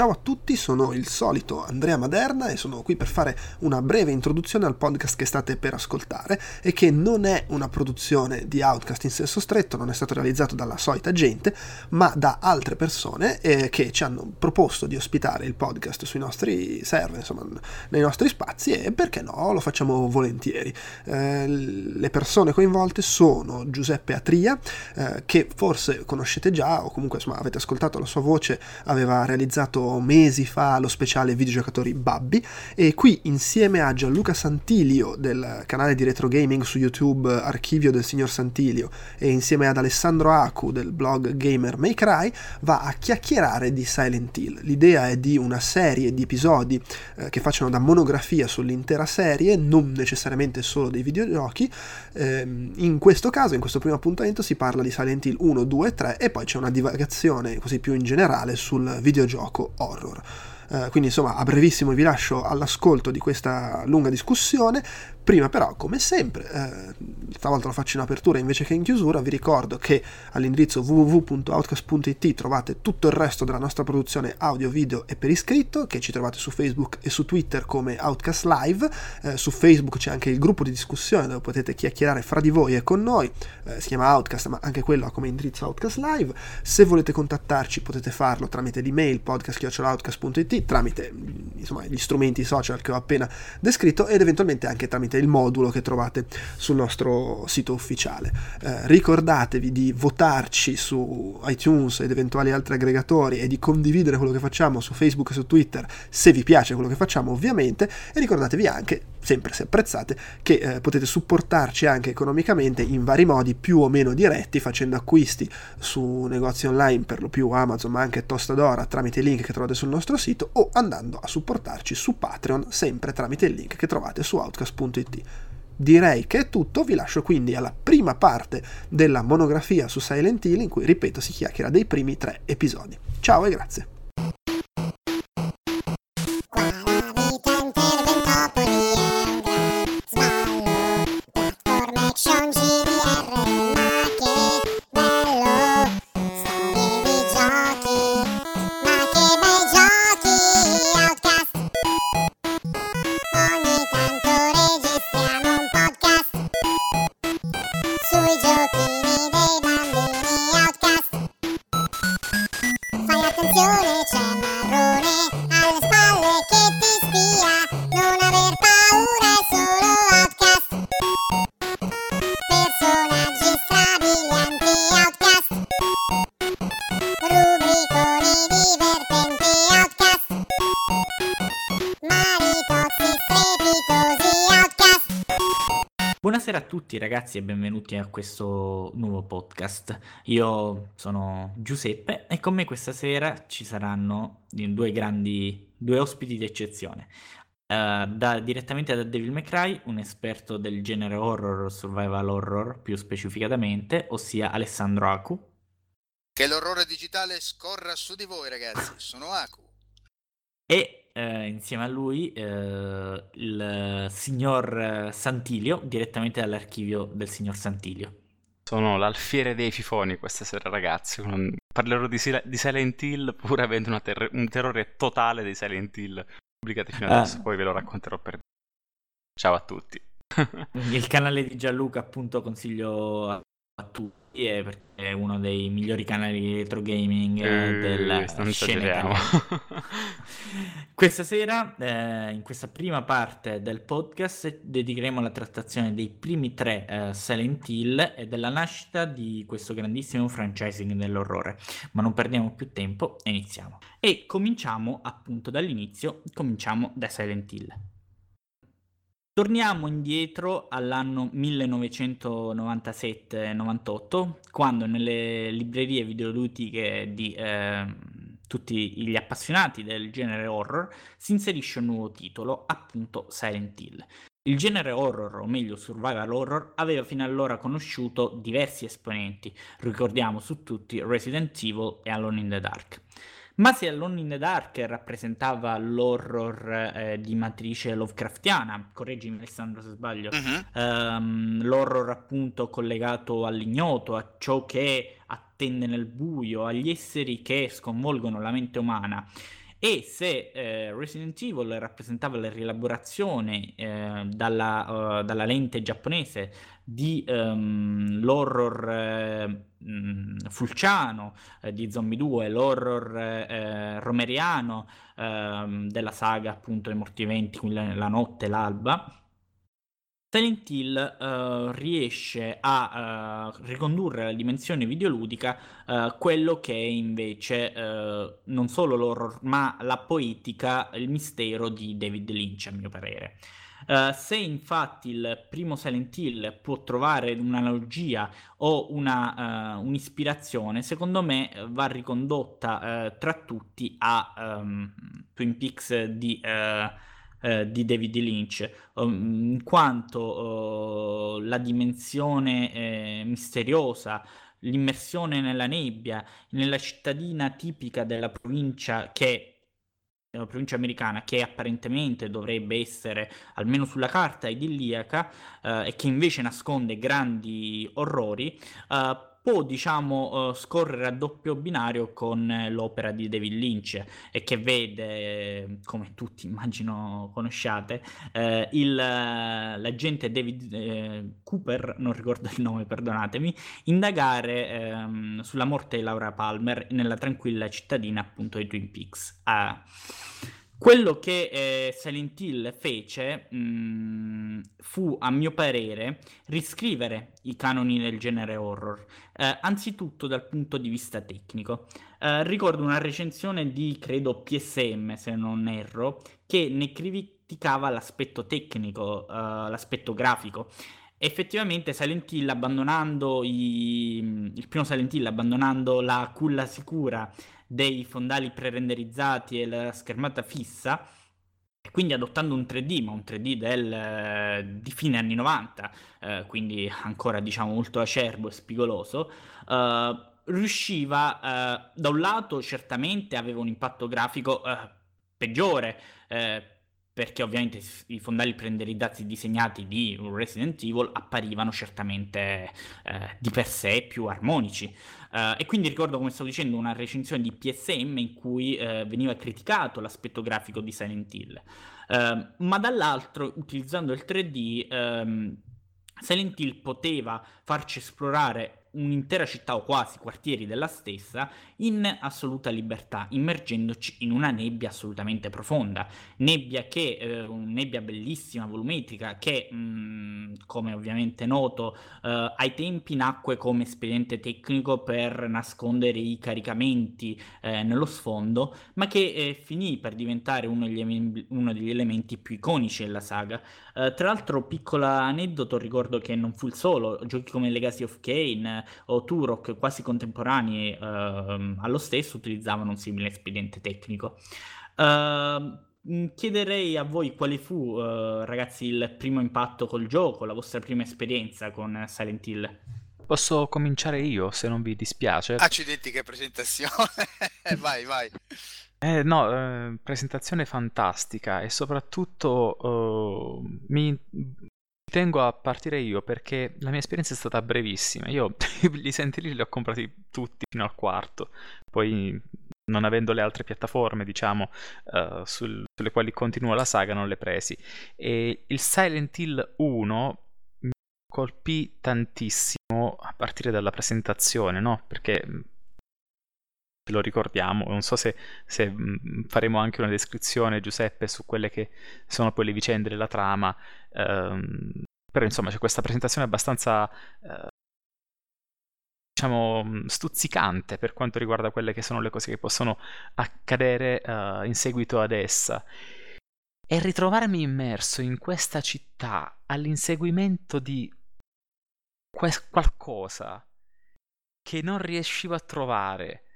Ciao a tutti, sono il solito Andrea Maderna e sono qui per fare una breve introduzione al podcast che state per ascoltare e che non è una produzione di Outcast in senso stretto, non è stato realizzato dalla solita gente, ma da altre persone eh, che ci hanno proposto di ospitare il podcast sui nostri server, insomma, nei nostri spazi e perché no, lo facciamo volentieri. Eh, le persone coinvolte sono Giuseppe Atria, eh, che forse conoscete già o comunque insomma, avete ascoltato la sua voce, aveva realizzato mesi fa lo speciale videogiocatori Babbi e qui insieme a Gianluca Santilio del canale di retro gaming su YouTube Archivio del signor Santilio e insieme ad Alessandro Acu del blog Gamer May Cry va a chiacchierare di Silent Hill. L'idea è di una serie di episodi eh, che facciano da monografia sull'intera serie, non necessariamente solo dei videogiochi. Eh, in questo caso, in questo primo appuntamento, si parla di Silent Hill 1, 2 e 3 e poi c'è una divagazione così più in generale sul videogioco horror. Eh, quindi insomma a brevissimo vi lascio all'ascolto di questa lunga discussione Prima però, come sempre, eh, stavolta lo faccio in apertura invece che in chiusura, vi ricordo che all'indirizzo www.outcast.it trovate tutto il resto della nostra produzione audio, video e per iscritto, che ci trovate su Facebook e su Twitter come Outcast Live. Eh, su Facebook c'è anche il gruppo di discussione dove potete chiacchierare fra di voi e con noi, eh, si chiama Outcast, ma anche quello ha come indirizzo Outcast Live. Se volete contattarci potete farlo tramite l'email podcast.outcast.it, tramite insomma, gli strumenti social che ho appena descritto ed eventualmente anche tramite il modulo che trovate sul nostro sito ufficiale. Eh, ricordatevi di votarci su iTunes ed eventuali altri aggregatori e di condividere quello che facciamo su Facebook e su Twitter se vi piace quello che facciamo ovviamente e ricordatevi anche, sempre se apprezzate, che eh, potete supportarci anche economicamente in vari modi più o meno diretti facendo acquisti su negozi online per lo più Amazon ma anche Tostadora tramite i link che trovate sul nostro sito o andando a supportarci su Patreon sempre tramite il link che trovate su outcast.it. Direi che è tutto, vi lascio quindi alla prima parte della monografia su Silent Hill in cui, ripeto, si chiacchiera dei primi tre episodi. Ciao e grazie. Tutti ragazzi e benvenuti a questo nuovo podcast. Io sono Giuseppe e con me questa sera ci saranno due grandi, due ospiti di eccezione. Uh, da, direttamente da Devil May Cry, un esperto del genere horror, survival horror più specificatamente, ossia Alessandro Acu. Che l'orrore digitale scorra su di voi ragazzi, sono Aku. E eh, insieme a lui eh, il signor Santilio, direttamente dall'archivio del signor Santilio. Sono l'alfiere dei fifoni questa sera, ragazzi. Parlerò di, Sil- di Silent Hill pur avendo ter- un terrore totale di Silent Hill. Pubblicati fino adesso, ah. poi ve lo racconterò per. Ciao a tutti. il canale di Gianluca, appunto, consiglio a, a tutti è perché è uno dei migliori canali di retro gaming eh, della scena Questa sera, eh, in questa prima parte del podcast, dedicheremo la trattazione dei primi tre eh, Silent Hill e della nascita di questo grandissimo franchising dell'orrore. Ma non perdiamo più tempo e iniziamo. E cominciamo appunto dall'inizio, cominciamo da Silent Hill. Torniamo indietro all'anno 1997-98, quando nelle librerie videoludiche di eh, tutti gli appassionati del genere horror si inserisce un nuovo titolo, appunto Silent Hill. Il genere horror, o meglio survival horror, aveva fino allora conosciuto diversi esponenti, ricordiamo su tutti Resident Evil e Alone in the Dark. Ma se Alone in the Dark rappresentava l'horror eh, di matrice Lovecraftiana, correggimi Alessandro se sbaglio, uh-huh. um, l'horror appunto collegato all'ignoto, a ciò che attende nel buio, agli esseri che sconvolgono la mente umana, e se eh, Resident Evil rappresentava la rielaborazione eh, dalla, uh, dalla, lente giapponese di um, l'horror eh, fulciano eh, di Zombie 2, l'horror eh, romeriano ehm, della saga appunto dei morti viventi, la notte, l'alba, Silent Hill uh, riesce a uh, ricondurre alla dimensione videoludica uh, quello che è invece non solo l'horror, ma la poetica, il mistero di David Lynch, a mio parere. se infatti il primo Silent Hill può trovare un'analogia o una, un'ispirazione, secondo me va ricondotta tra tutti a um, Twin Peaks di eh, di David Lynch, um, in quanto uh, la dimensione eh, misteriosa, l'immersione nella nebbia, nella cittadina tipica della provincia che la provincia americana che apparentemente dovrebbe essere almeno sulla carta idilliaca eh, e che invece nasconde grandi orrori eh, può diciamo uh, scorrere a doppio binario con eh, l'opera di David Lynch e che vede come tutti immagino conosciate eh, il, l'agente David eh, Cooper non ricordo il nome perdonatemi indagare ehm, sulla morte di Laura Palmer nella tranquilla cittadina appunto di Twin Peaks ah. Quello che eh, Silent Hill fece mh, mm, fu, a mio parere, riscrivere i canoni del genere horror, eh, anzitutto dal punto di vista tecnico. Eh, ricordo una recensione di, credo, PSM, se non erro, che ne criticava l'aspetto tecnico, eh, l'aspetto grafico. Effettivamente Silent Hill abbandonando i... il primo Silent Hill abbandonando la culla sicura dei fondali pre-renderizzati e la schermata fissa, e quindi adottando un 3D, ma un 3D del, eh, di fine anni 90, eh, quindi ancora diciamo molto acerbo e spigoloso, eh, riusciva, eh, da un lato certamente aveva un impatto grafico eh, peggiore, eh, perché ovviamente i fondali prenderizzati disegnati di Resident Evil apparivano certamente eh, di per sé più armonici. Uh, e quindi ricordo, come stavo dicendo, una recensione di PSM in cui uh, veniva criticato l'aspetto grafico di Silent Hill. Uh, ma dall'altro, utilizzando il 3D, um, ehm, Silent Hill poteva farci esplorare un'intera città o quasi quartieri della stessa in assoluta libertà, immergendoci in una nebbia assolutamente profonda. Nebbia che, eh, nebbia bellissima, volumetrica, che, mh, mm, come ovviamente noto, eh, ai tempi nacque come espediente tecnico per nascondere i caricamenti eh, nello sfondo, ma che eh, finì per diventare uno degli, uno degli, elementi più iconici della saga. Eh, tra l'altro, piccolo aneddoto, ricordo che non fu il solo, giochi come Legacy of Kane, o Turok quasi contemporanei uh, allo stesso utilizzavano un simile espediente tecnico. Uh, chiederei a voi quale fu, uh, ragazzi, il primo impatto col gioco, la vostra prima esperienza con Silent Hill. Posso cominciare io, se non vi dispiace? Accidenti che presentazione! vai, vai. Eh, no, eh, presentazione fantastica e soprattutto uh, mi Tengo a partire io perché la mia esperienza è stata brevissima. Io li senti lì li ho comprati tutti fino al quarto. Poi, non avendo le altre piattaforme, diciamo, uh, sul, sulle quali continua la saga, non le presi. E il Silent Hill 1 mi colpì tantissimo a partire dalla presentazione, no? Perché lo ricordiamo. Non so se, se, faremo anche una descrizione, Giuseppe, su quelle che sono poi le vicende della trama. Ehm, però insomma c'è questa presentazione abbastanza... Eh, diciamo stuzzicante per quanto riguarda quelle che sono le cose che possono accadere uh, in seguito ad essa e ritrovarmi immerso in questa città all'inseguimento di que- qualcosa che non riuscivo a trovare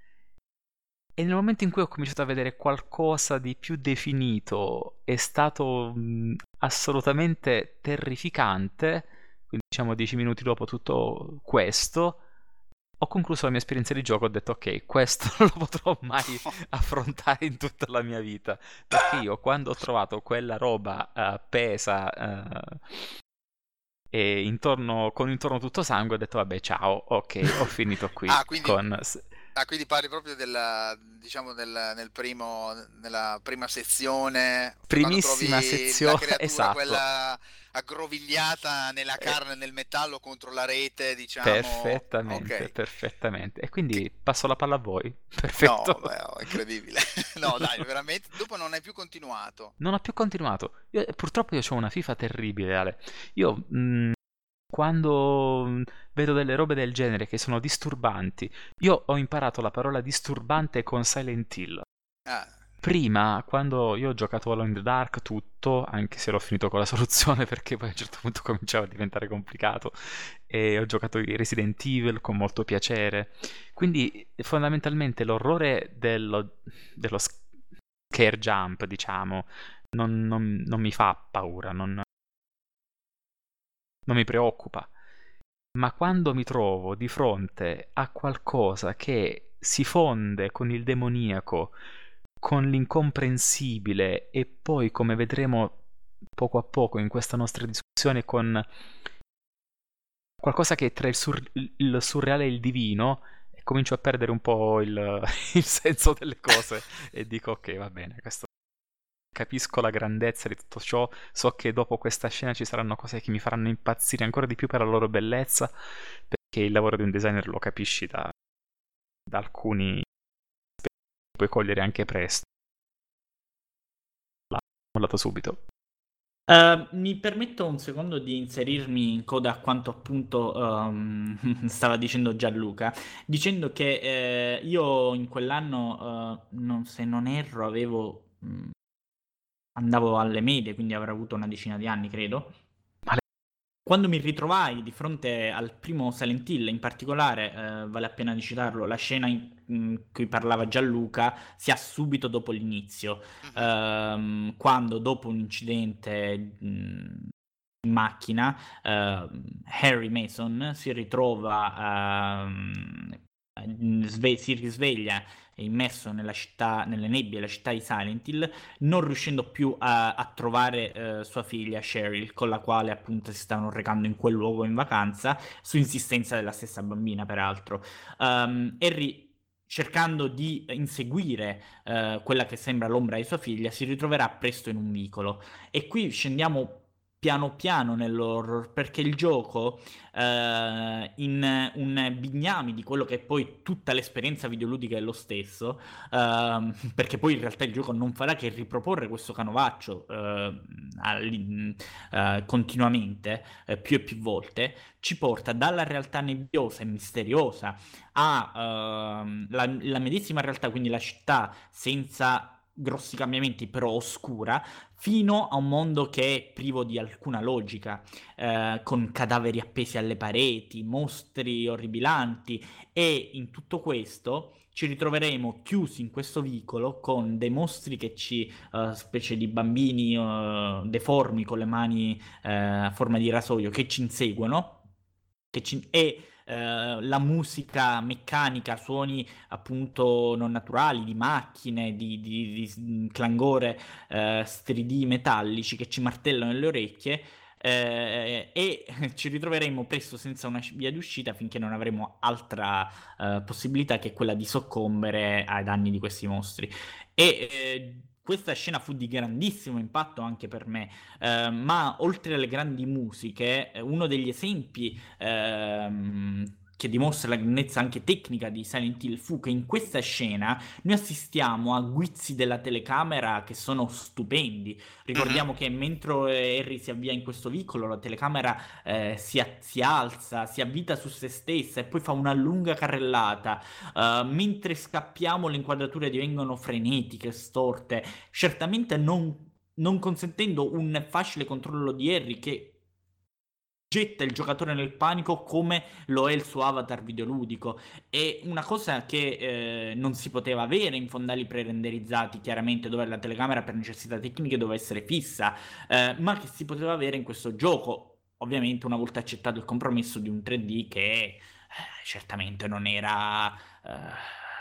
e nel momento in cui ho cominciato a vedere qualcosa di più definito è stato mh, assolutamente terrificante, quindi diciamo dieci minuti dopo tutto questo, ho concluso la mia esperienza di gioco ho detto ok, questo non lo potrò mai affrontare in tutta la mia vita, perché io quando ho trovato quella roba uh, uh, e intorno, con intorno tutto sangue ho detto vabbè ciao, ok, ho finito qui ah, quindi... con Ah, quindi parli proprio della, diciamo, nel, nel primo, nella prima sezione. Primissima sezione, creatura, esatto. quella aggrovigliata nella carne e nel metallo contro la rete, diciamo. Perfettamente, Ok. perfettamente. E quindi passo la palla a voi. Perfetto. No, beh, oh, incredibile. no, dai, veramente. Dopo non hai più continuato. Non ho più continuato. Io- purtroppo io ho una FIFA terribile, Ale. Io mh, quando mh, vedo delle robe del genere che sono disturbanti, io ho imparato la parola disturbante con Silent Hill. Ah, Prima, quando io ho giocato Alone in the Dark tutto, anche se l'ho finito con la soluzione perché poi a un certo punto cominciava a diventare complicato, e ho giocato Resident Evil con molto piacere. Quindi fondamentalmente l'orrore dello, dello scare jump, diciamo, non, non- non mi fa paura, non, non mi preoccupa. Ma quando mi trovo di fronte a qualcosa che si fonde con il demoniaco, con l'incomprensibile e poi, come vedremo poco a poco in questa nostra discussione, con qualcosa che è tra il, sur- il surreale e il divino, comincio a perdere un po' il, il senso delle cose e dico ok, va bene, questo capisco la grandezza di tutto ciò, so che dopo questa scena ci saranno cose che mi faranno impazzire ancora di più per la loro bellezza, perché il lavoro di un designer lo capisci da, da alcuni aspetti puoi cogliere anche presto. L'ho mollato subito. Eh, mi permetto un secondo di inserirmi in coda a quanto appunto ehm, stava dicendo Gianluca, dicendo che eh, io in quell'anno, eh, non- se non erro, avevo, mh, andavo alle medie, quindi avrò avuto una decina di anni, credo. Quando mi ritrovai di fronte al primo Silent Hill, in particolare, eh, vale la pena di citarlo, la scena in in cui parlava Gianluca si ha subito dopo l'inizio mhm. ehm, quando dopo un incidente mh, in macchina ehm, Harry Mason si ritrova ehm, sve- si risveglia immesso nella città, nelle nebbie della città di Silent Hill, non riuscendo più a, a trovare eh, sua figlia Cheryl, con la quale appunto si stavano recando in quel luogo in vacanza, su insistenza della stessa bambina, peraltro. Um, Harry cercando di inseguire eh, quella che sembra l'ombra di sua figlia, si ritroverà presto in un vicolo. E qui scendiamo piano piano nell'horror, perché il gioco, eh, in un bignami di quello che è poi tutta l'esperienza videoludica è lo stesso, ehm, perché poi in realtà il gioco non farà che riproporre questo canovaccio eh, eh, continuamente, eh, più e più volte, ci porta dalla realtà nebbiosa e misteriosa a ehm, la medesima realtà, quindi la città senza grossi cambiamenti, però oscura, fino a un mondo che è privo di alcuna logica, eh, con cadaveri appesi alle pareti, mostri orribilanti e in tutto questo ci ritroveremo chiusi in questo vicolo con dei mostri che ci, eh, specie di bambini eh, deformi con le mani eh, a forma di rasoio, che ci inseguono che ci- e eh, la musica meccanica, suoni appunto non naturali, di macchine, di, di- di s- clangore eh, 3D metallici che ci martellano nelle orecchie. eh, e ci ritroveremo presto senza una via d'uscita finché non avremo altra eh, possibilità che quella di soccombere ai danni di questi mostri. E eh, questa scena fu di grandissimo impatto anche per me, eh, ma oltre alle grandi musiche, eh, uno degli esempi ehm, che dimostra la grandezza anche tecnica di Silent Hill fu che in questa scena noi assistiamo a guizzi della telecamera che sono stupendi. Ricordiamo che mentre Harry si avvia in questo vicolo, la telecamera eh, si, a- si alza, si avvita su se stessa e poi fa una lunga carrellata. Uh, mentre scappiamo, le inquadrature divengono frenetiche, storte, certamente non, non consentendo un facile controllo di Harry che getta il giocatore nel panico come lo è il suo avatar videoludico. È una cosa che eh, non si poteva avere in fondali pre-renderizzati, chiaramente, dove la telecamera per necessità tecniche doveva essere fissa, eh, ma che si poteva avere in questo gioco. Ovviamente, una volta accettato il compromesso di un 3D che eh, certamente non era.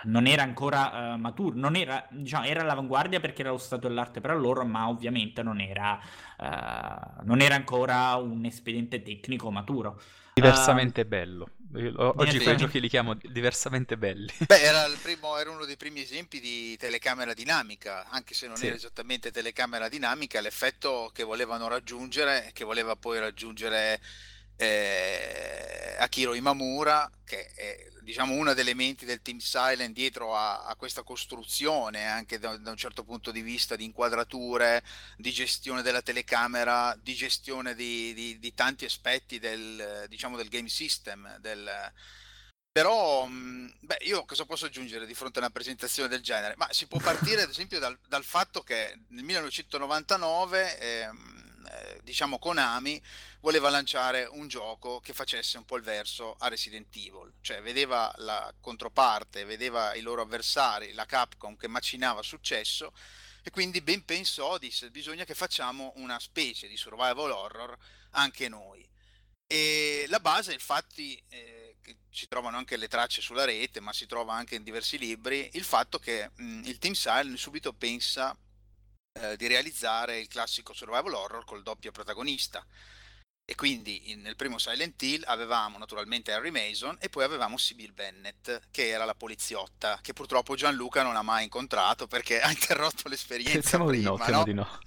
Non era ancora eh, maturo, non era, diciamo, era all'avanguardia perché era lo stato dell'arte per allora, ma ovviamente non era, eh, non era ancora un espediente tecnico maturo. Diversamente bello. Io, oggi quei giochi li chiamo diversamente belli. Beh, era, primo, era, uno dei primi esempi di telecamera dinamica, anche se non sì. era esattamente telecamera dinamica, l'effetto che volevano raggiungere, che voleva poi raggiungere eh, Akiro Imamura, che è diciamo uno degli elementi del Team Silent dietro a, a questa costruzione, anche da, da, un certo punto di vista di inquadrature, di gestione della telecamera, di gestione di, di, di tanti aspetti del, diciamo, del game system, del, però, beh, io cosa posso aggiungere di fronte a una presentazione del genere? Ma si può partire ad esempio dal, dal fatto che nel 1999, ehm, eh, diciamo, Konami voleva lanciare un gioco che facesse un po' il verso a Resident Evil, cioè vedeva la controparte, vedeva i loro avversari, la Capcom che macinava successo e quindi ben pensò, disse, bisogna che facciamo una specie di survival horror anche noi. E la base, infatti... Eh, ci trovano anche le tracce sulla rete, ma si trova anche in diversi libri, il fatto che mh, il Team Silent subito pensa eh, di realizzare il classico survival horror col doppio protagonista. E quindi in, nel primo Silent Hill avevamo naturalmente Harry Mason e poi avevamo Sibyl Bennett, che era la poliziotta, che purtroppo Gianluca non ha mai incontrato perché ha interrotto l'esperienza. Temo prima, di no, no? di no.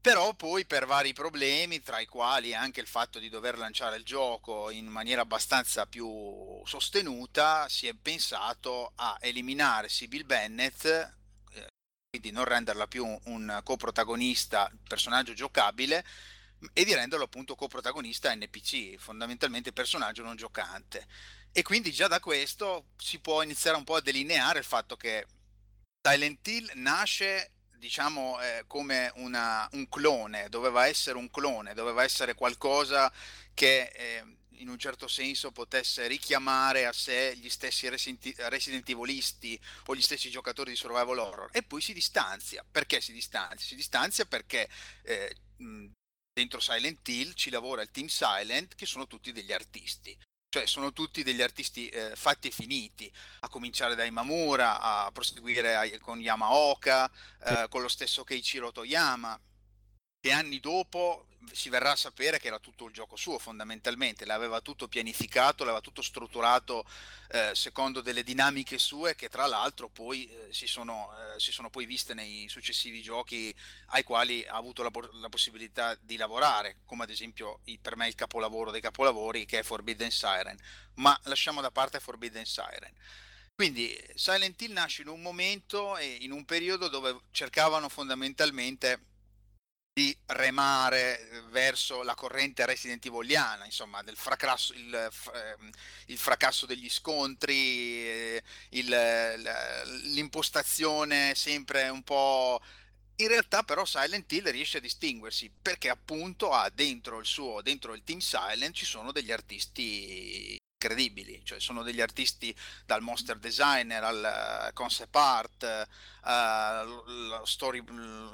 Però poi per vari problemi, tra i quali anche il fatto di dover lanciare il gioco in maniera abbastanza più sostenuta, si è pensato a eliminare Sibyl Bennett, eh, quindi non renderla più un coprotagonista, personaggio giocabile, e di renderlo appunto coprotagonista NPC, fondamentalmente personaggio non giocante. E quindi già da questo si può iniziare un po' a delineare il fatto che Silent Hill nasce diciamo eh, come una, un clone, doveva essere un clone, doveva essere qualcosa che eh, in un certo senso potesse richiamare a sé gli stessi Resident Evilisti o gli stessi giocatori di survival horror e poi si distanzia. Perché si distanzia? Si distanzia perché eh, dentro Silent Hill ci lavora il team Silent che sono tutti degli artisti. Cioè sono tutti degli artisti eh, fatti e finiti, a cominciare da Imamura, a proseguire a, con Yamaoka, eh, con lo stesso Keiichiro Toyama, che anni dopo si verrà a sapere che era tutto il gioco suo fondamentalmente, l'aveva tutto pianificato, l'aveva tutto strutturato eh, secondo delle dinamiche sue che tra l'altro poi eh, si, sono, eh, si, sono, poi viste nei successivi giochi ai quali ha avuto la, la, possibilità di lavorare, come ad esempio per me il capolavoro dei capolavori che è Forbidden Siren, ma lasciamo da parte Forbidden Siren. Quindi Silent Hill nasce in un momento e in un periodo dove cercavano fondamentalmente di remare eh, verso la corrente Resident Eviliana, insomma, del fracasso, il, ehm, il fracasso degli scontri, eh, il, l'impostazione sempre un po'... In realtà però Silent Hill riesce a distinguersi perché appunto ha dentro il suo, dentro il team Silent ci sono degli artisti incredibili, cioè sono degli artisti dal monster designer al uh, concept art, uh, lo, story,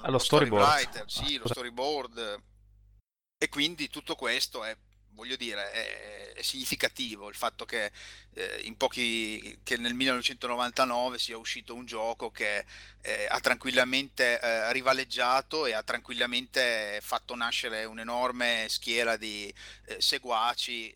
allo storyboard, writer, sì, lo storyboard. E quindi tutto questo è voglio dire, è, è, significativo il fatto che, eh, in pochi, che nel 1999 sia uscito un gioco che eh, ha tranquillamente eh, rivaleggiato e ha tranquillamente fatto nascere un'enorme schiera di eh, seguaci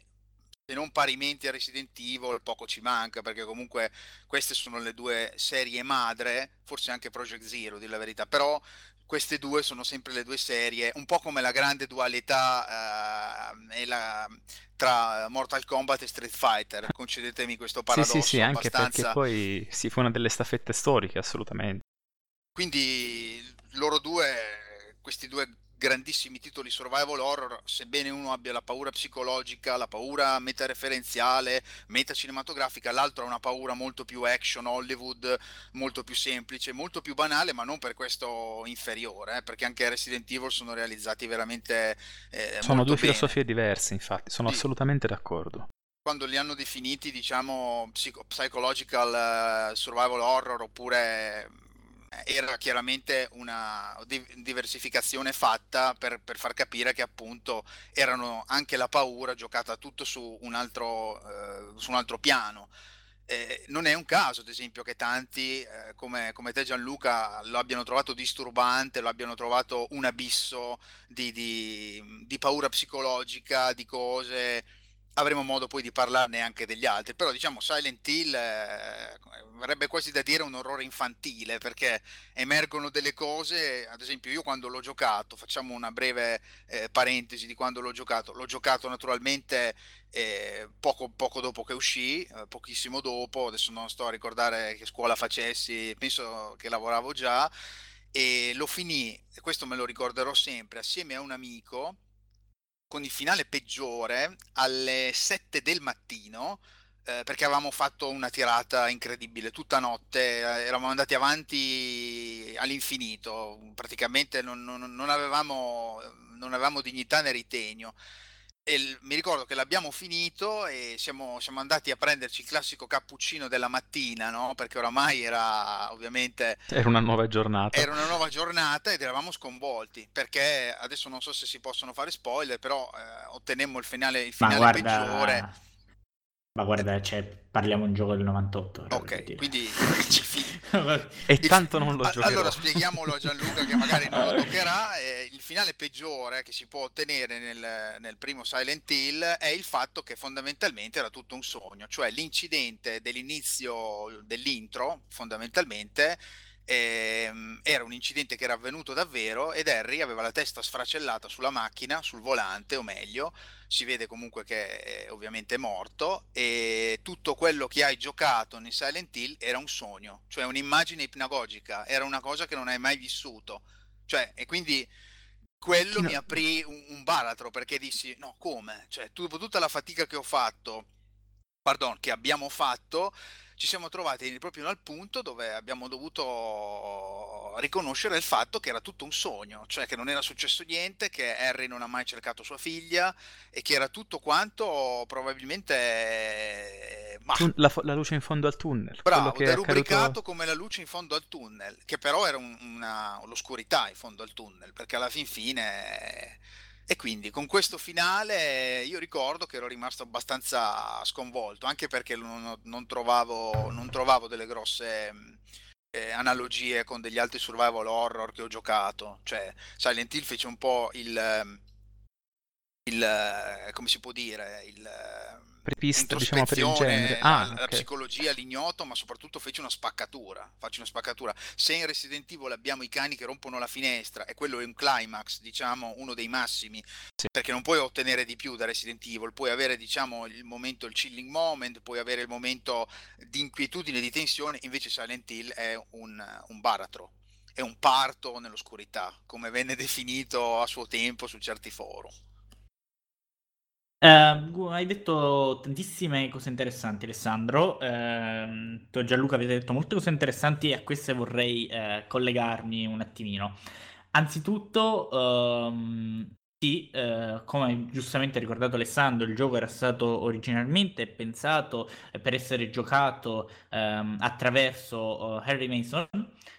se non parimenti a Resident Evil poco ci manca perché comunque queste sono le due serie madre forse anche Project Zero di la verità però queste due sono sempre le due serie un po' come la grande dualità uh, la, tra Mortal Kombat e Street Fighter concedetemi questo paradosso sì sì, sì anche abbastanza... perché poi si fa una delle staffette storiche assolutamente. Quindi loro due questi due grandissimi titoli survival horror, sebbene uno abbia la paura psicologica, la paura metareferenziale, metacinematografica, l'altro ha una paura molto più action, Hollywood, molto più semplice, molto più banale, ma non per questo inferiore, eh, perché anche Resident Evil sono realizzati veramente... Eh, sono due bene. filosofie diverse, infatti, sono sì. assolutamente d'accordo quando li hanno definiti diciamo psycho- psychological uh, survival horror oppure era chiaramente una diversificazione fatta per, per, far capire che appunto erano anche la paura giocata tutto su un altro, eh, su un altro piano. Eh, non è un caso, ad esempio, che tanti eh, come, come, te Gianluca lo abbiano trovato disturbante, lo abbiano trovato un abisso di, di, di paura psicologica, di cose avremo modo poi di parlarne anche degli altri, però diciamo Silent Hill eh, verrebbe quasi da dire un orrore infantile perché emergono delle cose, ad esempio io quando l'ho giocato, facciamo una breve eh, parentesi di quando l'ho giocato, l'ho giocato naturalmente eh, poco, poco, dopo che uscì, eh, pochissimo dopo, adesso non sto a ricordare che scuola facessi, penso che lavoravo già e lo finì, questo me lo ricorderò sempre, assieme a un amico con il finale peggiore alle 7 del mattino eh, perché avevamo fatto una tirata incredibile tutta notte, eh, eravamo andati avanti all'infinito, praticamente non, non, non, avevamo, non avevamo dignità né ritegno e mi ricordo che l'abbiamo finito e siamo, siamo, andati a prenderci il classico cappuccino della mattina, no? Perché oramai era ovviamente... Era una nuova giornata. Era una nuova giornata ed eravamo sconvolti, perché adesso non so se si possono fare spoiler, però eh, ottenemmo il finale, il finale guarda... peggiore ma guarda, cioè, parliamo di un gioco del 98. Ok, quindi e tanto non lo giocherò. Allora spieghiamolo a Gianluca che magari non lo toccherà. Eh, il finale peggiore che si può ottenere nel, nel, primo Silent Hill è il fatto che fondamentalmente era tutto un sogno, cioè l'incidente dell'inizio dell'intro, fondamentalmente ehm, era un incidente che era avvenuto davvero ed Harry aveva la testa sfracellata sulla macchina, sul volante o meglio, si vede comunque che è ovviamente morto e tutto quello che hai giocato nei Silent Hill era un sogno, cioè un'immagine ipnagogica, era una cosa che non hai mai vissuto. Cioè, e quindi quello no. mi aprì un, un, baratro perché dissi no come cioè dopo tutta la fatica che ho fatto pardon che abbiamo fatto ci siamo trovati proprio al punto dove abbiamo dovuto riconoscere il fatto che era tutto un sogno, cioè che non era successo niente, che Harry non ha mai cercato sua figlia e che era tutto quanto probabilmente... Ma... La, la, luce in fondo al tunnel. Bravo, che è rubricato accaduto... come la luce in fondo al tunnel, che però era un, una, l'oscurità in fondo al tunnel, perché alla fin fine e quindi con questo finale io ricordo che ero rimasto abbastanza sconvolto, anche perché non, non, trovavo, non trovavo, delle grosse eh, analogie con degli altri survival horror che ho giocato. Cioè, Silent Hill fece un po' il, il come si può dire, il prepista diciamo per il genere ah, la, okay. psicologia l'ignoto ma soprattutto fece una spaccatura faccio una spaccatura se in Resident Evil abbiamo i cani che rompono la finestra e quello è un climax diciamo uno dei massimi sì. perché non puoi ottenere di più da Resident Evil puoi avere diciamo il momento il chilling moment puoi avere il momento di inquietudine di tensione invece Silent Hill è un, un baratro è un parto nell'oscurità come venne definito a suo tempo su certi forum Uh, hai detto tantissime cose interessanti, Alessandro. Uh, tu e Gianluca avete detto molte cose interessanti e a queste vorrei uh, collegarmi un attimino. Anzitutto, um, sì, uh, come giustamente ha ricordato Alessandro, il gioco era stato originalmente pensato per essere giocato attraverso Harry Mason,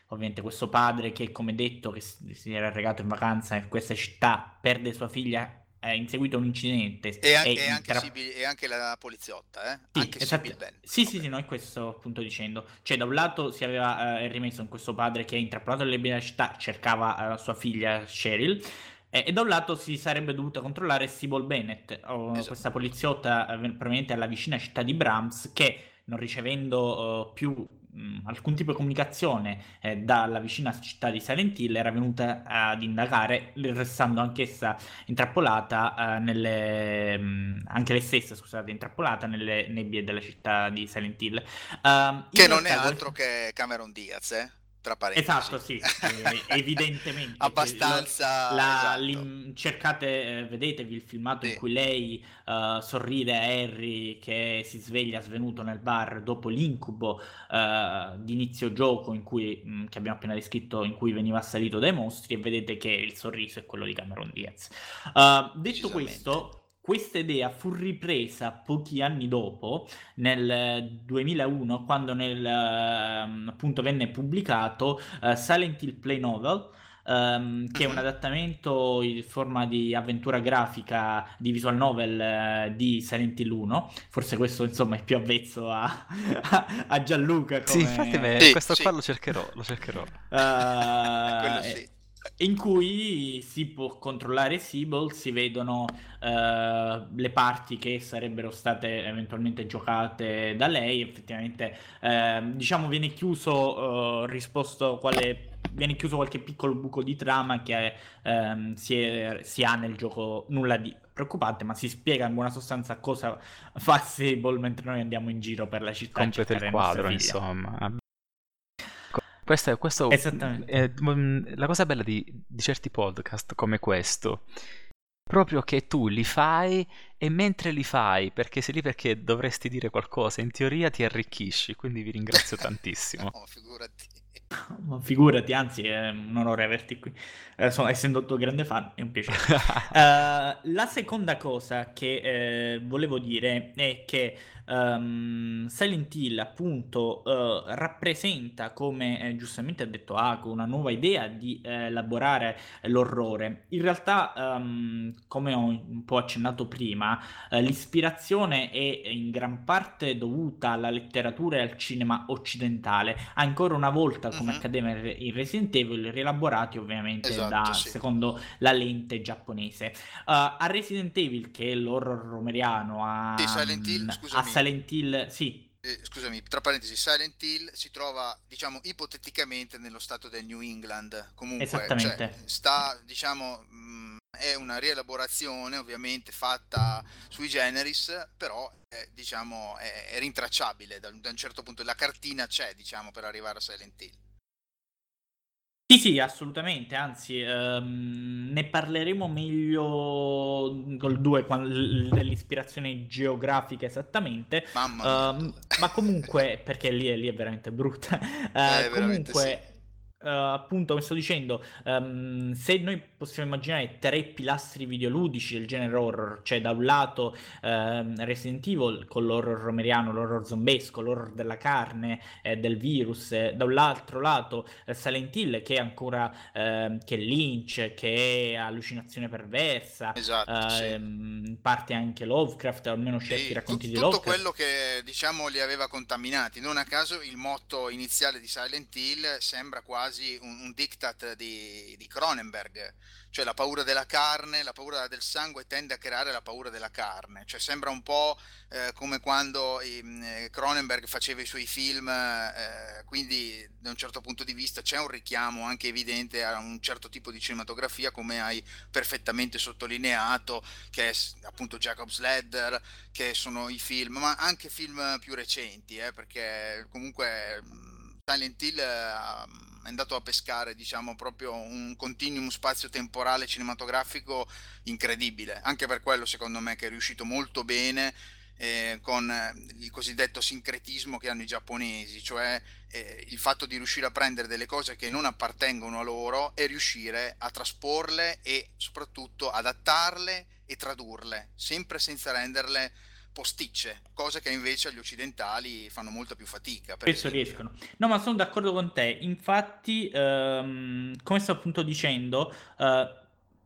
ovviamente questo padre che, come detto, che si era regato in vacanza in questa città, perde sua figlia ha inseguito un incidente. E, an- e, anche, tra... Sibyl, e anche, la poliziotta, eh? Sì, anche esatto. Sì, okay. sì, sì, no, è questo appunto dicendo. Cioè, da un lato si aveva uh, rimesso in questo padre che è intrappolato nelle bene città, cercava uh, sua figlia Cheryl. E, e, da un lato si sarebbe dovuta controllare Sybil Bennett, esatto. questa poliziotta uh, proveniente alla vicina città di Brahms, che non ricevendo più mh, alcun tipo di comunicazione eh, dalla vicina città di Silent Hill era venuta ad indagare, restando anch'essa intrappolata eh, nelle, mh, anche lei stessa, scusate, intrappolata nelle nebbie della città di Silent Hill. Uh, che non è altro che Cameron Diaz, eh? Tra parentesi. Esatto, sì, eh, evidentemente. Abbastanza... La, esatto. cercate, eh, vedetevi il filmato sì. in cui lei uh, sorride a Harry che si sveglia svenuto nel bar dopo l'incubo uh, di inizio gioco in cui, mh, mm, che abbiamo appena descritto, in cui veniva assalito dai mostri e vedete che il sorriso è quello di Cameron Diaz. Uh, detto questo questa idea fu ripresa pochi anni dopo, nel 2001, quando nel, uh, appunto venne pubblicato uh, Silent Hill Play Novel, um, che è un mhm. adattamento in forma di avventura grafica di visual novel uh, di Silent Hill 1. Forse questo insomma è più avvezzo a, a, a Gianluca. Come... Sì, infatti me, sì, questo sì. qua lo cercherò, lo cercherò. Quello sì in cui si può controllare Sibyl, si vedono uh, le parti che sarebbero state eventualmente giocate da lei, effettivamente uh, diciamo viene chiuso uh, risposto quale viene chiuso qualche piccolo buco di trama che um, si, è, si, ha nel gioco, nulla di preoccupante, ma si spiega in buona sostanza cosa fa Sable mentre noi andiamo in giro per la città. Completa il quadro, insomma. Questo, questo è, è, mm, la cosa bella di, di certi podcast come questo proprio che tu li fai e mentre li fai, perché sei lì perché dovresti dire qualcosa, in teoria ti arricchisci, quindi vi ringrazio tantissimo. no, figurati. Ma figurati, anzi è un onore averti qui. Eh, sono, essendo tuo grande fan, è un piacere. uh, la seconda cosa che eh, volevo dire è che um, Silent Hill appunto uh, rappresenta, come eh, giustamente ha detto Ako, una nuova idea di eh, elaborare l'orrore. In realtà, um, come ho un po' accennato prima, eh, l'ispirazione è in gran parte dovuta alla letteratura e al cinema occidentale. Ancora una volta, come mm-hmm. accadeva in Resident Evil, rielaborati ovviamente esatto, da, sì. secondo la lente giapponese. Uh, a Resident Evil, che è l'horror romeriano, a, sì, Silent Hill, scusami. a Silent Hill, sì. Eh, scusami, tra parentesi, Silent Hill si trova, diciamo, ipoteticamente nello stato del New England. Comunque, cioè, sta, diciamo, mh, mm, è una rielaborazione ovviamente fatta sui generis, però è, diciamo, è, è rintracciabile da, da, un certo punto. La cartina c'è, diciamo, per arrivare a Silent Hill. Sì, sì, assolutamente, anzi, ehm, ne parleremo meglio col 2 dell'ispirazione geografica esattamente. Ehm, ma comunque, perché lì è, lì è veramente brutta, Eh, eh, veramente sì. Uh, appunto, come sto dicendo, um, se noi possiamo immaginare tre pilastri videoludici del genere horror, cioè da un lato uh, Resident Evil con l'horror romeriano, l'horror zombesco, l'horror della carne, eh, del virus, eh, da un altro lato eh, Silent Hill che è ancora ehm, che è Lynch, che è allucinazione perversa, esatto, sì. Ehm, parte anche Lovecraft, almeno certi sì, racconti t- di Lovecraft. Tutto quello che diciamo li aveva contaminati, non a caso il motto iniziale di Silent Hill sembra quasi quasi un, un diktat di, di, Cronenberg, cioè la paura della carne, la paura del sangue tende a creare la paura della carne, cioè sembra un po' eh, come quando eh, Cronenberg faceva i suoi film, eh, quindi da un certo punto di vista c'è un richiamo anche evidente a un certo tipo di cinematografia, come hai perfettamente sottolineato, che è appunto Jacob's Ladder, che sono i film, ma anche film più recenti, eh, perché comunque Silent Hill eh, è andato a pescare diciamo proprio un continuum spazio-temporale cinematografico incredibile. Anche per quello secondo me che è riuscito molto bene eh, con il cosiddetto sincretismo che hanno i giapponesi cioè eh, il fatto di riuscire a prendere delle cose che non appartengono a loro e riuscire a trasporle e soprattutto adattarle e tradurle sempre senza renderle posticce, cose che invece agli occidentali fanno molta più fatica. Spesso riescono. No, ma sono d'accordo con te. Infatti, ehm, come sto appunto dicendo, eh,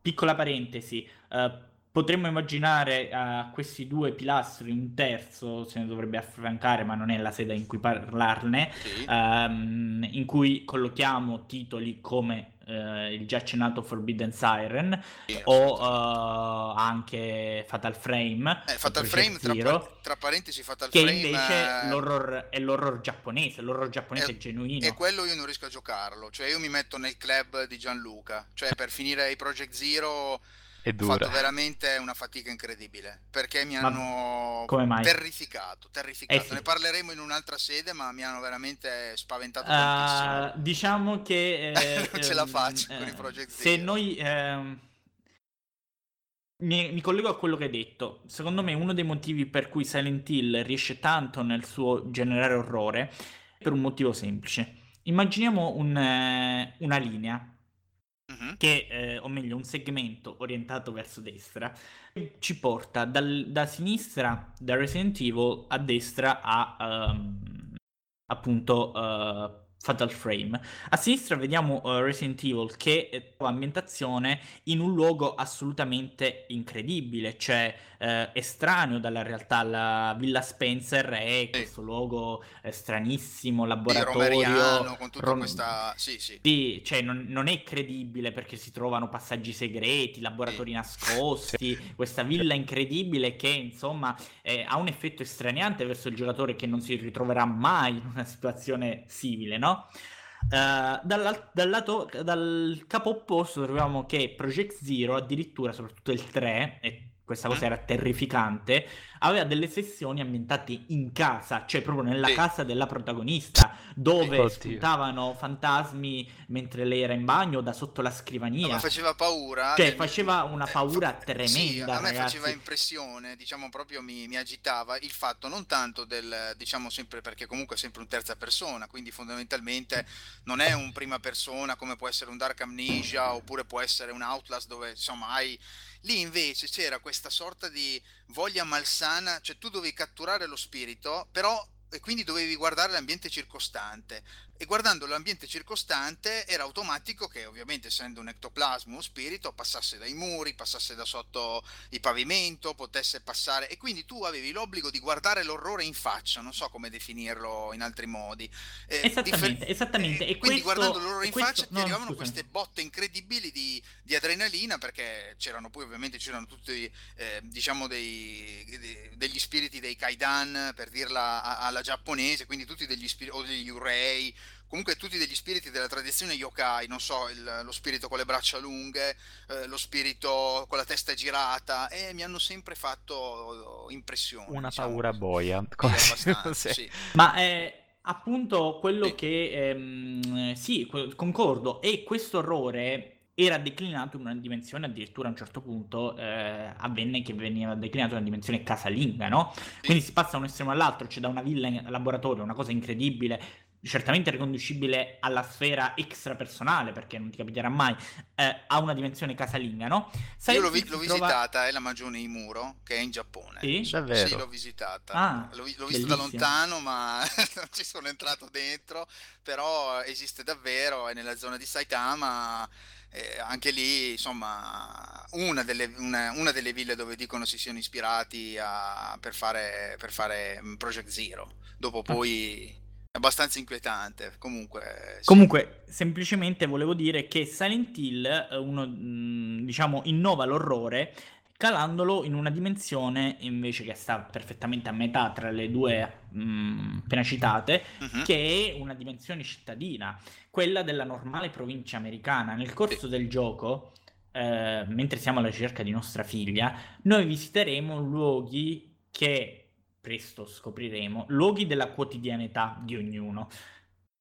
piccola parentesi, eh, potremmo immaginare a questi due pilastri un terzo, se ne dovrebbe affrancare, ma non è la sede in cui parlarne, sì. ehm, in cui collochiamo titoli come eh, il già accennato Forbidden Siren sì, o uh, anche Fatal Frame. Eh, Fatal Frame, tra, tra, parentesi, Fatal che Frame. Che invece è... L'horror, è l'horror giapponese, l'horror giapponese è, genuino. E quello io non riesco a giocarlo, cioè io mi metto nel club di Gianluca, cioè per finire i Project Zero è dura. Ho fatto veramente una fatica incredibile perché mi hanno terrificato, terrificato. Eh sì. Ne parleremo in un'altra sede, ma mi hanno veramente spaventato uh, tantissimo. Diciamo che eh, non ce la ehm, faccio eh, con i Project Se Zero. noi eh, mi, mi, collego a quello che hai detto. Secondo me uno dei motivi per cui Silent Hill riesce tanto nel suo generare orrore è per un motivo semplice. Immaginiamo un, eh, una linea uh-huh. che, eh, o meglio, un segmento orientato verso destra, ci porta dal, da sinistra, da Resident Evil, a destra a um, appunto uh, Fatal Frame. A sinistra vediamo uh, Resident Evil che trova ambientazione in un luogo assolutamente incredibile, cioè uh, estraneo dalla realtà. La Villa Spencer è questo luogo eh, stranissimo, laboratorio. Con tutta rom- questa... Sì, sì. sì cioè non, non, è credibile perché si trovano passaggi segreti, laboratori sì. nascosti, questa villa incredibile che insomma eh, ha un effetto estraniante verso il giocatore che non si ritroverà mai in una situazione simile, no? Uh, dal, dal, lato, dal capo opposto troviamo che Project Zero, addirittura soprattutto il 3, e questa cosa mm. era terrificante, aveva delle sessioni ambientate in casa, cioè proprio nella sì. casa della protagonista, dove Oddio. spuntavano fantasmi mentre lei era in bagno da sotto la scrivania. No, ma faceva paura. Cioè, del... faceva una paura eh, tremenda. Sì, a me ragazzi. faceva impressione, diciamo proprio mi, mi, agitava il fatto non tanto del, diciamo sempre perché comunque è sempre un terza persona, quindi fondamentalmente non è un prima persona come può essere un Dark Amnesia oppure può essere un Outlast dove insomma hai Lì invece c'era questa sorta di voglia malsana, cioè tu dovevi catturare lo spirito, però e quindi dovevi guardare l'ambiente circostante e guardando l'ambiente circostante era automatico che ovviamente essendo un ectoplasma, uno spirito, passasse dai muri, passasse da sotto il pavimento, potesse passare e quindi tu avevi l'obbligo di guardare l'orrore in faccia, non so come definirlo in altri modi. Eh, esattamente, differ- esattamente. E quindi questo, guardando l'orrore in questo, faccia no, ti arrivavano scusami. queste botte incredibili di, di, adrenalina perché c'erano poi ovviamente c'erano tutti eh, diciamo dei, degli spiriti dei kaidan per dirla alla giapponese, quindi tutti degli spiriti o degli urei comunque tutti degli spiriti della tradizione yokai, non so, il, lo spirito con le braccia lunghe, eh, lo spirito con la testa girata, e mi hanno sempre fatto impressione. Una diciamo. paura boia. Sì, sì. Ma è appunto quello sì. che... Ehm, sì, concordo, e questo orrore era declinato in una dimensione addirittura a un certo punto eh, avvenne che veniva declinato in una dimensione casalinga, no? Quindi si passa da un estremo all'altro, c'è da una villa in laboratorio, una cosa incredibile, certamente riconducibile alla sfera extrapersonale, perché non ti capiterà mai, eh, a una dimensione casalinga, no? Sai Io l'ho, vi- l'ho trova... visitata, è la Magione Imuro, che è in Giappone. Sì, davvero? Sì, l'ho visitata. Ah, l'ho, l'ho vista da lontano, ma non ci sono entrato dentro, però esiste davvero, è nella zona di Saitama... Eh, anche lì, insomma, una delle, una, una delle, ville dove dicono si siano ispirati a, per, fare, per, fare, Project Zero. Dopo poi abbastanza inquietante. Comunque, sì. Comunque, semplicemente volevo dire che Silent Hill eh, uno, mm, diciamo, innova l'orrore calandolo in una dimensione invece che sta perfettamente a metà tra le due mh, mm, appena citate, uh-huh. che è una dimensione cittadina, quella della normale provincia americana. Nel corso del gioco, eh, mentre siamo alla ricerca di nostra figlia, noi visiteremo luoghi che presto scopriremo, luoghi della quotidianità di ognuno,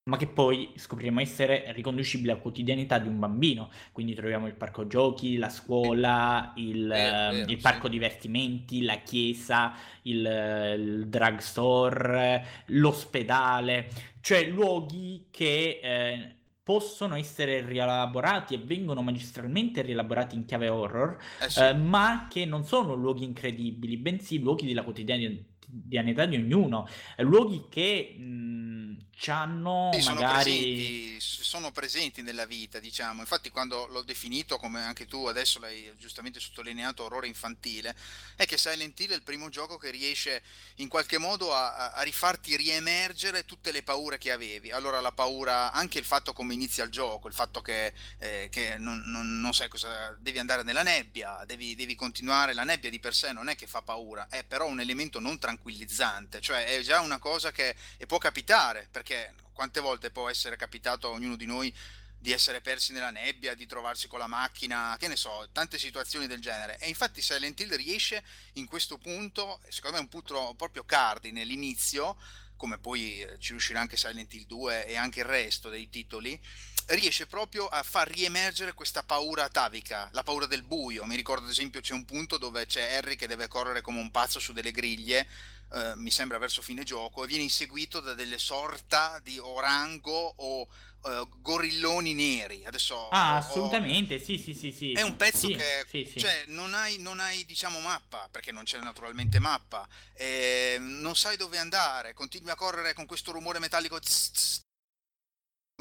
ma che poi scopriremo essere riconducibili alla quotidianità di un bambino. Quindi troviamo il parco giochi, la scuola, il, eh, eh, il parco sì. divertimenti, la chiesa, il, il drugstore, l'ospedale, cioè luoghi che... Eh, possono essere rielaborati e vengono magistralmente rielaborati in chiave horror, eh sì. eh, ma che non sono luoghi incredibili, bensì luoghi della quotidianità quotidianità di ognuno, luoghi che mh, hanno sì, magari... Sono presenti, sono presenti nella vita, diciamo. Infatti quando l'ho definito, come anche tu adesso l'hai giustamente sottolineato, orrore infantile, è che Silent Hill è il primo gioco che riesce in qualche modo a, a rifarti riemergere tutte le paure che avevi. Allora la paura, anche il fatto come inizia il gioco, il fatto che, eh, che non, non, non, sai cosa... devi andare nella nebbia, devi, devi continuare, la nebbia di per sé non è che fa paura, è però un elemento non tranquillizzante, cioè è già una cosa che può capitare, perché perché quante volte può essere capitato a ognuno di noi di essere persi nella nebbia, di trovarsi con la macchina, che ne so, tante situazioni del genere. E infatti Silent Hill riesce in questo punto, secondo me è un punto proprio cardine, l'inizio, come poi ci riuscirà anche Silent Hill 2 e anche il resto dei titoli, riesce proprio a far riemergere questa paura atavica, la paura del buio. Mi ricordo ad esempio c'è un punto dove c'è Harry che deve correre come un pazzo su delle griglie eh, mi sembra verso fine gioco, e viene inseguito da delle sorta di orango o uh, gorilloni neri. Adesso ah, assolutamente, sì, sì, sì, sì. È un pezzo sì, che sì, sì. Cioè, non hai, non hai, diciamo, mappa, perché non c'è naturalmente mappa, eh, non sai dove andare, continui a correre con questo rumore metallico. Tz, con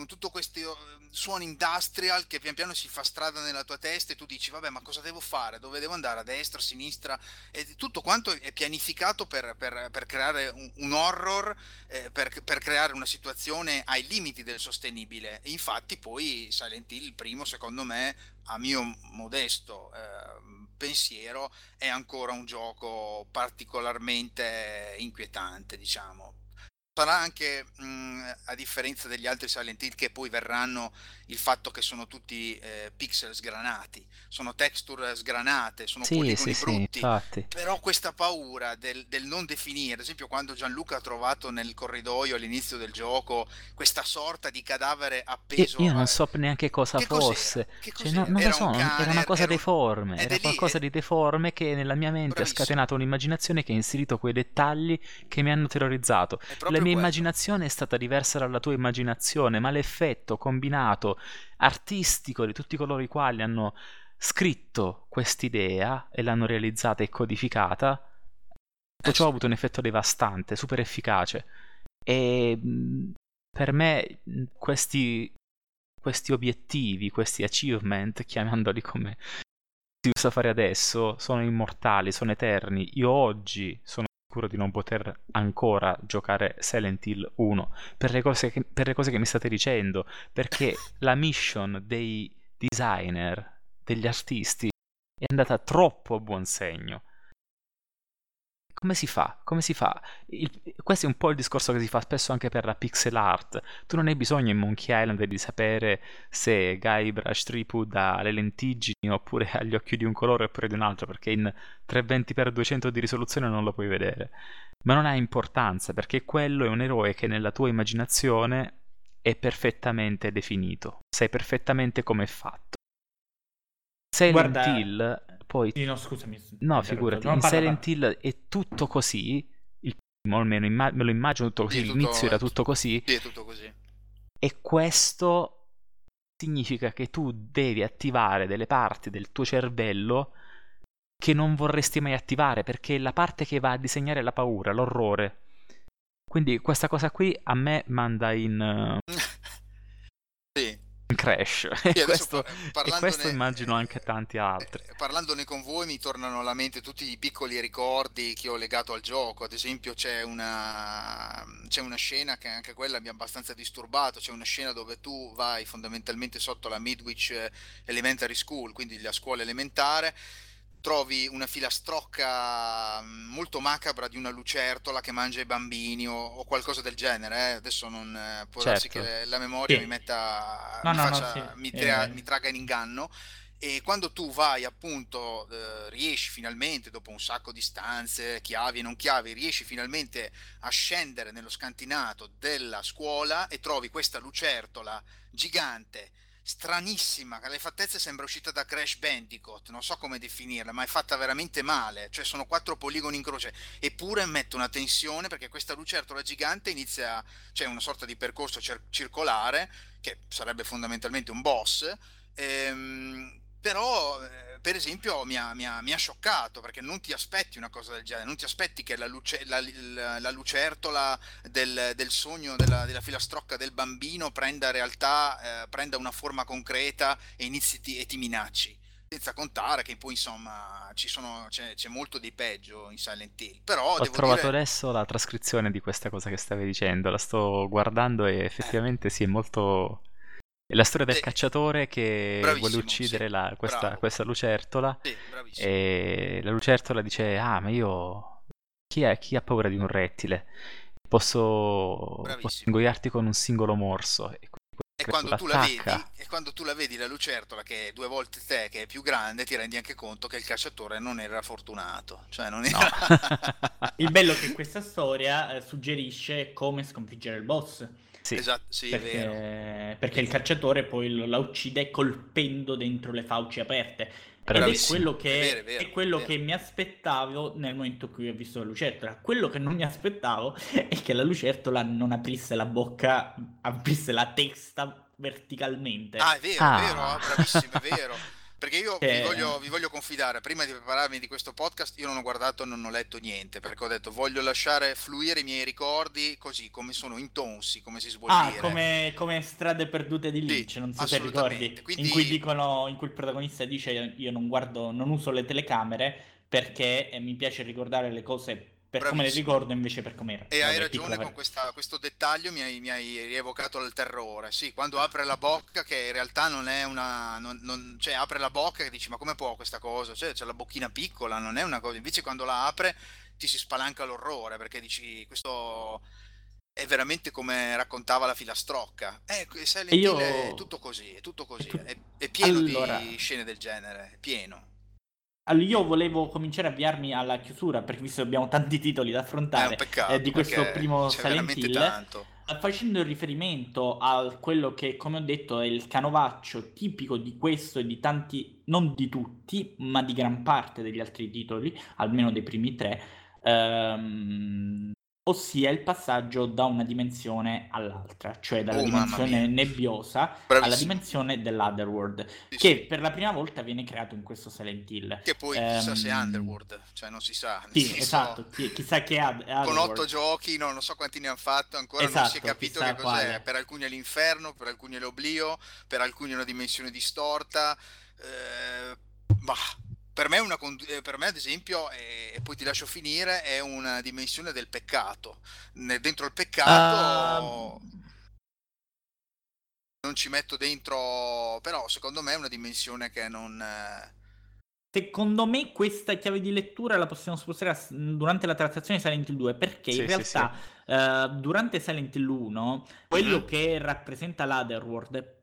tutto questo eh, suono industrial che pian piano si fa strada nella tua testa e tu dici vabbè ma cosa devo fare, dove devo andare, a destra, a sinistra? E tutto quanto è pianificato per, per, per creare un, un horror, eh, per, per, creare una situazione ai limiti del sostenibile. E infatti poi Silent Hill il primo secondo me a mio modesto eh, pensiero è ancora un gioco particolarmente inquietante diciamo sarà anche mh, a differenza degli altri Silent Hill che poi verranno il fatto che sono tutti eh, pixel sgranati, sono texture sgranate, sono sì, poligoni sì, brutti, sì, però questa paura del, del, non definire, ad esempio quando Gianluca ha trovato nel corridoio all'inizio del gioco questa sorta di cadavere appeso... Io, io non so neanche cosa che fosse, cos'era? Cioè, no, non era lo so, un cane, era una cosa era deforme, era qualcosa di deforme che nella mia mente Bravissimo. ha scatenato un'immaginazione che ha inserito quei dettagli che mi hanno terrorizzato. La mia quello. immaginazione è stata diversa dalla tua immaginazione, ma l'effetto combinato artistico di tutti coloro i quali hanno scritto quest'idea e l'hanno realizzata e codificata, tutto ciò ha avuto un effetto devastante, super efficace. E per me questi, questi obiettivi, questi achievement, chiamandoli come si usa fare adesso, sono immortali, sono eterni. Io oggi sono sicuro di non poter ancora giocare Silent Hill 1 per le cose che, per le cose che mi state dicendo, perché la mission dei designer, degli artisti, è andata troppo a buon segno. Come si fa? Come si fa? Il- questo è un po' il discorso che si fa spesso anche per la pixel art. Tu non hai bisogno in Monkey Island di sapere se Guybrush Threepwood ha le lentiggini oppure ha gli occhi di un colore oppure di un altro, perché in 320x200 di risoluzione non lo puoi vedere. Ma non ha importanza, perché quello è un eroe che nella tua immaginazione è perfettamente definito. Sai perfettamente come è fatto. Silent Guarda- Hill, poi Sì, no, scusami. No, figurati, No, in parla, Silent Hill è tutto così, il primo almeno imma- me lo immagino tutto così, Sì, tutto- l'inizio era tutto così, Sì, è tutto così. e questo significa che tu devi attivare delle parti del tuo cervello che non vorresti mai attivare, perché è la parte che va a disegnare la paura, l'orrore. Quindi questa cosa qui a me manda in, eh, sì. Crash, e, adesso questo, e questo immagino anche tanti altri. Eh, Parlandone con voi mi tornano alla mente tutti i piccoli ricordi che ho legato al gioco, ad esempio c'è una, c'è una scena che anche quella mi ha abbastanza disturbato, c'è una scena dove tu vai fondamentalmente sotto la Midwich eh, Elementary School, quindi la scuola elementare, trovi una filastrocca mm, molto macabra di una lucertola che mangia i bambini o, o qualcosa del genere, eh. adesso non eh, può darsi Certo. che la memoria Sì. mi metta No, mi, no, no, faccia- sì. mi tra- Eh. mi traga in inganno e quando tu vai appunto eh, riesci finalmente dopo un sacco di stanze chiavi e non chiavi riesci finalmente a scendere nello scantinato della scuola e trovi questa lucertola gigante stranissima alle fattezze sembra uscita da Crash Bandicoot non so come definirla ma è fatta veramente male cioè sono quattro poligoni in croce eppure mette una tensione perché questa lucertola gigante inizia c'è una sorta di percorso cer- circolare che sarebbe fondamentalmente un boss Ehm, però, eh, per esempio, mi ha, mi ha- mi ha scioccato perché non ti aspetti una cosa del genere, non ti aspetti che la, luce- la- la- la lucertola del, del sogno, della, della filastrocca del bambino prenda realtà, eh, prenda una forma concreta e inizi ti- e ti minacci. Senza contare che poi, insomma, ci sono, c'è, c'è molto di peggio in Silent Hill. Però Ho trovato dire... adesso la trascrizione di questa cosa che stavi dicendo, la sto guardando e effettivamente sì, è molto... È la storia del Eh, cacciatore che bravissimo, vuole uccidere sì, la- questa, questa lucertola Sì, bravissimo. e la lucertola dice, ah ma io... Chi è? Chi ha paura di un rettile? Posso, posso ingoiarti con un singolo morso. E E quando, tu la vedi, e quando tu la vedi la lucertola che è due volte te, che è più grande, ti rendi anche conto che il cacciatore non era fortunato. Cioè non No. era... Il bello è che questa storia eh, suggerisce come sconfiggere il boss. Sì. Esatto, sì, è vero. Perché, perché il cacciatore poi la uccide colpendo dentro le fauci aperte. Ed è Bravissimo. quello, che, È vero, è vero, è quello che mi aspettavo nel momento in cui ho visto la lucertola. Quello che non mi aspettavo è che la lucertola non aprisse la bocca, aprisse la testa verticalmente. Ah, è vero, Ah. è vero, ah, bravissimo, è vero. Perché io Che- vi, voglio, vi voglio confidare, prima di prepararmi di questo podcast, io non ho guardato, non ho letto niente, perché ho detto voglio lasciare fluire i miei ricordi così, come sono intonsi, come si vuol Ah, come, come strade perdute di Sì, Lynch, non so se ricordi, Quindi- in cui dicono, in cui il protagonista dice io non guardo, non uso le telecamere perché eh, mi piace ricordare le cose per come le ricordo invece per come erano. E hai ragione con questa- questo dettaglio, mi hai, mi hai rievocato il terrore. Sì, quando apre la bocca, che in realtà non è una. non- non- cioè, apre la bocca e dici: Ma come può questa cosa? Cioè, c'è la bocchina piccola, non è una cosa. Invece, quando la apre, ti si spalanca l'orrore perché dici: Questo è veramente come raccontava la filastrocca. Eh, Silent io- è tutto così, è tutto così. È, è pieno Allora- di scene del genere, è pieno. Allora, io volevo cominciare a avviarmi alla chiusura perché visto che abbiamo tanti titoli da affrontare peccato. eh, di questo primo Silent Hill, tanto. eh, facendo riferimento a quello che, come ho detto, è il canovaccio tipico di questo e di tanti, non di tutti, ma di gran parte degli altri titoli, almeno dei primi tre, ehm, ossia il passaggio da una dimensione all'altra, cioè dalla Oh, dimensione nebbiosa alla Bravissimo. dimensione dell'Otherworld, Sì, che sì. per la prima volta viene creato in questo Silent Hill. Che poi chissà se è Underworld, cioè non si sa. Sì, senso, esatto, chi- chissà che ha Con otto giochi, no, non so quanti ne hanno fatto, ancora non si è Esatto, capito che cos'è. quale. Per alcuni è l'inferno, per alcuni è l'oblio, per alcuni è una dimensione distorta. eh, bah, per me, è una, eh, per me, ad esempio, e poi ti lascio finire, è una dimensione del peccato. Ne- dentro il peccato Ah, non ci metto dentro, però secondo me è una dimensione che non... eh, Secondo me questa chiave di lettura la possiamo spostare a- durante la trattazione di Silent Hill 2 perché Sì, in sì, realtà eh, durante Silent Hill 1 quello Mhm. che rappresenta l'Otherworld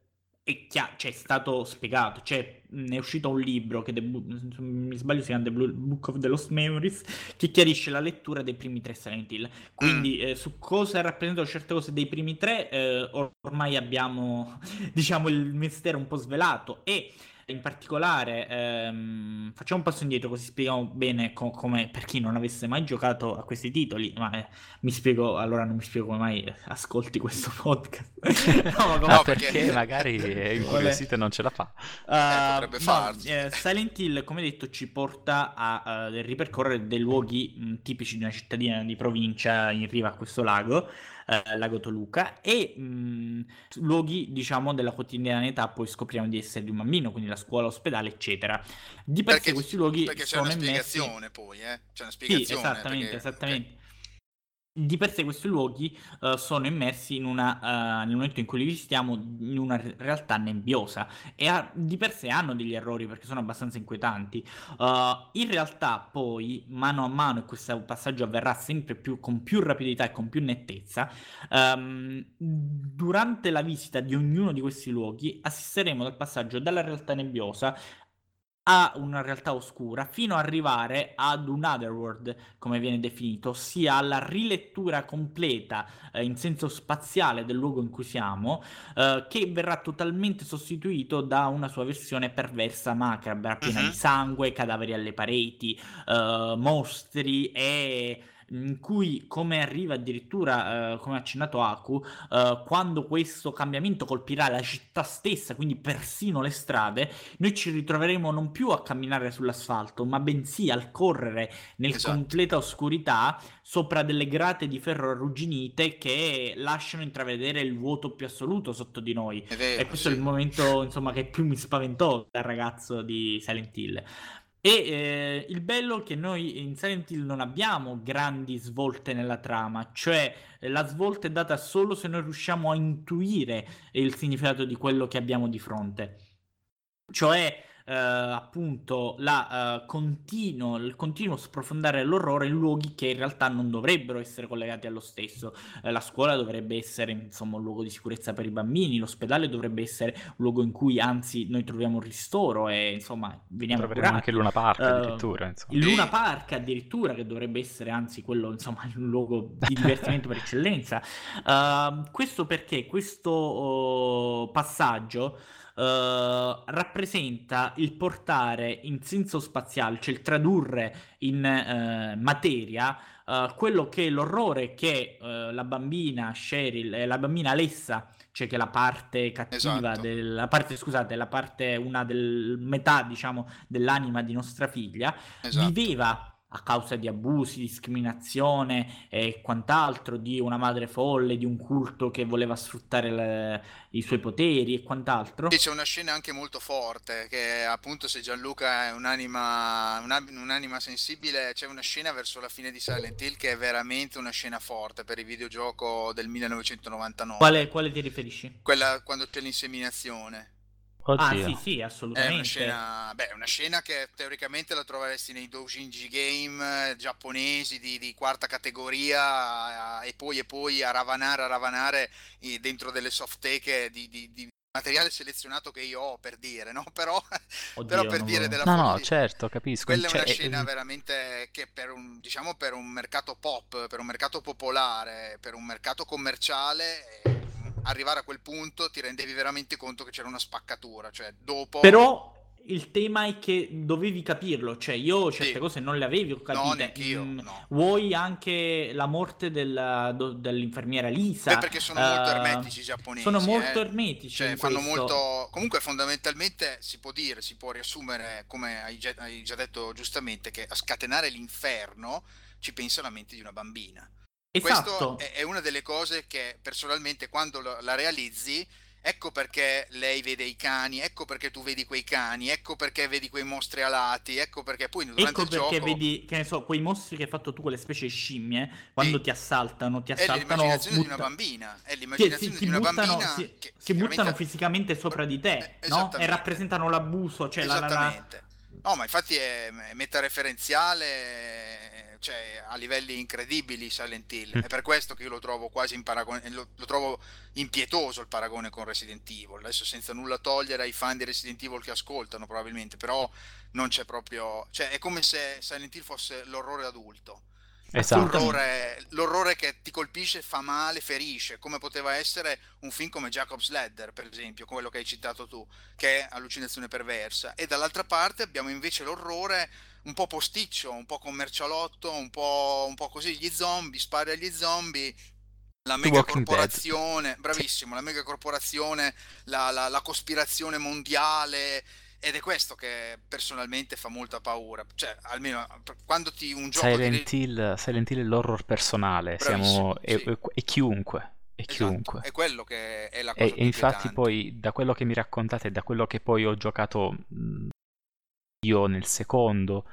è, chia- cioè, è stato spiegato, cioè è uscito un libro che, The Bu- se non mi sbaglio si chiama The Blue- Book of the Lost Memories che chiarisce la lettura dei primi tre Silent Hill. Quindi Mm. eh, su cosa rappresentano certe cose dei primi tre eh, or- ormai abbiamo diciamo il mistero un po' svelato e in particolare ehm, facciamo un passo indietro così spieghiamo bene co- come per chi non avesse mai giocato a questi titoli ma eh, mi spiego allora non mi spiego come mai eh, ascolti questo podcast no, ma come- No, perché... perché- magari è incuriosito e non ce la fa. Uh, potrebbe no, farsi. eh, Silent Hill, come detto, ci porta a eh, ripercorrere dei luoghi mh, tipici di una cittadina di provincia in riva a questo lago, eh, lago Toluca, e mh, luoghi, diciamo, della quotidianità. Poi scopriamo di essere di un bambino, quindi la scuola, l'ospedale, eccetera. Di per sé perché, questi luoghi perché c'è sono una immersi. spiegazione poi, eh? C'è una Sì, spiegazione. esattamente, perché- esattamente. Di per sé questi luoghi eh, sono immersi una, eh, nel momento in cui li visitiamo, in una re- realtà nebbiosa e ha- di per sé hanno degli errori perché sono abbastanza inquietanti. Uh, in realtà poi, mano a mano, e questo passaggio avverrà sempre più con più rapidità e con più nettezza, ehm, durante la visita di ognuno di questi luoghi assisteremo dal passaggio dalla realtà nebbiosa a una realtà oscura fino ad arrivare ad un otherworld, come viene definito, ossia alla rilettura completa eh, in senso spaziale del luogo in cui siamo, eh, che verrà totalmente sostituito da una sua versione perversa, macabra, piena Mhm. di sangue, cadaveri alle pareti, eh, mostri e in cui, come arriva addirittura, eh, come ha accennato Aku, eh, quando questo cambiamento colpirà la città stessa, quindi persino le strade, noi ci ritroveremo non più a camminare sull'asfalto, ma bensì al correre nel Esatto. completa oscurità sopra delle grate di ferro arrugginite che lasciano intravedere il vuoto più assoluto sotto di noi. Vero, E questo sì. è il momento, insomma, che più mi spaventò da ragazzo di Silent Hill. E eh, il bello è che noi in Silent Hill non abbiamo grandi svolte nella trama, cioè eh, la svolta è data solo se noi riusciamo a intuire il significato di quello che abbiamo di fronte. Cioè, eh, appunto, la, eh, continuo, il continuo sprofondare l'orrore in luoghi che in realtà non dovrebbero essere collegati allo stesso. Eh, la scuola dovrebbe essere, insomma, un luogo di sicurezza per i bambini, l'ospedale dovrebbe essere un luogo in cui, anzi, noi troviamo un ristoro e, insomma, veniamo Troveremo curati. anche Luna Park Eh, addirittura. Insomma. Il. Luna Park addirittura, che dovrebbe essere anzi quello, insomma, un luogo di divertimento per eccellenza. Uh, questo perché questo oh, passaggio uh, rappresenta il portare in senso spaziale, cioè il tradurre in eh, materia uh, quello che è l'orrore che uh, la bambina Cheryl, eh, la bambina Alessa, cioè che è la parte cattiva, Esatto. del, la parte, scusate, la parte, una del metà, diciamo, dell'anima di nostra figlia, Esatto. viveva a causa di abusi, discriminazione e quant'altro, di una madre folle, di un culto che voleva sfruttare le- i suoi poteri e quant'altro. Sì, c'è una scena anche molto forte, che appunto se Gianluca è un'anima, una- un'anima sensibile, c'è una scena verso la fine di Silent Hill che è veramente una scena forte per il videogioco del 1999. Quale, quale ti riferisci? Quella quando c'è l'inseminazione. Ah, Oddio. sì, sì, È assolutamente. una scena, beh, è una scena che teoricamente la troveresti nei doujinshi game eh, giapponesi di, di quarta categoria eh, e poi e poi a ravanare, a ravanare dentro delle soft take di, di- di materiale selezionato che io ho per dire, no? Però, Oddio, però per dire della No, no, certo, capisco. quella è Cioè, una eh, scena eh, veramente che per un, diciamo, per un mercato pop, per un mercato popolare, per un mercato commerciale, arrivare a quel punto ti rendevi veramente conto che c'era una spaccatura, cioè dopo... Però il tema è che dovevi capirlo, cioè io certe Sì. cose non le avevo capite. No, Mm, no. Vuoi anche la morte della- do- dell'infermiera Lisa? Beh, perché sono molto eh, ermetici i giapponesi. Sono eh. molto ermetici. Cioè, fanno questo. molto. Comunque, fondamentalmente si può dire, si può riassumere, come hai già, hai già detto giustamente, che a scatenare l'inferno ci pensa la mente di una bambina. Esatto. Questo è, è una delle cose che personalmente quando la realizzi, ecco perché lei vede i cani, ecco perché tu vedi quei cani, ecco perché vedi quei mostri alati, ecco perché poi durante Ecco perché gioco vedi, che ne so, quei mostri che hai fatto tu, quelle specie di scimmie, quando Sì. ti assaltano, ti è assaltano, l'immaginazione di una butta- bambina, è l'immaginazione si, di si una buttano, bambina si, che si buttano chiaramente- fisicamente sopra di te, Eh, no? E rappresentano l'abuso, cioè la, la- la-. No, ma infatti è metareferenziale, cioè a livelli incredibili Silent Hill. Mm. È per questo che io lo trovo quasi in paragone, lo, lo trovo impietoso il paragone con Resident Evil. Adesso senza nulla togliere ai fan di Resident Evil che ascoltano probabilmente, però non c'è proprio, cioè è come se Silent Hill fosse l'orrore adulto. Esatto. L'orrore, l'orrore che ti colpisce, fa male, ferisce, come poteva essere un film come Jacob's Ladder, per esempio, quello che hai citato tu, che è allucinazione perversa. E dall'altra parte abbiamo invece l'orrore un po' posticcio, un po' commercialotto, un po', un po' così, gli zombie, spari agli zombie, la mega corporazione, bravissimo, la mega corporazione, la, la- la cospirazione mondiale. Ed è questo che personalmente fa molta paura. Cioè, almeno quando ti un gioco Silent Hill, Silent Hill è l'horror personale, siamo, sì. è- è chiunque, è Esatto, chiunque. è quello che è la cosa E, e infatti poi da quello che mi raccontate e da quello che poi ho giocato io nel secondo,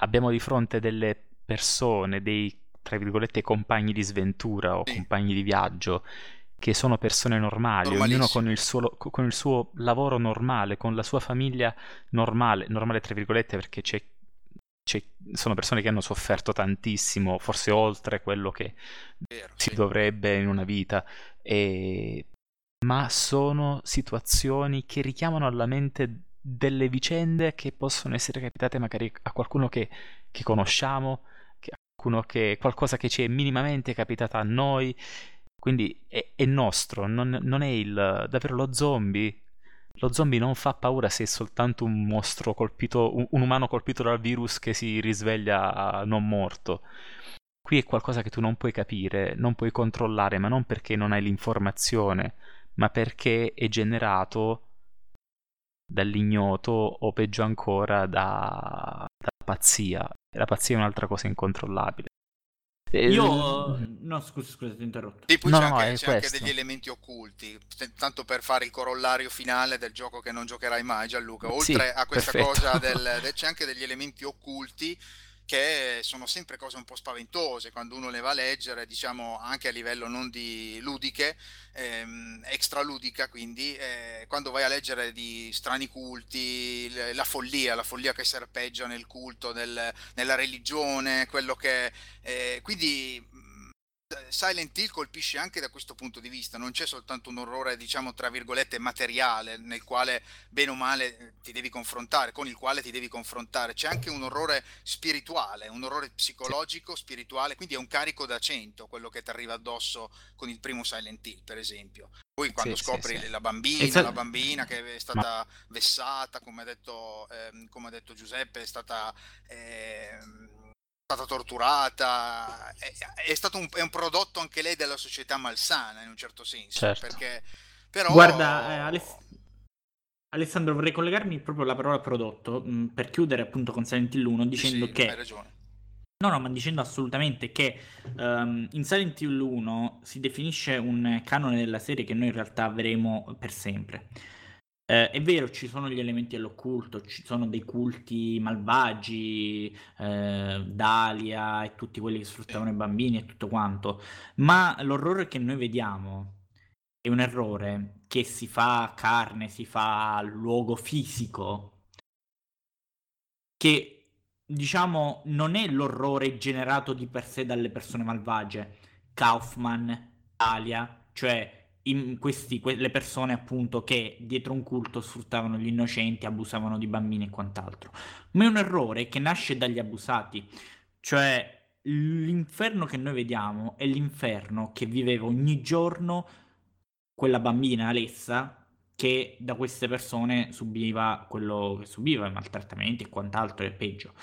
abbiamo di fronte delle persone, dei tra virgolette compagni di sventura o Sì. compagni di viaggio che sono persone normali, ognuno con il, suo, con il suo lavoro normale, con la sua famiglia normale, normale tra virgolette perché c'è, c'è- sono persone che hanno sofferto tantissimo, forse oltre quello che Vero, si sì. dovrebbe in una vita, e- ma sono situazioni che richiamano alla mente delle vicende che possono essere capitate magari a qualcuno che, che conosciamo, che- a qualcuno che, qualcosa che ci è minimamente capitata a noi, quindi è, è nostro, non, non è il, davvero lo zombie. Lo zombie non fa paura se è soltanto un mostro colpito, un, un umano colpito dal virus che si risveglia non morto. Qui è qualcosa che tu non puoi capire, non puoi controllare, ma non perché non hai l'informazione, ma perché è generato dall'ignoto o peggio ancora da, dalla pazzia. E la pazzia è un'altra cosa incontrollabile. E- Io... No, scusa, scusa, ti ho interrotto. Sì, poi No, c'è, no, anche, c'è anche degli elementi occulti, tanto per fare il corollario finale del gioco che non giocherai mai, Gianluca. Sì, Oltre a questa perfetto. cosa, del, de- c'è anche degli elementi occulti che sono sempre cose un po' spaventose quando uno le va a leggere, diciamo anche a livello non di ludiche, ehm, extraludica, quindi eh, quando vai a leggere di strani culti, la follia, la follia che serpeggia nel culto, nel- nella religione, quello che... eh, quindi Silent Hill colpisce anche da questo punto di vista, non c'è soltanto un orrore, diciamo, tra virgolette, materiale, nel quale bene o male eh, ti devi confrontare, con il quale ti devi confrontare, c'è anche un orrore spirituale, un orrore psicologico, spirituale, quindi è un carico da 100 quello che ti arriva addosso con il primo Silent Hill, per esempio. Poi quando Sì, sì, scopri sì. la bambina, Esa- la bambina che è stata vessata, come ha detto, ehm, come ha detto Giuseppe, è stata ehm, stata torturata, è, è stato un, è un, prodotto anche lei della società malsana in un certo senso. Certo. Perché, però... Guarda, eh, Aless- Alessandro, vorrei collegarmi proprio alla parola prodotto mh, mm, per chiudere appunto con Silent Hill 1 dicendo sì, che... Hai ragione. No, no, ma dicendo assolutamente che um, in Silent Hill 1 si definisce un canone della serie che noi in realtà avremo per sempre. Eh, è vero, ci sono gli elementi dell'occulto, ci sono dei culti malvagi, eh, Dalia e tutti quelli che sfruttavano i bambini e tutto quanto, ma l'orrore che noi vediamo è un errore che si fa carne, si fa luogo fisico, che diciamo non è l'orrore generato di per sé dalle persone malvagie, Kaufman, Dalia, cioè questi, le persone appunto che dietro un culto sfruttavano gli innocenti, abusavano di bambini e quant'altro. Ma è un errore che nasce dagli abusati, cioè l'inferno che noi vediamo è l'inferno che viveva ogni giorno quella bambina Alessa che da queste persone subiva quello che subiva, i maltrattamenti e quant'altro e peggio.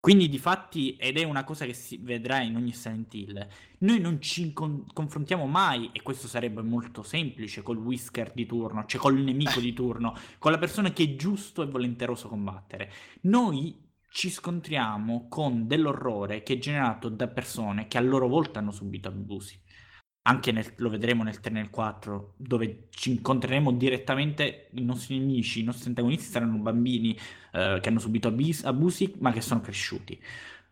Quindi di fatti, ed è una cosa che si vedrà in ogni Silent Hill, noi non ci con- confrontiamo mai, e questo sarebbe molto semplice, col whisker di turno, cioè col nemico di turno, con la persona che è giusto e volenteroso combattere. Noi ci scontriamo con dell'orrore che è generato da persone che a loro volta hanno subito abusi anche nel, lo vedremo nel 3 e nel 4, dove ci incontreremo direttamente i nostri nemici, i nostri antagonisti saranno bambini eh, che hanno subito abis- abusi, ma che sono cresciuti,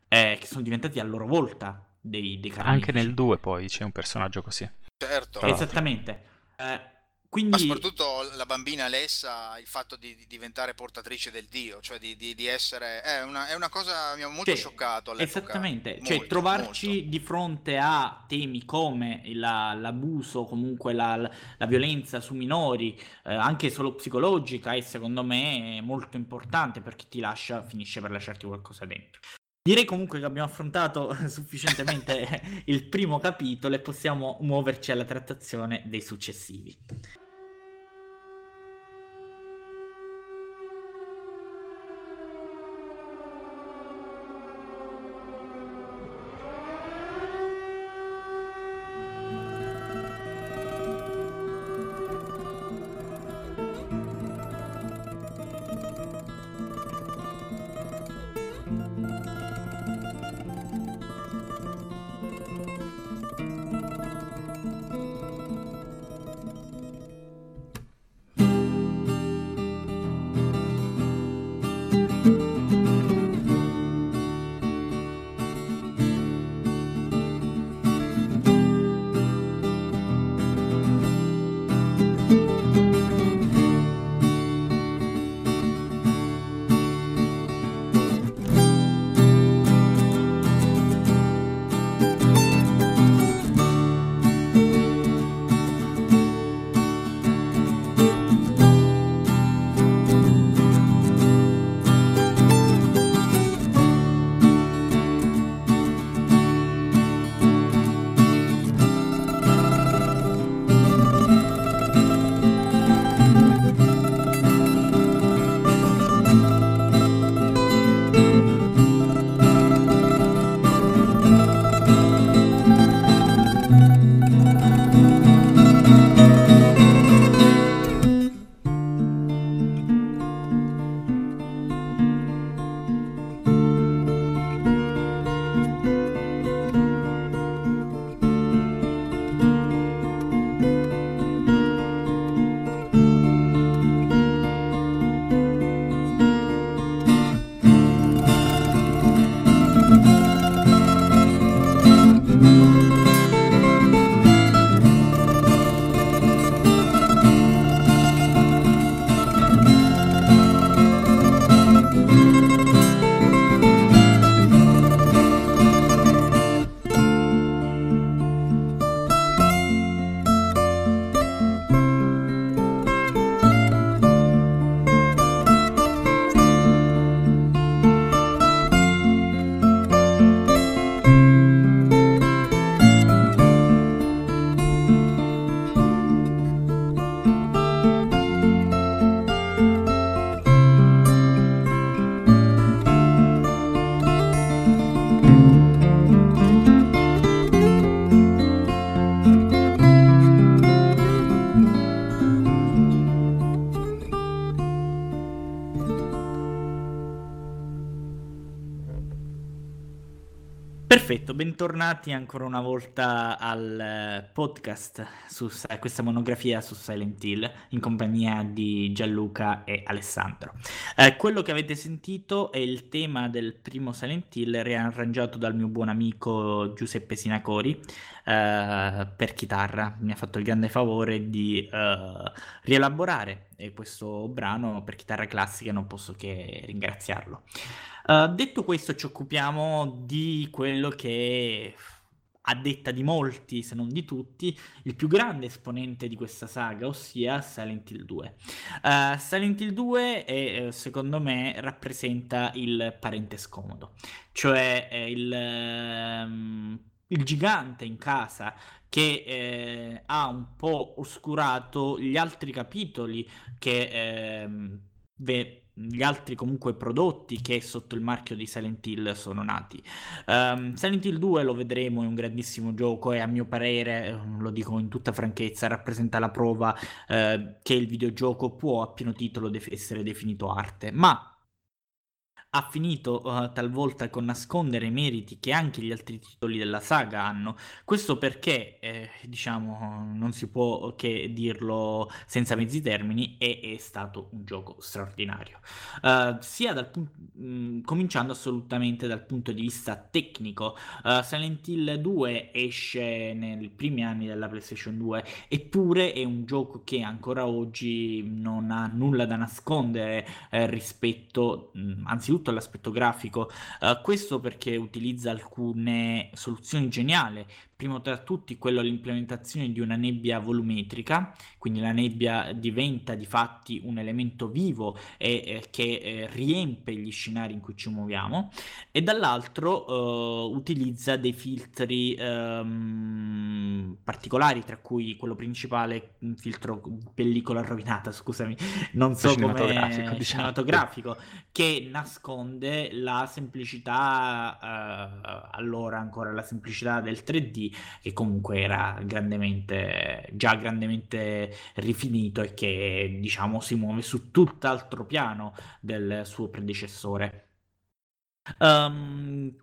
eh, che sono diventati a loro volta dei, dei Anche nel 2 poi c'è un personaggio così. Certo. Esattamente. Eh, quindi... Ma soprattutto la bambina Alessa, il fatto di, di diventare portatrice del Dio, cioè di, di, di essere... È una, è una, cosa mi ha molto cioè, scioccato all'epoca. Esattamente, molto, cioè trovarci molto. di fronte a temi come la, l'abuso, comunque la, la, violenza su minori, eh, anche solo psicologica, è secondo me molto importante perché ti lascia, finisce per lasciarti qualcosa dentro. Direi comunque che abbiamo affrontato sufficientemente il primo capitolo e possiamo muoverci alla trattazione dei successivi. Perfetto, bentornati ancora una volta al eh, podcast su questa monografia su Silent Hill in compagnia di Gianluca e Alessandro. Eh, quello che avete sentito è il tema del primo Silent Hill riarrangiato dal mio buon amico Giuseppe Sinacori eh, per chitarra. Mi ha fatto il grande favore di eh, rielaborare questo brano per chitarra classica, non posso che ringraziarlo. Uh, detto questo, ci occupiamo di quello che a detta di molti, se non di tutti, il più grande esponente di questa saga, ossia Silent Hill 2. Uh, eh, Silent Hill 2 è, eh, secondo me rappresenta il parente scomodo, cioè il, um, il gigante in casa che eh, ha un po' oscurato gli altri capitoli che eh, gli altri comunque prodotti che sotto il marchio di Silent Hill sono nati. Um, Silent Hill 2 lo vedremo, è un grandissimo gioco e a mio parere, ehm, lo dico in tutta franchezza, rappresenta la prova uh, che il videogioco può a pieno titolo def- essere definito arte. Ma ha finito uh, talvolta con nascondere meriti che anche gli altri titoli della saga hanno. Questo perché, eh, diciamo, non si può che dirlo senza mezzi termini, è, è stato un gioco straordinario. Uh, sia dal punto, mm, cominciando assolutamente dal punto di vista tecnico. Uh, Silent Hill 2 esce nei primi anni della PlayStation 2, eppure è un gioco che ancora oggi non ha nulla da nascondere eh, rispetto, mh, mm, anzitutto soprattutto all'aspetto grafico. Uh, questo perché utilizza alcune soluzioni geniali primo tra tutti quello l'implementazione di una nebbia volumetrica, quindi la nebbia diventa di fatti un elemento vivo e eh, che eh, riempie gli scenari in cui ci muoviamo e dall'altro eh, utilizza dei filtri ehm, particolari, tra cui quello principale, un filtro pellicola rovinata, scusami, non so cinematografico, come diciamo. cinematografico, che nasconde la semplicità eh, allora ancora la semplicità del 3D che comunque era grandemente, già grandemente rifinito e che diciamo si muove su tutt'altro piano del suo predecessore. Um,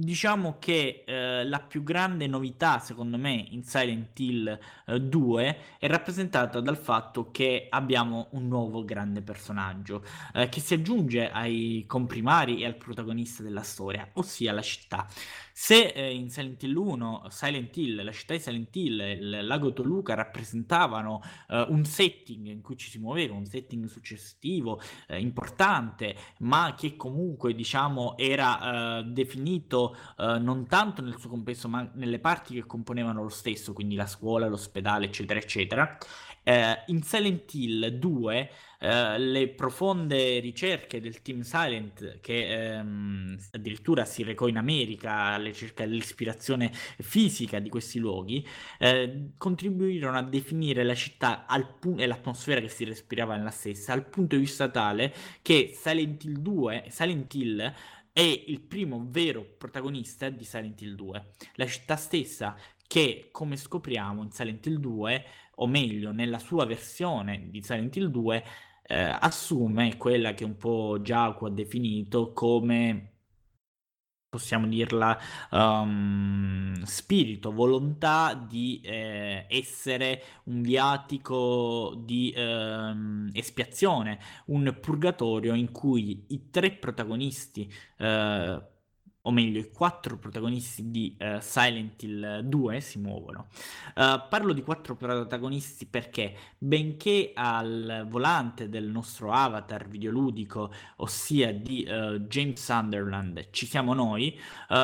Diciamo che eh, la più grande novità, secondo me, in Silent Hill eh, 2 è rappresentata dal fatto che abbiamo un nuovo grande personaggio eh, che si aggiunge ai comprimari e al protagonista della storia, ossia la città. Se eh, in Silent Hill 1, Silent Hill, la città di Silent Hill e il lago Toluca rappresentavano eh, un setting in cui ci si muoveva, un setting successivo eh, importante, ma che comunque diciamo era definito uh, non tanto nel suo complesso, ma nelle parti che componevano lo stesso, quindi la scuola, l'ospedale, eccetera, eccetera. Uh, in Silent Hill 2 uh, eh, le profonde ricerche del team Silent che um, addirittura si recò in America alla ricerca dell'ispirazione fisica di questi luoghi uh, contribuirono a definire la città pu- e l'atmosfera che si respirava nella stessa al punto di vista tale che Silent Hill 2 Silent Hill è il primo vero protagonista di Silent Hill 2. La città stessa che, come scopriamo in Silent Hill 2, o meglio, nella sua versione di Silent Hill 2, eh, assume quella che un po' Giacomo ha definito come possiamo dirla, um, spirito, volontà di eh, essere un viatico di eh, espiazione, un purgatorio in cui i tre protagonisti eh, o meglio i quattro protagonisti di uh, Silent Hill 2 si muovono. Uh, parlo di quattro protagonisti perché, benché al volante del nostro avatar videoludico, ossia di uh, James Sunderland, ci siamo noi,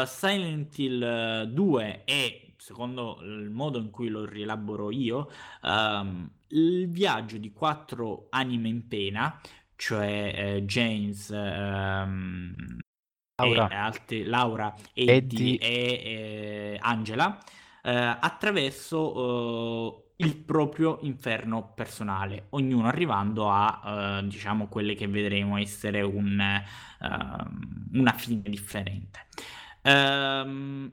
Silent Hill 2 è, secondo il modo in cui lo rielaboro io, um, il viaggio di quattro anime in pena, cioè eh, James, um, Laura, e altri, Laura Eddie, Eddie. e eh, Angela eh, attraverso eh, il proprio inferno personale, ognuno arrivando a eh, diciamo quelle che vedremo essere un, ehm, una fine differente. Ehm,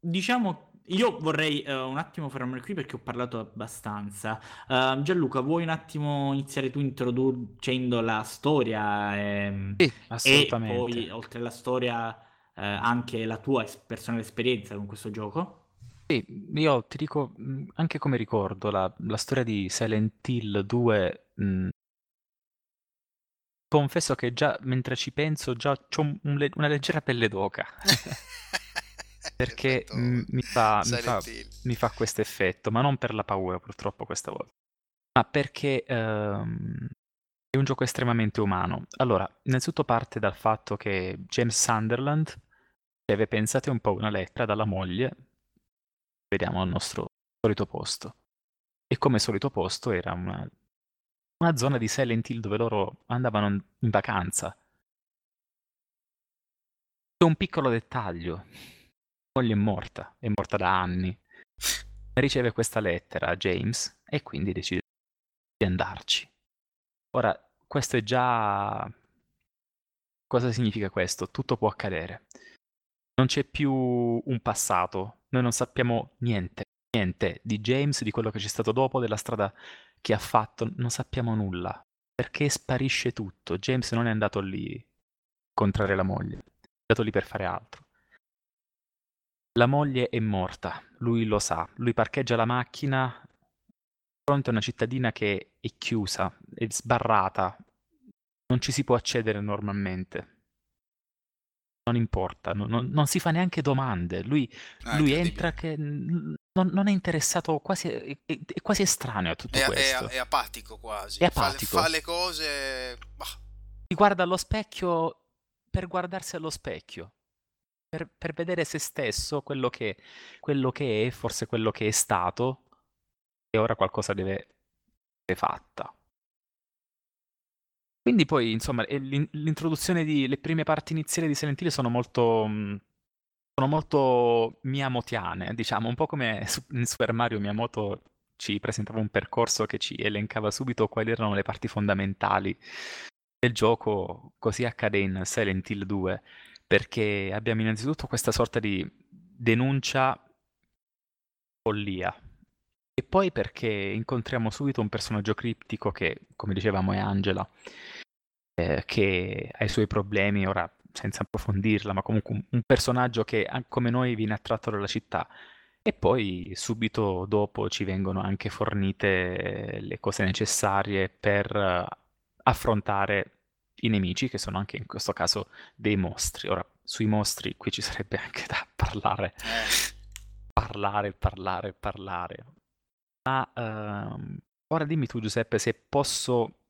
diciamo io vorrei uh, un attimo fermarmi qui perché ho parlato abbastanza. Uh, Gianluca, vuoi un attimo iniziare tu introducendo la storia? E, sì, assolutamente. E poi, oltre alla storia, eh, anche la tua es- personale esperienza con questo gioco? Sì, io ti dico mh, anche come ricordo la, la storia di Silent Hill 2. mh, confesso che già mentre ci penso, già ho una leggera pelle d'oca. Perché mi fa, mi fa, mi fa questo effetto, ma non per la paura purtroppo questa volta, ma perché ehm, è un gioco estremamente umano. Allora, innanzitutto parte dal fatto che James Sunderland deve, pensate un po', una lettera dalla moglie, vediamo al nostro solito posto. E come solito posto era una, una zona di Silent Hill dove loro andavano in vacanza. C'è un piccolo dettaglio. Moglie è morta, è morta da anni. Riceve questa lettera James e quindi decide di andarci. Ora, questo è già... Cosa significa questo? Tutto può accadere. Non c'è più un passato, noi non sappiamo niente, niente di James, di quello che c'è stato dopo, della strada che ha fatto, non sappiamo nulla. Perché sparisce tutto. James non è andato lì a incontrare la moglie, è andato lì per fare altro. La moglie è morta, lui lo sa, lui parcheggia la macchina di fronte a una cittadina che è chiusa, è sbarrata, non ci si può accedere normalmente. Non importa, non, non- non si fa neanche domande. Lui, Ah, lui entra che non, non è interessato, quasi, è, è- è quasi estraneo a tutto È, è- questo. è apatico quasi. È Fa le- apatico. Fa, le cose. bah, Si guarda allo specchio per guardarsi allo specchio, per, per vedere se stesso, quello che, quello che è, forse quello che è stato, e ora qualcosa deve essere fatta. Quindi poi, insomma, l'in- l'introduzione di le prime parti iniziali di Silent Hill sono molto mh, sono molto miyamotiane, diciamo, un po' come in Super Mario Miyamoto ci presentava un percorso che ci elencava subito quali erano le parti fondamentali del gioco, così accade in Silent Hill 2, perché abbiamo innanzitutto questa sorta di denuncia follia. E poi perché incontriamo subito un personaggio criptico che, come dicevamo, è Angela, eh, che ha i suoi problemi, ora senza approfondirla, ma comunque un, personaggio che come noi viene attratto dalla città. E poi subito dopo ci vengono anche fornite le cose necessarie per eh, affrontare i nemici, che sono anche in questo caso dei mostri. Ora, sui mostri qui ci sarebbe anche da parlare, eh, parlare, parlare, parlare. Ma ehm, ora dimmi tu, Giuseppe, se posso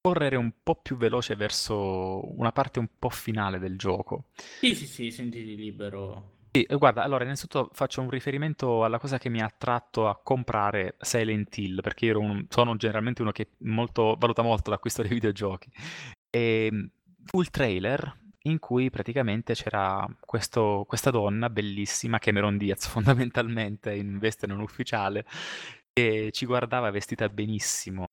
correre un po' più veloce verso una parte un po' finale del gioco. Sì, sì, sì, sentiti libero. Sì, eh, guarda, allora innanzitutto faccio un riferimento alla cosa che mi ha attratto a comprare Silent Hill, perché io ero un- sono generalmente uno che molto- valuta molto l'acquisto dei videogiochi. E fu il trailer in cui praticamente c'era questo- questa donna bellissima, Cameron Diaz fondamentalmente, in veste non ufficiale, che ci guardava vestita benissimo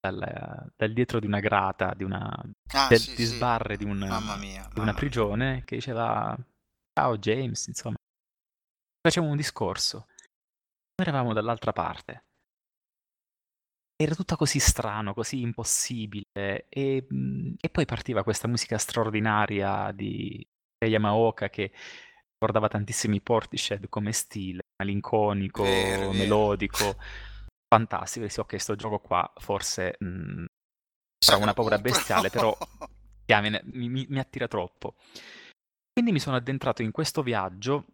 dal, dal dietro di una grata, di una ah, del- sì, di sì. sbarre di un- Mamma mia. di mamma una mia. prigione che diceva ciao James, insomma. Facevamo un discorso. Noi eravamo dall'altra parte. Era tutto così strano, così impossibile. E, mh, e poi partiva questa musica straordinaria di Yamaoka che ricordava tantissimi Portishead come stile, malinconico, Vero, vero. melodico, fantastico. Sì, ok, sto gioco qua forse mh, Sa avrà che una paura bestiale, però mi, mi- mi attira troppo. Quindi mi sono addentrato in questo viaggio.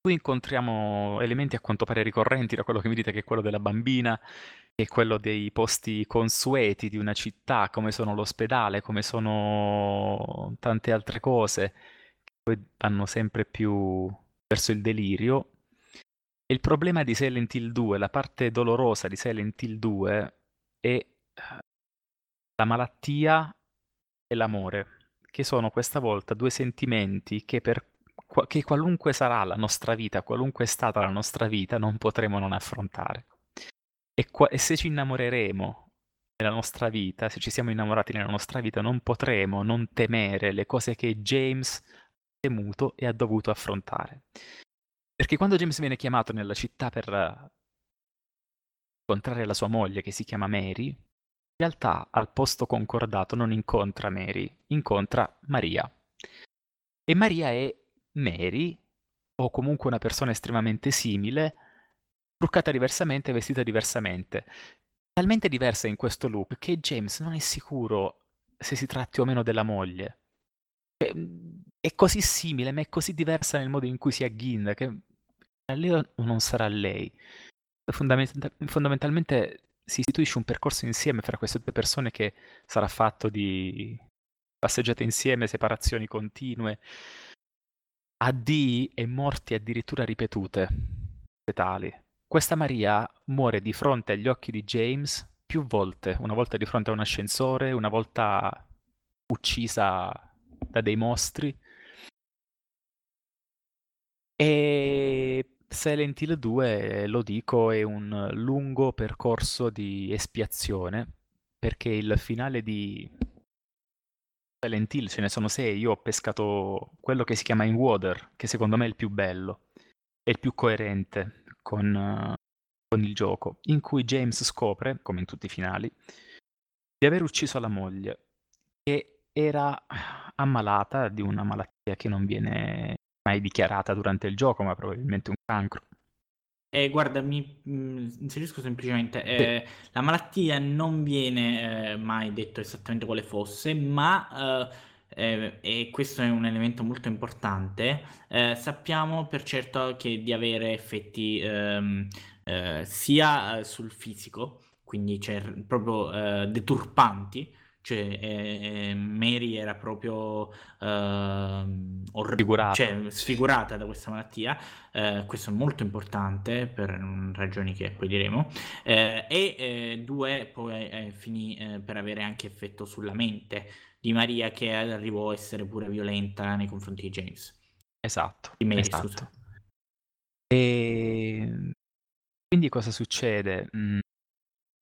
Qui incontriamo elementi a quanto pare ricorrenti, da quello che mi dite che è quello della bambina, che è quello dei posti consueti di una città, come sono l'ospedale, come sono tante altre cose, che poi vanno sempre più verso il delirio. E il problema di Silent Hill 2, la parte dolorosa di Silent Hill 2 è eh, la malattia e l'amore, che sono questa volta due sentimenti che per che qualunque sarà la nostra vita, qualunque è stata la nostra vita, non potremo non affrontare. E, qua- e se ci innamoreremo nella nostra vita, se ci siamo innamorati nella nostra vita, non potremo non temere le cose che James ha temuto e ha dovuto affrontare. Perché quando James viene chiamato nella città per incontrare la sua moglie, che si chiama Mary, in realtà al posto concordato non incontra Mary, incontra Maria, E Maria è Mary, o comunque una persona estremamente simile, truccata diversamente, vestita diversamente. Talmente diversa in questo look che James non è sicuro se si tratti o meno della moglie. Cioè, è così simile, ma è così diversa nel modo in cui si agghinda che sarà lei o non sarà lei. Fondamental- fondamentalmente si istituisce un percorso insieme fra queste due persone che sarà fatto di passeggiate insieme, separazioni continue, addii e morti addirittura ripetute, tali. Questa Maria muore di fronte agli occhi di James più volte, una volta di fronte a un ascensore, una volta uccisa da dei mostri. E Silent Hill 2, lo dico, è un lungo percorso di espiazione, perché il finale di Silent Hill ce ne sono sei, io ho pescato quello che si chiama In Water, che secondo me è il più bello, è il più coerente con, uh, con il gioco, in cui James scopre, come in tutti i finali, di aver ucciso la moglie, che era ammalata di una malattia che non viene mai dichiarata durante il gioco, ma probabilmente un cancro. Eh, guarda, mi mh, mm, inserisco semplicemente, eh, la malattia non viene eh, mai detto esattamente quale fosse, ma eh, eh, e questo è un elemento molto importante, eh, sappiamo per certo che di avere effetti ehm, sia sul fisico, quindi cioè, proprio deturpanti, cioè eh, Mary era proprio eh, orribile, cioè, sfigurata da questa malattia, eh, questo è molto importante per ragioni che poi diremo, eh, e eh, due poi eh, finì per avere anche effetto sulla mente di Maria che arrivò a essere pure violenta nei confronti di James. Esatto. Di Mary, esatto. Scusa. E quindi cosa succede? Mm,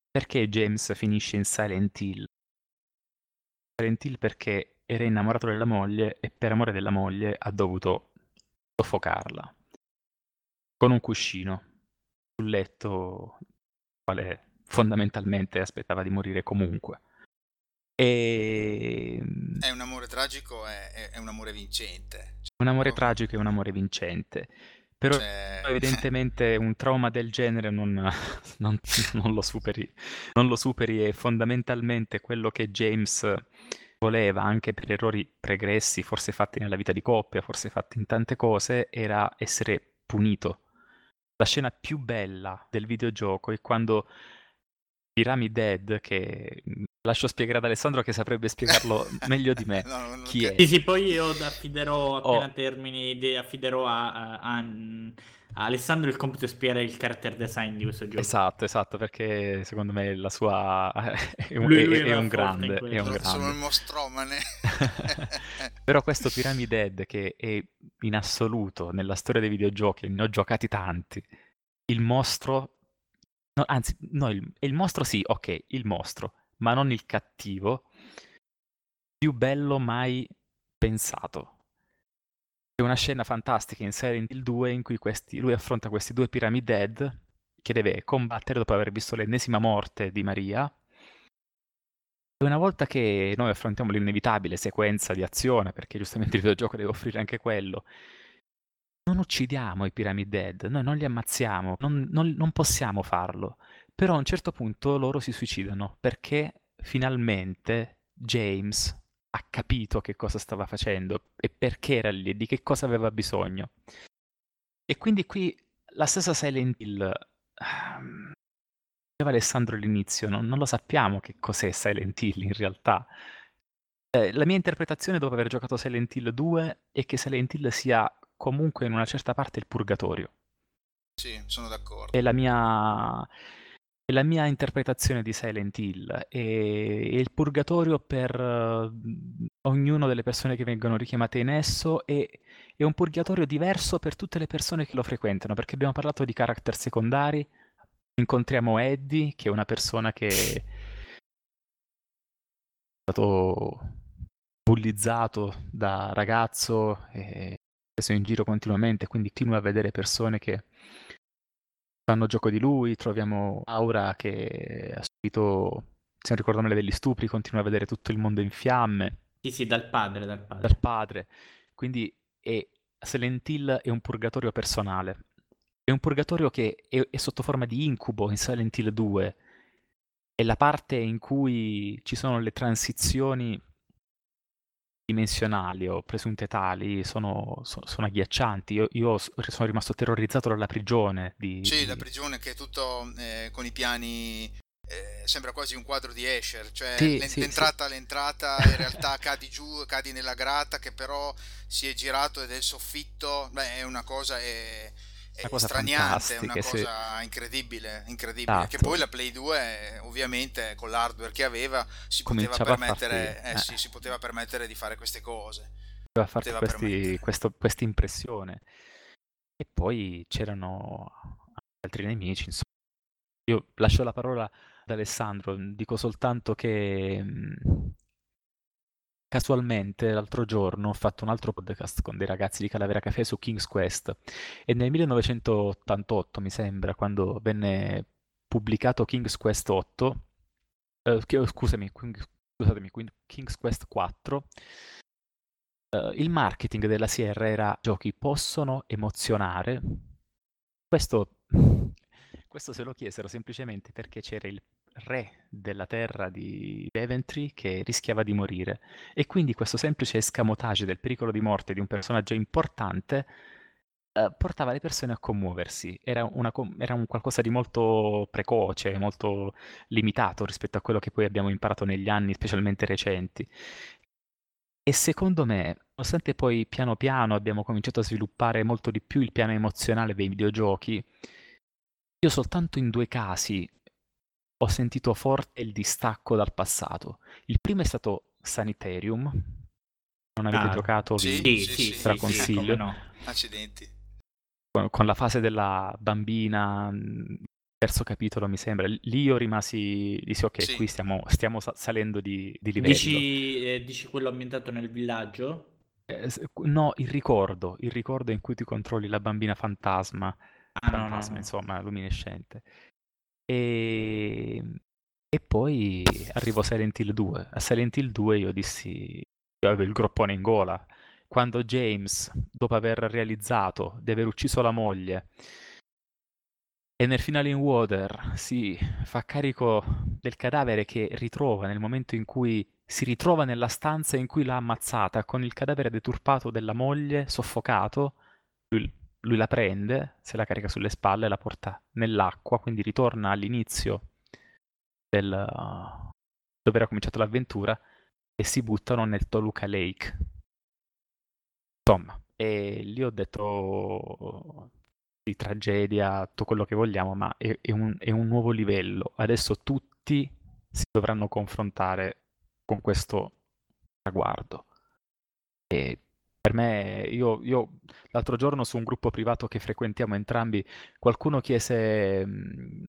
perché James finisce in Silent Hill? Silent Hill perché era innamorato della moglie e per amore della moglie ha dovuto soffocarla con un cuscino sul letto, quale fondamentalmente aspettava di morire comunque. E... È un amore tragico, è, è un amore vincente. Un amore tragico e un amore vincente. Però cioè... evidentemente un trauma del genere non, non, non, lo superi, non lo superi e fondamentalmente quello che James voleva anche per errori pregressi, forse fatti nella vita di coppia, forse fatti in tante cose, era essere punito. La scena più bella del videogioco è quando Pyramid Dead, che lascio spiegare ad Alessandro che saprebbe spiegarlo meglio di me, no, chi è. Sì, sì, poi io affiderò, appena oh. termini, affiderò a, a, a Alessandro il compito di spiegare il character design di questo gioco. Esatto, esatto, perché secondo me la sua è un, lui, lui è, è un grande, è un grande. Sono il mostromane. Però questo Pyramid Head che è in assoluto nella storia dei videogiochi, ne ho giocati tanti. Il mostro no, anzi, no, il, il mostro sì, ok, il mostro, ma non il cattivo più bello mai pensato c'è una scena fantastica in Silent Hill 2 in cui questi, lui affronta questi due Pyramid Dead che deve combattere dopo aver visto l'ennesima morte di Maria. E una volta che noi affrontiamo l'inevitabile sequenza di azione, perché giustamente il videogioco deve offrire anche quello, non uccidiamo i Pyramid Dead, noi non li ammazziamo, non, non, non possiamo farlo. Però a un certo punto loro si suicidano perché finalmente James ha capito che cosa stava facendo e perché era lì, di che cosa aveva bisogno. E quindi qui la stessa Silent Hill, um, diceva Alessandro all'inizio, non, non, lo sappiamo che cos'è Silent Hill in realtà. Eh, la mia interpretazione dopo aver giocato Silent Hill 2 è che Silent Hill sia comunque in una certa parte il purgatorio. Sì, sono d'accordo. È la mia la mia interpretazione di Silent Hill è, il purgatorio per uh, ognuno delle persone che vengono richiamate in esso e è un purgatorio diverso per tutte le persone che lo frequentano, perché abbiamo parlato di character secondari, incontriamo Eddie, che è una persona che è stato bullizzato da ragazzo e preso in giro continuamente, quindi continua a vedere persone che fanno gioco di lui, troviamo Aura che ha subito, se non ricordo male, degli stupri, continua a vedere tutto il mondo in fiamme. Sì, sì, dal padre, dal padre. Dal padre. Quindi è, Silent Hill è un purgatorio personale. È un purgatorio che è, è sotto forma di incubo in Silent Hill 2. È la parte in cui ci sono le transizioni dimensionali o presunte tali sono, sono, sono agghiaccianti. Io, io, sono rimasto terrorizzato dalla prigione. Di, sì, di... la prigione che è tutto eh, con i piani. Eh, sembra quasi un quadro di Escher, cioè Sì, l'en- sì, l'entrata all'entrata, in realtà cadi giù, cadi nella grata che però si è girato ed è il soffitto. Beh, è una cosa. È Una cosa straniante, è una fantastica, sì. cosa incredibile, incredibile. Che Esatto. poi la Play 2, ovviamente, con l'hardware che aveva, si poteva permettere, eh, eh. sì, si poteva permettere di fare queste cose. poteva questi, questo, questa impressione. E poi c'erano altri nemici, insomma. Io lascio la parola ad Alessandro, dico soltanto che mh, casualmente l'altro giorno ho fatto un altro podcast con dei ragazzi di Calavera Café su King's Quest e nel 1988, mi sembra, quando venne pubblicato King's Quest 8, eh, che- scusami, King- scusatemi, King's Quest 4, eh, il marketing della Sierra era giochi possono emozionare. Questo, questo se lo chiesero semplicemente perché c'era il re della terra di Daventry che rischiava di morire e quindi questo semplice escamotage del pericolo di morte di un personaggio importante eh, portava le persone a commuoversi. Era, una era un qualcosa di molto precoce, molto limitato rispetto a quello che poi abbiamo imparato negli anni, specialmente recenti. E secondo me, nonostante poi piano piano abbiamo cominciato a sviluppare molto di più il piano emozionale dei videogiochi, io soltanto in due casi ho sentito forte il distacco dal passato. Il primo è stato Sanitarium. Non avete Ah, giocato? sì, vi Sì, straconsiglio. sì, no. Accidenti. con, con la fase della bambina, mh, terzo capitolo mi sembra, lì io rimasi, dissi ok, Sì. qui stiamo, stiamo sa- salendo di, di livello. Dici, eh, dici quello ambientato nel villaggio? Eh, no, il ricordo, il ricordo in cui ti controlli la bambina fantasma, Ah, no, no, fantasma no. insomma, luminescente. E, e poi arrivò Silent Hill 2. A Silent Hill 2 io dissi, io avevo il groppone in gola. Quando James, dopo aver realizzato di aver ucciso la moglie, e nel finale in Water si fa carico del cadavere che ritrova nel momento in cui si ritrova nella stanza in cui l'ha ammazzata con il cadavere deturpato della moglie, soffocato, lui la prende, se la carica sulle spalle e la porta nell'acqua, quindi ritorna all'inizio del, dove era cominciata l'avventura e si buttano nel Toluca Lake. Insomma, e lì ho detto di tragedia, tutto quello che vogliamo, ma è, è un, è un nuovo livello. Adesso tutti si dovranno confrontare con questo traguardo. E per me, io, io l'altro giorno su un gruppo privato che frequentiamo entrambi, qualcuno chiese mh,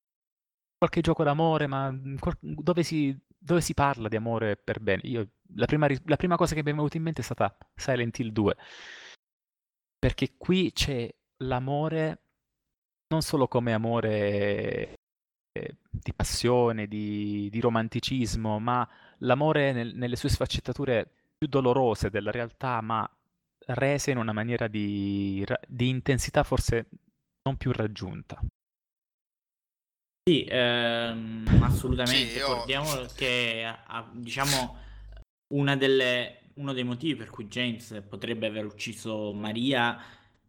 qualche gioco d'amore, ma mh, qual- dove si, dove si parla di amore per bene? Io, la, prima, la prima cosa che mi è venuta in mente è stata Silent Hill 2, perché qui c'è l'amore non solo come amore eh, di passione, di, di romanticismo, ma l'amore nel- nelle sue sfaccettature più dolorose della realtà, ma rese in una maniera di, di intensità forse non più raggiunta. Sì, ehm, assolutamente. Sì, io- Ricordiamo che diciamo una delle, uno dei motivi per cui James potrebbe aver ucciso Maria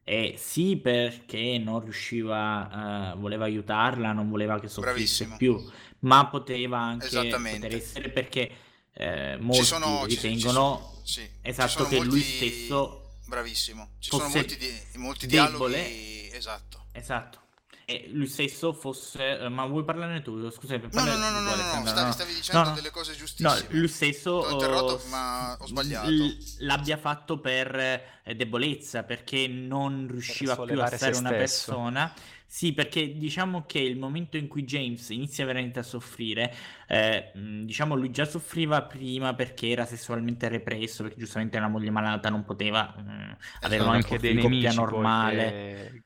è sì perché non riusciva, eh, voleva aiutarla, non voleva che soffrisse Bravissimo. più, ma poteva anche poter essere perché eh, Ci molti sono, ci- ci ritengono sono- sì, ci esatto sono che lui molti- stesso Bravissimo. Ci fosse sono molti, di- molti dialoghi. Esatto. Esatto. E lui stesso fosse. eh, Ma vuoi parlarne tu? Scusa, No, no, no, no, no, no, no, stavi, no. stavi dicendo No, no. delle cose No, giustissime. lui stesso T'ho interrotto, eh, ma ho sbagliato. l- l'abbia fatto per eh, debolezza, perché non riusciva più a essere una stesso. persona. Sì, perché diciamo che il momento in cui James inizia veramente a soffrire, eh, mh, diciamo lui già soffriva prima perché era sessualmente represso, perché giustamente una moglie malata non poteva mh, avere un Esatto. anche dei nemici normale. che-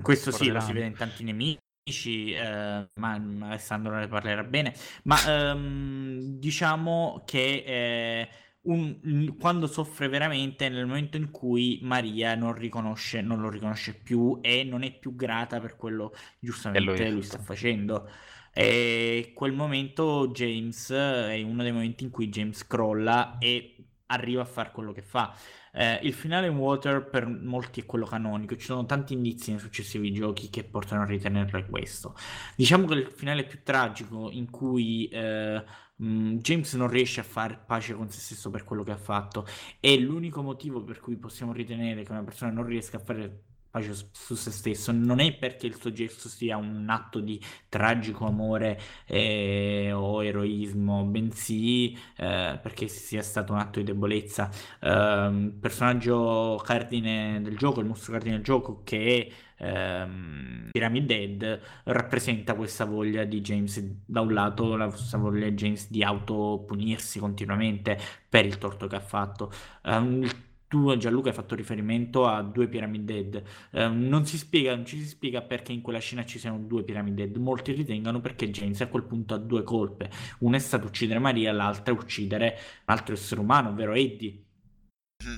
Questo sì, lo si vede in tanti nemici, eh, ma ma Alessandro ne parlerà bene. Ma ehm, diciamo che eh, un, quando soffre veramente nel momento in cui Maria non, riconosce, non lo riconosce più e non è più grata per quello giustamente lui, lui sta facendo. E quel momento James è uno dei momenti in cui James crolla e arriva a fare quello che fa. Eh, il finale in Water per molti è quello canonico, ci sono tanti indizi nei successivi giochi che portano a ritenerlo questo. Diciamo che il finale più tragico in cui eh, James non riesce a fare pace con se stesso per quello che ha fatto è l'unico motivo per cui possiamo ritenere che una persona non riesca a fare pace su se stesso non è perché il suo gesto sia un atto di tragico amore eh, o eroismo, bensì eh, perché sia stato un atto di debolezza. Eh, personaggio cardine del gioco, il mostro cardine del gioco che è ehm, Pyramid Head rappresenta questa voglia di James da un lato la voglia di James di autopunirsi continuamente per il torto che ha fatto. Um, tu Gianluca hai fatto riferimento a due Pyramid Dead. Eh, non si spiega non ci si spiega perché in quella scena ci siano due Pyramid Dead. Molti ritengono perché James a quel punto ha due colpe. Una è stata uccidere Maria l'altra è uccidere un altro essere umano ovvero Eddie.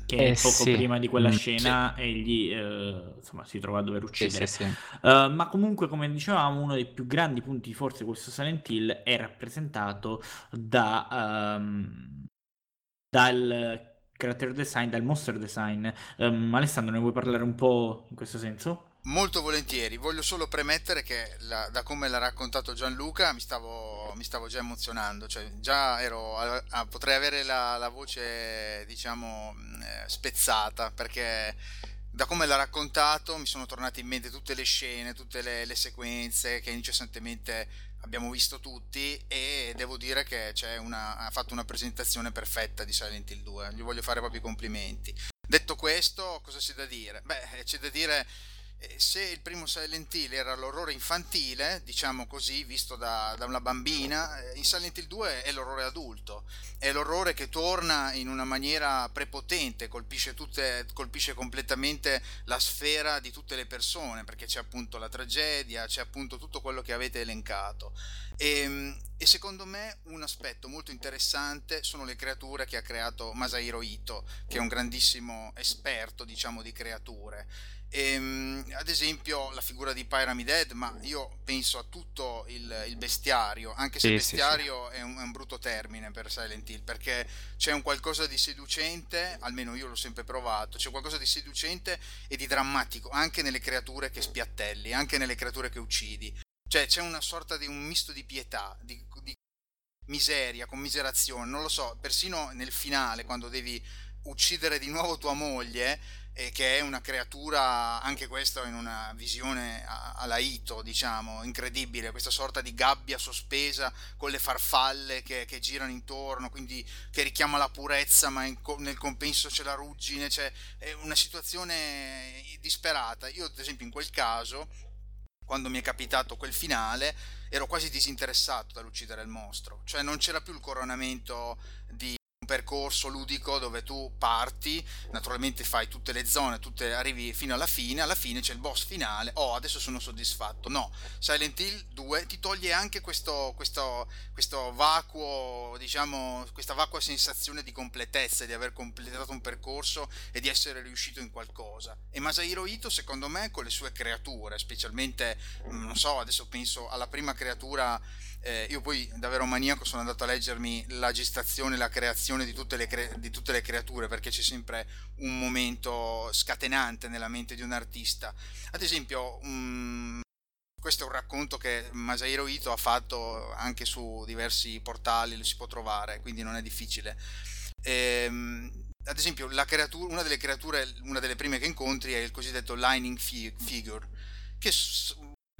Che eh, poco sì. prima di quella mm, scena sì. egli eh, insomma, si trova a dover uccidere sì, uh, ma comunque come dicevamo uno dei più grandi punti di forza di questo Silent Hill è rappresentato da um, dal character design, dal monster design. Um, Alessandro, ne vuoi parlare un po' in questo senso? Molto volentieri, voglio solo premettere che la, da come l'ha raccontato Gianluca mi stavo, mi stavo già emozionando, cioè già ero, a, a, potrei avere la, la voce diciamo eh, spezzata perché da come l'ha raccontato mi sono tornate in mente tutte le scene, tutte le, le sequenze che incessantemente abbiamo visto tutti e devo dire che una, ha fatto una presentazione perfetta di Silent Hill 2, gli voglio fare proprio i complimenti. Detto questo, cosa c'è da dire? Beh, c'è da dire se il primo Silent Hill era l'orrore infantile, diciamo così, visto da, da, una bambina, eh, in Silent Hill 2 è l'orrore adulto, è l'orrore che torna in una maniera prepotente, colpisce, tutte, colpisce completamente la sfera di tutte le persone, perché c'è appunto la tragedia, c'è appunto tutto quello che avete elencato. E, ehm, e secondo me un aspetto molto interessante sono le creature che ha creato Masahiro Ito, che è un grandissimo esperto, diciamo, di creature Ehm, ad esempio la figura di Pyramid Head, ma io penso a tutto il, il bestiario, anche se sì, bestiario sì, sì. È, un, è, un, brutto termine per Silent Hill, perché c'è un qualcosa di seducente, almeno io l'ho sempre provato, c'è qualcosa di seducente e di drammatico anche nelle creature che spiattelli, anche nelle creature che uccidi. Cioè c'è una sorta di un misto di pietà, di, di miseria, commiserazione, non lo so, persino nel finale quando devi uccidere di nuovo tua moglie e che è una creatura, anche questo in una visione alla Ito, diciamo, incredibile, questa sorta di gabbia sospesa con le farfalle che, che girano intorno, quindi che richiama la purezza, ma in, nel compenso c'è la ruggine, cioè è una situazione disperata. Io, ad esempio, in quel caso, quando mi è capitato quel finale, ero quasi disinteressato dall'uccidere il mostro, cioè non c'era più il coronamento di percorso ludico dove tu parti, naturalmente fai tutte le zone, tutte, arrivi fino alla fine, alla fine c'è il boss finale, oh adesso sono soddisfatto. No, Silent Hill 2 ti toglie anche questo, questo, questo vacuo, diciamo, questa vacua sensazione di completezza, di aver completato un percorso e di essere riuscito in qualcosa. E Masahiro Ito secondo me con le sue creature, specialmente, mm, non so, adesso penso alla prima creatura eh, io poi davvero maniaco sono andato a leggermi la gestazione, la creazione di tutte, le cre- di tutte le creature perché c'è sempre un momento scatenante nella mente di un artista. Ad esempio, um, questo è un racconto che Masahiro Ito ha fatto anche su diversi portali, lo si può trovare, quindi non è difficile. Ehm, ad esempio, creatura, una delle creature, una delle prime che incontri è il cosiddetto lining figure, che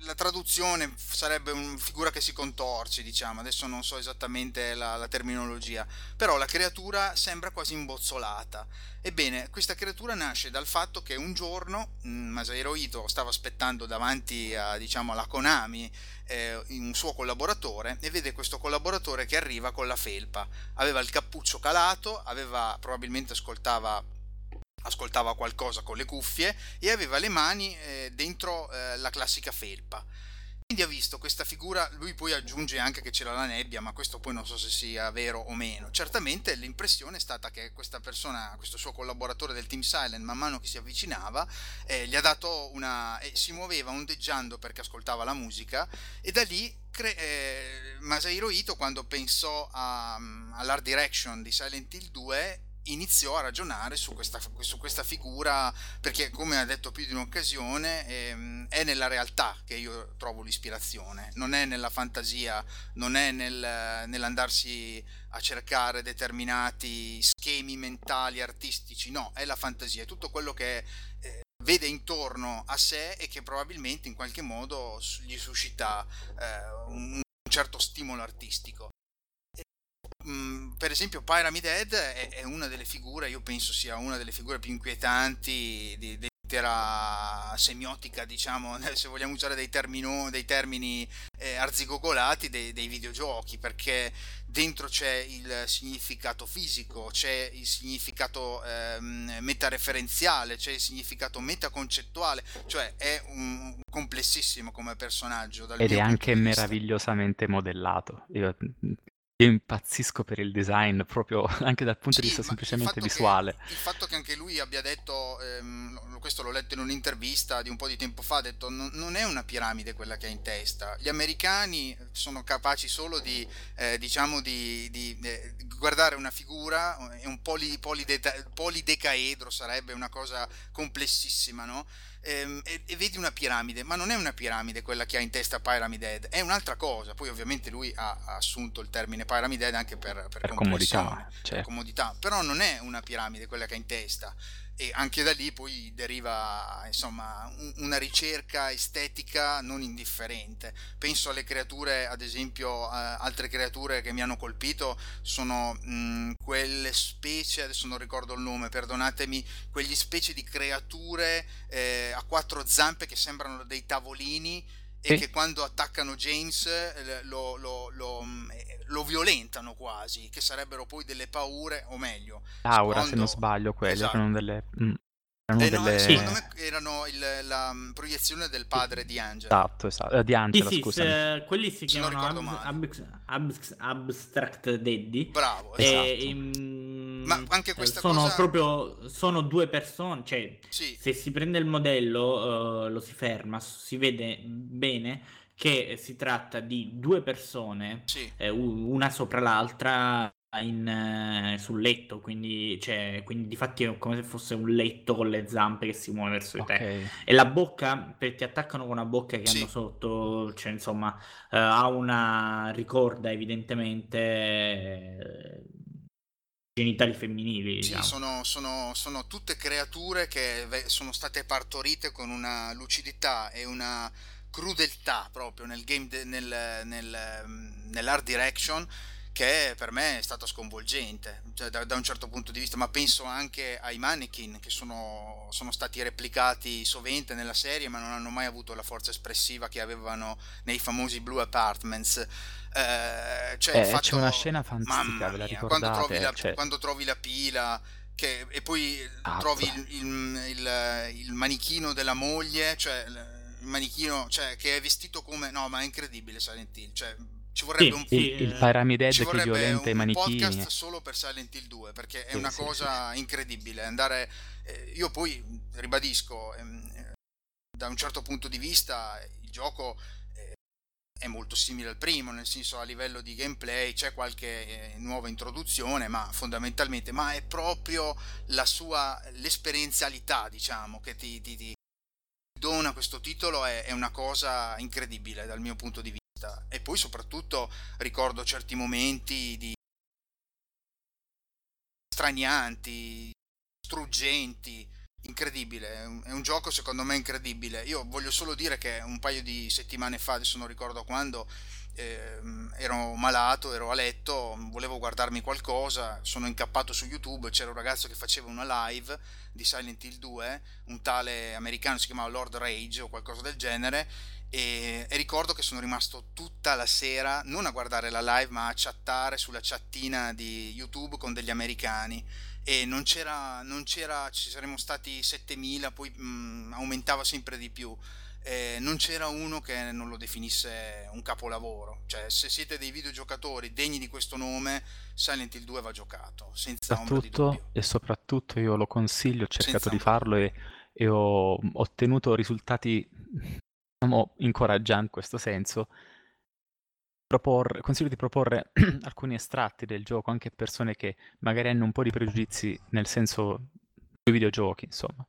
la traduzione sarebbe una figura che si contorce, diciamo, adesso non so esattamente la, la, terminologia, però la creatura sembra quasi imbozzolata. Ebbene, questa creatura nasce dal fatto che un giorno mm, Masahiro Ito stava aspettando davanti a, diciamo, alla Konami eh, un suo collaboratore e vede questo collaboratore che arriva con la felpa. Aveva il cappuccio calato, aveva, probabilmente ascoltava ascoltava qualcosa con le cuffie e aveva le mani eh, dentro eh, la classica felpa. quindi ha visto questa figura, lui poi aggiunge anche che c'era la nebbia, ma questo poi non so se sia vero o meno. Certamente l'impressione è stata che questa persona, questo suo collaboratore del Team Silent, man mano che si avvicinava, eh, gli ha dato una... Eh, si muoveva ondeggiando perché ascoltava la musica e da lì cre- eh, Masahiro Ito quando pensò a, all'art direction di Silent Hill 2 iniziò a ragionare su questa, su questa, figura perché come ha detto più di un'occasione ehm, è nella realtà che io trovo l'ispirazione non è nella fantasia non è nel, nell'andarsi a cercare determinati schemi mentali artistici no è la fantasia è tutto quello che eh, vede intorno a sé e che probabilmente in qualche modo gli suscita eh, un certo stimolo artistico Mm, per esempio Pyramid Head è, è, una delle figure, io penso sia una delle figure più inquietanti di, dell'intera semiotica, diciamo, se vogliamo usare dei, termino, dei termini eh, arzigogolati dei, dei, videogiochi, perché dentro c'è il significato fisico, c'è il significato eh, metareferenziale, c'è il significato metaconcettuale, cioè è un complessissimo come personaggio. Ed è anche meravigliosamente modellato. Io io impazzisco per il design, proprio anche dal punto sì, di vista semplicemente il visuale. Che, il fatto che anche lui abbia detto, ehm, questo l'ho letto in un'intervista di un po' di tempo fa, ha detto non, è una piramide quella che ha in testa. Gli americani sono capaci solo di, eh, diciamo, di, di eh, guardare una figura, è un poli, polideta, polidecaedro, sarebbe una cosa complessissima, no? Ehm, e, e, vedi una piramide, ma non è una piramide quella che ha in testa Pyramid Head, è un'altra cosa. Poi ovviamente lui ha, ha assunto il termine Pyramid Head anche per, per, per comodità, cioè. per comodità, però non è una piramide quella che ha in testa e anche da lì poi deriva insomma una ricerca estetica non indifferente. Penso alle creature ad esempio altre creature che mi hanno colpito sono mh, quelle specie adesso non ricordo il nome perdonatemi quegli specie di creature eh, a quattro zampe che sembrano dei tavolini e che quando attaccano James eh, lo, lo, lo, mm, eh, lo, violentano quasi, che sarebbero poi delle paure, o meglio. Aura, secondo... se non sbaglio, quelle esatto. erano delle... Mm. Eh no, delle... Secondo me erano il, la mm, proiezione del padre di Angela. Esatto, esatto. Eh, di Angela, sì, scusa. Se, quelli si se chiamano ab, ab, Abstract Daddy. Bravo, esatto. E, in, Ma anche questa sono cosa... proprio sono due persone, cioè sì. se si prende il modello, uh, lo si ferma, si vede bene che si tratta di due persone, sì. eh, una sopra l'altra in, eh, sul letto, quindi, cioè, quindi di fatti è come se fosse un letto con le zampe che si muove verso di te. E la bocca, perché ti attaccano con una bocca che sì. hanno sotto, cioè insomma, eh, ha una ricorda evidentemente eh, genitali femminili. Diciamo. Sì, sono, sono, sono tutte creature che sono state partorite con una lucidità e una crudeltà proprio nel game de, nel, nel, nell'art direction che per me è stata sconvolgente cioè, da, da, un certo punto di vista, ma penso anche ai mannequin che sono, sono, stati replicati sovente nella serie ma non hanno mai avuto la forza espressiva che avevano nei famosi Blue Apartments. Eh, cioè eh, fatto, c'è una scena fantastica, ve la ricordate? Quando trovi la, cioè... quando trovi la pila che, e poi ah, trovi il, il, il, il, manichino della moglie, cioè il manichino cioè, che è vestito come... No, ma è incredibile Silent Hill, cioè ci vorrebbe sì, un, sì, il, il Pyramid Head che violenta i manichini. un podcast solo per Silent Hill 2 perché è sì, una cosa incredibile andare eh, io poi ribadisco ehm, da un certo punto di vista il gioco eh, è molto simile al primo nel senso a livello di gameplay c'è qualche eh, nuova introduzione ma fondamentalmente ma è proprio la sua l'esperienzialità diciamo che ti, ti, ti dona questo titolo è, è una cosa incredibile dal mio punto di vista e poi soprattutto ricordo certi momenti di stranianti, struggenti, incredibile, è un, gioco secondo me incredibile. Io voglio solo dire che un paio di settimane fa, adesso non ricordo quando, eh, ero malato, ero a letto, volevo guardarmi qualcosa, sono incappato su YouTube, c'era un ragazzo che faceva una live di Silent Hill 2, un tale americano si chiamava Lord Rage o qualcosa del genere e, e, ricordo che sono rimasto tutta la sera non a guardare la live ma a chattare sulla chattina di YouTube con degli americani. E non c'era, non c'era ci saremmo stati 7000 poi mh, aumentava sempre di più eh, non c'era uno che non lo definisse un capolavoro. Cioè, se siete dei videogiocatori degni di questo nome, Silent Hill 2 va giocato, senza dubbio. E soprattutto io lo consiglio, ho cercato senza di farlo e, e ho ottenuto risultati diciamo, incoraggianti in questo senso. Proporre, consiglio di proporre alcuni estratti del gioco anche a persone che magari hanno un po' di pregiudizi nel senso sui videogiochi, insomma.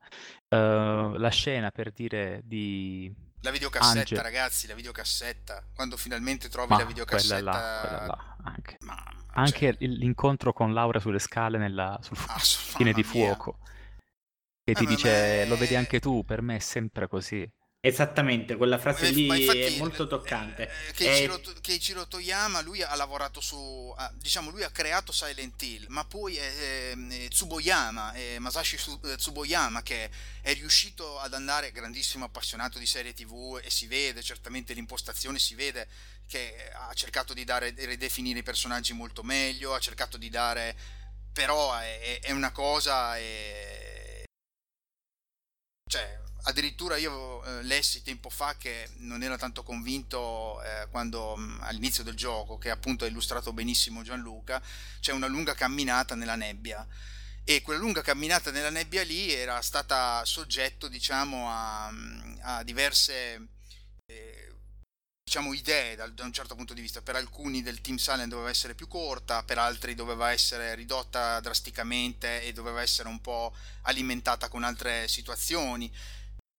Uh, la scena per dire di la videocassetta, Angel. ragazzi, la videocassetta. Quando finalmente trovi Ma la videocassetta. Quella là, quella là anche. Ma, anche cioè... l'incontro con Laura sulle scale nella, sul ah, fine di fuoco. Che ti dice, lo vedi anche tu, per me è sempre così. Esattamente, quella frase lì infatti, è molto toccante. Eh, Keiichiro, è... Keiichiro Toyama, lui ha lavorato su, diciamo, lui ha creato Silent Hill, ma poi è, è Tsuboyama, è Masashi eh, Tsuboyama che è riuscito ad andare, grandissimo appassionato di serie tv e si vede, certamente l'impostazione si vede che ha cercato di dare, ridefinire i personaggi molto meglio, ha cercato di dare, però è, una cosa, cioè addirittura io eh, lessi tempo fa che non era tanto convinto eh, quando mh, all'inizio del gioco, che appunto ha illustrato benissimo Gianluca, c'è una lunga camminata nella nebbia. E quella lunga camminata nella nebbia lì era stata soggetto diciamo a, a diverse eh, diciamo idee da, da, un certo punto di vista. Per alcuni del team Silent doveva essere più corta per altri doveva essere ridotta drasticamente e doveva essere un po' alimentata con altre situazioni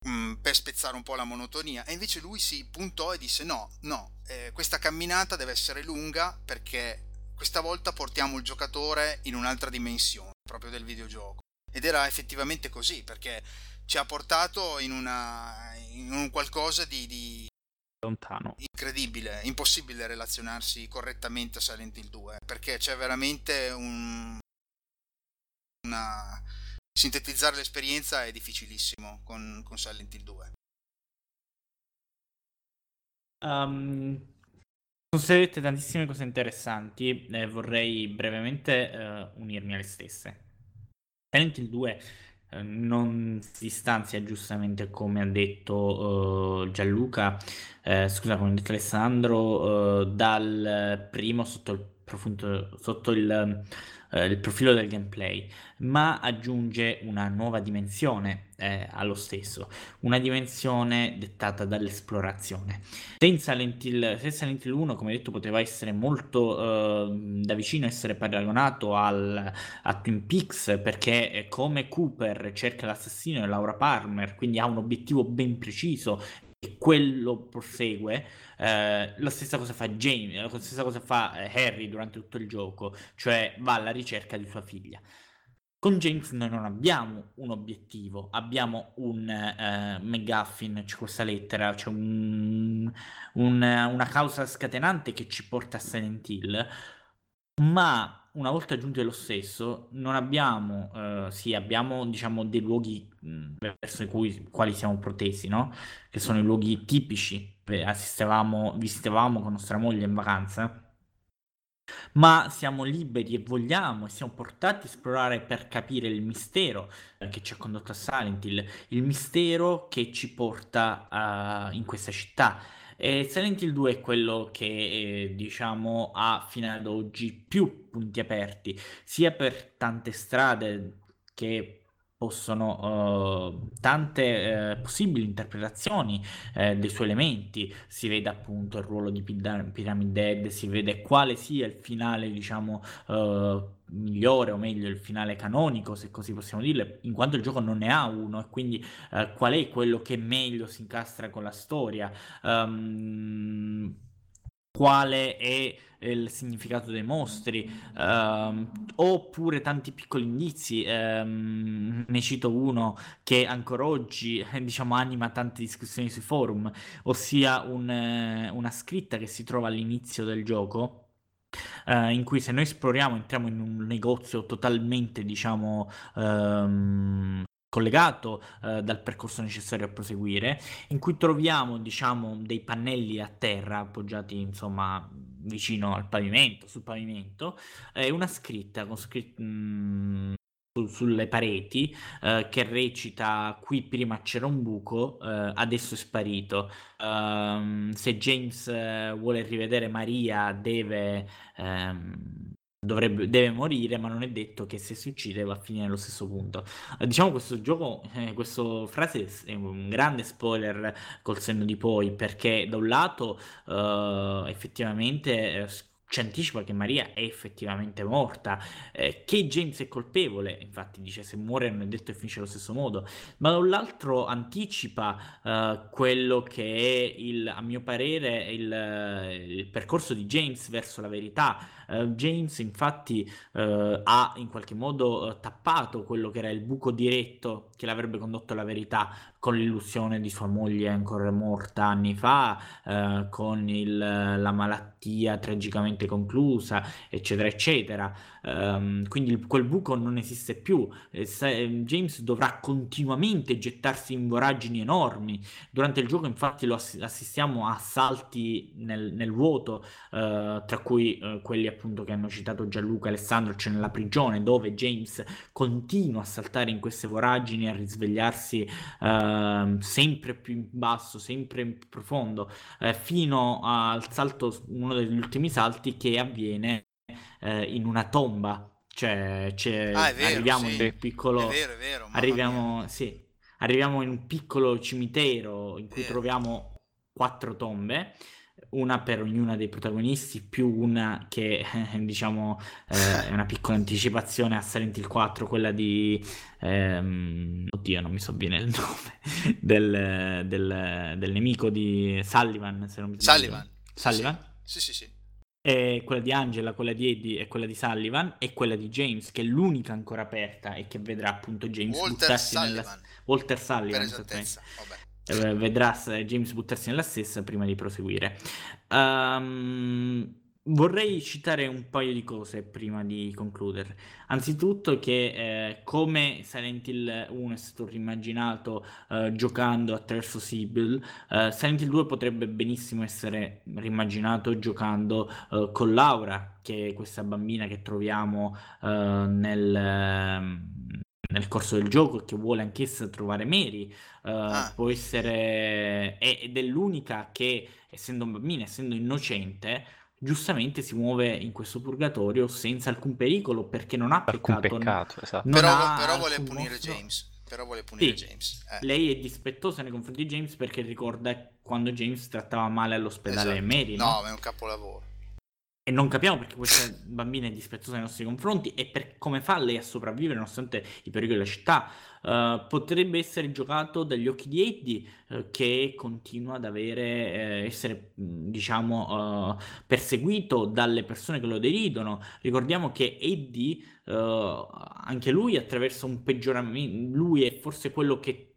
mh, mm, per spezzare un po' la monotonia. E invece lui si puntò e disse no, no, eh, questa camminata deve essere lunga perché questa volta portiamo il giocatore in un'altra dimensione proprio del videogioco. Ed era effettivamente così perché ci ha portato in, una, in un qualcosa di, di lontano. incredibile, impossibile relazionarsi correttamente a Silent Hill 2 perché c'è veramente un, una sintetizzare l'esperienza è difficilissimo con, con Silent Hill 2. Um, considerate tantissime cose interessanti e vorrei brevemente uh, unirmi alle stesse. Silent Hill 2 uh, non si distanzia giustamente come ha detto uh, Gianluca, eh, scusa come ha detto Alessandro, dal primo sotto il profondo, sotto il eh, il profilo del gameplay, ma aggiunge una nuova dimensione eh, allo stesso, una dimensione dettata dall'esplorazione. Se in Silent Hill, se Silent Hill 1, come detto, poteva essere molto eh, da vicino essere paragonato al, a Twin Peaks, perché eh, come Cooper cerca l'assassino e Laura Palmer, quindi ha un obiettivo ben preciso quello prosegue. Eh, la stessa cosa fa Jamie, la stessa cosa fa eh, Harry durante tutto il gioco, cioè va alla ricerca di sua figlia. Con James noi non abbiamo un obiettivo, abbiamo un uh, McGuffin, c'è questa lettera, c'è un, un, una causa scatenante che ci porta a Silent Hill, ma una volta aggiunto lo stesso, non abbiamo, eh, sì, abbiamo diciamo dei luoghi mh, verso i cui, quali siamo protesi, no? Che sono i luoghi tipici, assistevamo, visitavamo con nostra moglie in vacanza, ma siamo liberi e vogliamo e siamo portati a esplorare per capire il mistero eh, che ci ha condotto a Silent Hill, il mistero che ci porta uh, in questa città. E Silent Hill 2 è quello che eh, diciamo ha fino ad oggi più punti aperti, sia per tante strade che possono uh, tante uh, possibili interpretazioni uh, dei suoi elementi. Si vede appunto il ruolo di Pyramid Head si vede quale sia il finale diciamo migliore o meglio il finale canonico se così possiamo dirle in quanto il gioco non ne ha uno e quindi qual è quello che meglio si incastra con la storia. Um, quale è il significato dei mostri, um, oppure tanti piccoli indizi. Um, ne cito uno che ancora oggi diciamo, anima tante discussioni sui forum, ossia un, una scritta che si trova all'inizio del gioco. Uh, in cui se noi esploriamo entriamo in un negozio totalmente diciamo um, collegato eh, dal percorso necessario a proseguire, in cui troviamo diciamo dei pannelli a terra appoggiati insomma vicino al pavimento, sul pavimento, e una scritta con scritta, mh, mm, sulle pareti eh, che recita qui prima c'era un buco, eh, adesso è sparito. Um, se James eh, vuole rivedere Maria deve, ehm, dovrebbe, deve morire, ma non è detto che se si uccide va a finire allo stesso punto. Eh, diciamo questo gioco, eh, questa frase è un grande spoiler col senno di poi, perché da un lato eh, effettivamente ci anticipa che Maria è effettivamente morta, eh, che James è colpevole, infatti dice se muore non è detto che finisce allo stesso modo, ma dall'altro anticipa eh, quello che è il, a mio parere il, il percorso di James verso la verità. Uh, James infatti uh, ha in qualche modo uh, tappato quello che era il buco diretto che l'avrebbe condotto alla verità con l'illusione di sua moglie ancora morta anni fa, con il, la malattia tragicamente conclusa, eccetera, eccetera. Um, quindi quel buco non esiste più. Eh, James dovrà continuamente gettarsi in voragini enormi. Durante il gioco, infatti, lo ass- assistiamo a salti nel, nel vuoto, uh, tra cui uh, quelli appunto che hanno citato Gianluca e Alessandro, cioè nella prigione, dove James continua a saltare in queste voragini, a risvegliarsi uh, sempre più in basso, sempre più profondo, eh, fino al salto, uno degli ultimi salti che avviene eh, in una tomba. Cioè, cioè ah, vero, arriviamo sì. in un piccolo... È vero, è vero. Arriviamo, sì, arriviamo in un piccolo cimitero in cui Vero. troviamo quattro tombe una per ognuna dei protagonisti, più una che diciamo eh, è una piccola anticipazione a Silent Hill 4, quella di ehm, oddio, non mi so bene il nome del, del, del nemico di Sullivan, se non mi sbaglio. Sullivan. Sullivan? Sì, sì, sì. E quella di Angela, quella di Eddie e quella di Sullivan e quella di James, che è l'unica ancora aperta e che vedrà appunto James Walter buttarsi Sullivan, nella Walter Sullivan, esattamente. Eh, vedrà James buttarsi nella stessa prima di proseguire. Ehm, vorrei citare un paio di cose prima di concludere. Anzitutto che eh, come Silent Hill 1 è stato rimmaginato eh, giocando attraverso Sibyl, eh, Silent Hill 2 potrebbe benissimo essere rimmaginato giocando eh, con Laura, che è questa bambina che troviamo eh, nel... ehm, nel corso del gioco e che vuole anch'essa trovare Mary, eh, Ah. può essere è- ed è l'unica che, essendo bambina, essendo innocente, giustamente si muove in questo purgatorio senza alcun pericolo perché non ha Alcun peccato. peccato, esatto. non Però, ha però vuole alcun punire mostro. James. Però vuole punire Sì. James. Eh. Lei è dispettosa nei confronti di James perché ricorda quando James trattava male all'ospedale Esatto. Mary, no? No, ma è un capolavoro. E non capiamo perché questa bambina è dispettosa nei nostri confronti e per come fa lei a sopravvivere nonostante i pericoli della città. Eh, potrebbe essere giocato dagli occhi di Eddie eh, che continua ad avere, eh, essere mh, diciamo eh, perseguito dalle persone che lo deridono. Ricordiamo che Eddie, anche lui attraverso un peggioramento, lui è forse quello che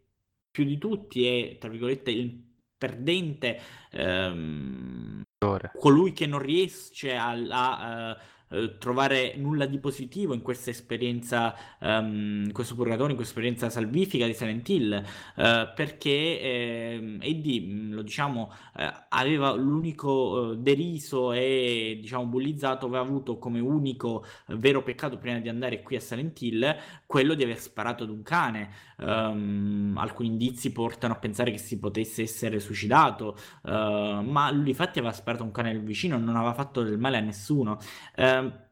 più di tutti è, tra virgolette, il perdente. ehm, colui che non riesce a, a, eh, eh, trovare nulla di positivo in questa esperienza, ehm, in questo purgatorio, in questa esperienza salvifica di Silent Hill, eh, perché ehm, Eddie, mh, lo diciamo, eh, aveva l'unico eh, deriso e diciamo bullizzato, aveva avuto come unico eh, vero peccato prima di andare qui a Silent Hill quello di aver sparato ad un cane. Ehm, alcuni indizi portano a pensare che si potesse essere suicidato, eh, ma lui infatti aveva sparato un cane al vicino, non aveva fatto del male a nessuno. Ehm,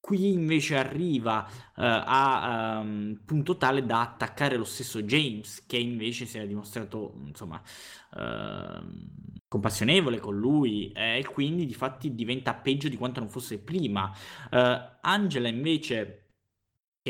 qui invece arriva eh, a ehm, punto tale da attaccare lo stesso James, che invece si era dimostrato, insomma, ehm, compassionevole con lui eh, e quindi di fatti diventa peggio di quanto non fosse prima. Eh, Angela invece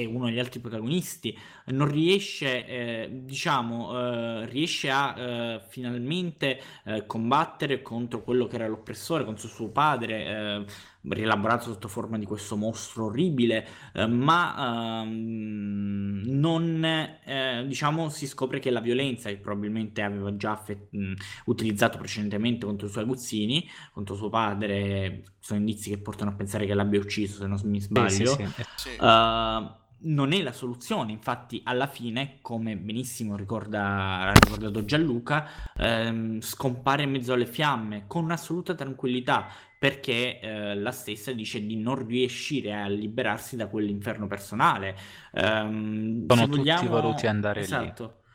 uno degli altri protagonisti, non riesce, eh, diciamo, eh, riesce a eh, finalmente eh, combattere contro quello che era l'oppressore, contro suo padre, eh, rielaborato sotto forma di questo mostro orribile, eh, ma ehm, non, eh, diciamo, si scopre che la violenza che probabilmente aveva già mh, utilizzato precedentemente contro i suoi aguzzini, contro suo padre, sono indizi che portano a pensare che l'abbia ucciso, se non mi sbaglio. sì, sì. Sì. Uh, non è la soluzione, infatti alla fine, come benissimo ricorda, ha ricordato Gianluca, ehm, scompare in mezzo alle fiamme con assoluta tranquillità perché eh, la stessa dice di non riuscire a liberarsi da quell'inferno personale. Um, Sono tutti vogliamo... voluti andare esatto. lì.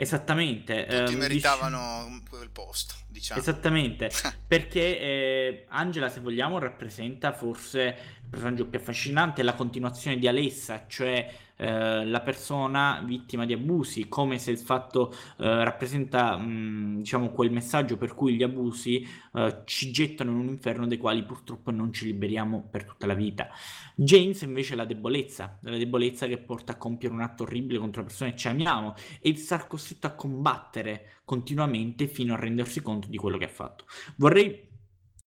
Esattamente. Tutti um, meritavano dic... quel posto, diciamo. Esattamente, perché eh, Angela, se vogliamo, rappresenta forse il personaggio più affascinante, la continuazione di Alessa, cioè eh, la persona vittima di abusi, come se il fatto eh, rappresenta mh, diciamo quel messaggio per cui gli abusi eh, ci gettano in un inferno dai quali purtroppo non ci liberiamo per tutta la vita. James invece è la debolezza, la debolezza che porta a compiere un atto orribile contro le persone che ci amiamo e il star costretto a combattere continuamente fino a rendersi conto di quello che ha fatto. Vorrei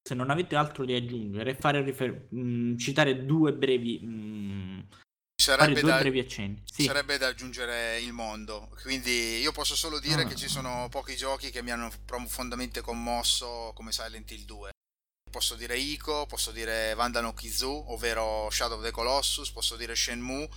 se non avete altro da aggiungere, rifer- mh, citare due brevi mh, Sarebbe da, sì. sarebbe da, aggiungere il mondo, quindi io posso solo dire ah. che ci sono pochi giochi che mi hanno profondamente commosso come Silent Hill 2. Posso dire Ico, posso dire Vandano Kizu, ovvero Shadow of the Colossus, posso dire Shenmue,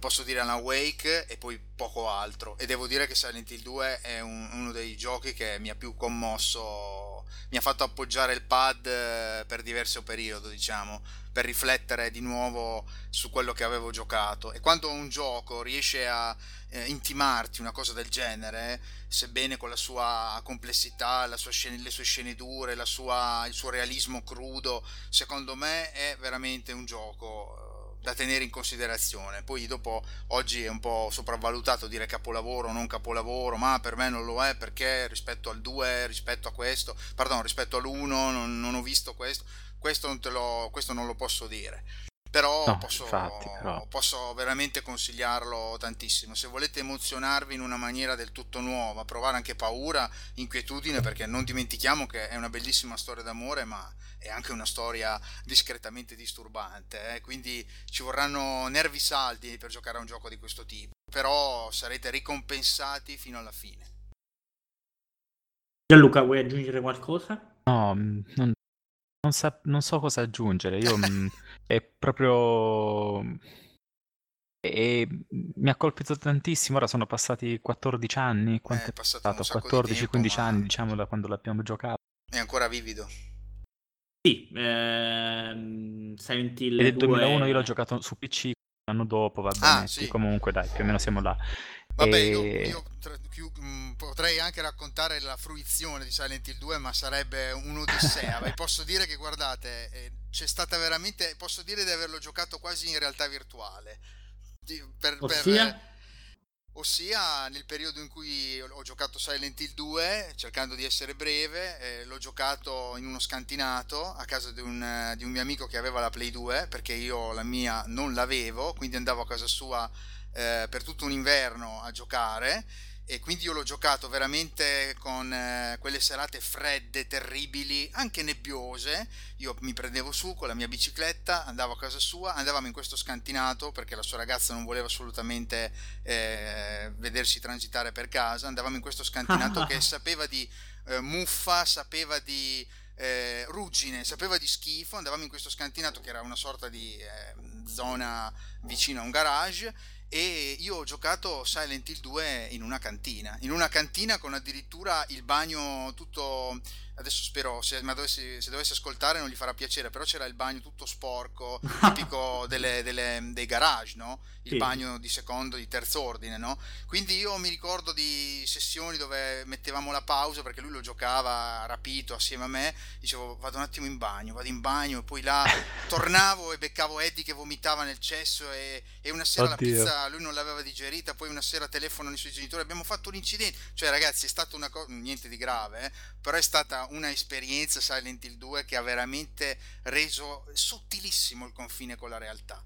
posso dire Alan Wake e poi poco altro. E devo dire che Silent Hill 2 è un, uno dei giochi che mi ha più commosso, mi ha fatto appoggiare il pad eh, per diverso periodo, diciamo per riflettere di nuovo su quello che avevo giocato. E quando un gioco riesce a eh, intimarti una cosa del genere, sebbene con la sua complessità, la sua scene, le sue sceneggiature, il suo realismo crudo, secondo me è veramente un gioco eh, da tenere in considerazione. Poi dopo oggi è un po' sopravvalutato dire capolavoro o non capolavoro, ma per me non lo è perché rispetto al 2, rispetto a questo, pardon, rispetto all'1 non, non ho visto questo questo non, lo, questo non lo posso dire. Però, no, posso, infatti, però, posso, veramente consigliarlo tantissimo. Se volete emozionarvi in una maniera del tutto nuova, provare anche paura, inquietudine, perché non dimentichiamo che è una bellissima storia d'amore, ma è anche una storia discretamente disturbante. Eh? Quindi ci vorranno nervi saldi per giocare a un gioco di questo tipo. Però sarete ricompensati fino alla fine. Gianluca, vuoi aggiungere qualcosa? No, mm, non, non, sa- non so cosa aggiungere, io mh, è proprio... E mi ha colpito tantissimo, ora sono passati 14 anni, quanto è è passato passato? un 14-15 tempo, anni, diciamo, da quando l'abbiamo giocato. È ancora vivido. Sì, ehm, Silent Hill è 2... 2001, io l'ho giocato su PC, l'anno dopo, va bene, Ah, sì. comunque dai, più o meno siamo là. Vabbè, io, E... io tra- più- mh, potrei anche raccontare la fruizione di Silent Hill 2, ma sarebbe un'odissea. Vi posso dire che, guardate, eh, c'è stata veramente... Posso dire di averlo giocato quasi in realtà virtuale. Di- per- per- Ossia? ossia nel periodo in cui ho giocato Silent Hill 2, cercando di essere breve, eh, l'ho giocato in uno scantinato a casa di un, eh, di un mio amico che aveva la Play 2, perché io la mia non l'avevo, quindi andavo a casa sua eh, per tutto un inverno a giocare e quindi io l'ho giocato veramente con eh, quelle serate fredde, terribili, anche nebbiose. Io mi prendevo su con la mia bicicletta, andavo a casa sua, andavamo in questo scantinato perché la sua ragazza non voleva assolutamente eh, vedersi transitare per casa. Andavamo in questo scantinato che sapeva di eh, muffa, sapeva di eh, ruggine, sapeva di schifo. Andavamo in questo scantinato che era una sorta di eh, zona vicino a un garage e io ho giocato Silent Hill 2 in una cantina, in una cantina con addirittura il bagno tutto adesso spero se, dovessi, se dovesse ascoltare non gli farà piacere, però c'era il bagno tutto sporco, tipico delle, delle, dei garage, no? Il sì. bagno di secondo, di terzo ordine, no? Quindi io mi ricordo di sessioni dove mettevamo la pausa perché lui lo giocava rapito assieme a me, dicevo vado un attimo in bagno, vado in bagno e poi là tornavo e beccavo Eddie che vomitava nel cesso e, e una sera Oddio. la pizza lui non l'aveva digerita, poi una sera telefonano i suoi genitori, abbiamo fatto un incidente, cioè ragazzi è stata una cosa, niente di grave, eh? però è stata una esperienza Silent Hill 2 che ha veramente reso sottilissimo il confine con la realtà.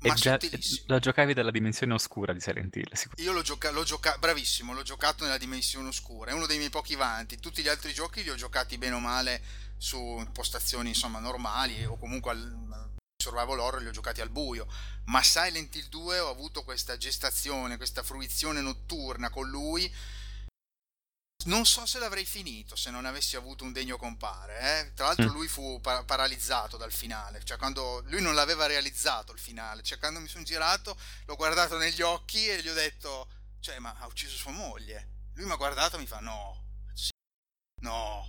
Ma già, la giocavi dalla dimensione oscura di Silent Hill? Io l'ho giocato, gioca- bravissimo, l'ho giocato nella dimensione oscura, è uno dei miei pochi vanti. Tutti gli altri giochi li ho giocati bene o male su impostazioni insomma normali o comunque al survival horror li ho giocati al buio. Ma Silent Hill 2 ho avuto questa gestazione, questa fruizione notturna con lui non so se l'avrei finito se non avessi avuto un degno compare. Eh? Tra l'altro, Mm. lui fu pa- paralizzato dal finale. Cioè, quando lui non l'aveva realizzato il finale. Cioè, quando mi sono girato, l'ho guardato negli occhi e gli ho detto: Cioè, ma ha ucciso sua moglie. Lui mi ha guardato e mi fa: No, no.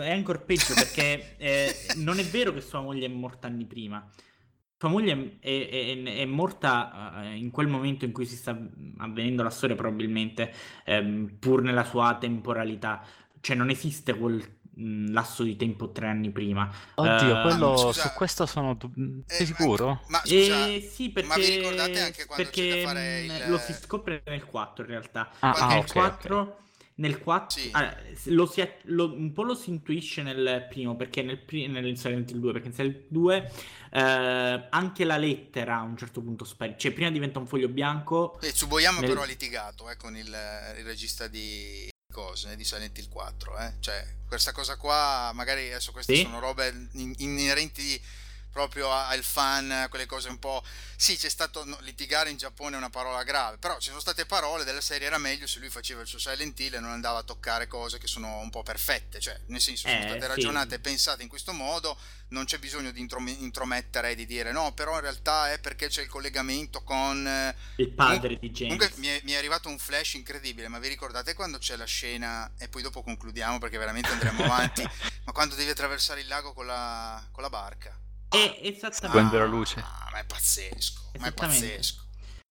È ancora peggio perché eh, non è vero che sua moglie è morta anni prima. Sua moglie è, è- è morta eh, in quel momento in cui si sta avvenendo la storia, probabilmente, ehm, pur nella sua temporalità. Cioè, non esiste quel mh, lasso di tempo tre anni prima. Oddio, Eh, quello, scusa, su questo sono... du- Eh, sicuro? Ma scusa, Eh, sì, ma vi perché, ricordate anche quando c'è perché da fare mh, il- lo si scopre nel 4 in realtà. Ah, quando- ah, nel ok, ok. 4, nel 4 Sì. ah, lo si, lo- un po' lo si intuisce nel primo, perché nel, nel Silent Hill 2, perché in Silent Hill 2 eh, anche la lettera a un certo punto sparisce, cioè prima diventa un foglio bianco, E Tsuboyama Nel- però ha litigato eh, con il, il regista di cose, di Silent Hill 4. eh. Cioè, questa cosa qua, magari adesso queste Sì. sono robe in- inerenti proprio al fan, quelle cose un po'... Sì, c'è stato no, litigare in Giappone è una parola grave, però ci sono state parole della serie era meglio se lui faceva il suo Silent Hill e non andava a toccare cose che sono un po' perfette, cioè nel senso sono Eh, state ragionate e pensate in questo modo, non c'è bisogno di introm- intromettere e di dire no, però in realtà è perché c'è il collegamento con... eh, il padre di James. Comunque mi è, mi è arrivato un flash incredibile, ma vi ricordate quando c'è la scena, e poi dopo concludiamo perché veramente andremo avanti, ma quando devi attraversare il lago con la, con la barca? Eh, esattamente. Seguendo la luce. Ah, ma è pazzesco, ma è Esattamente. pazzesco.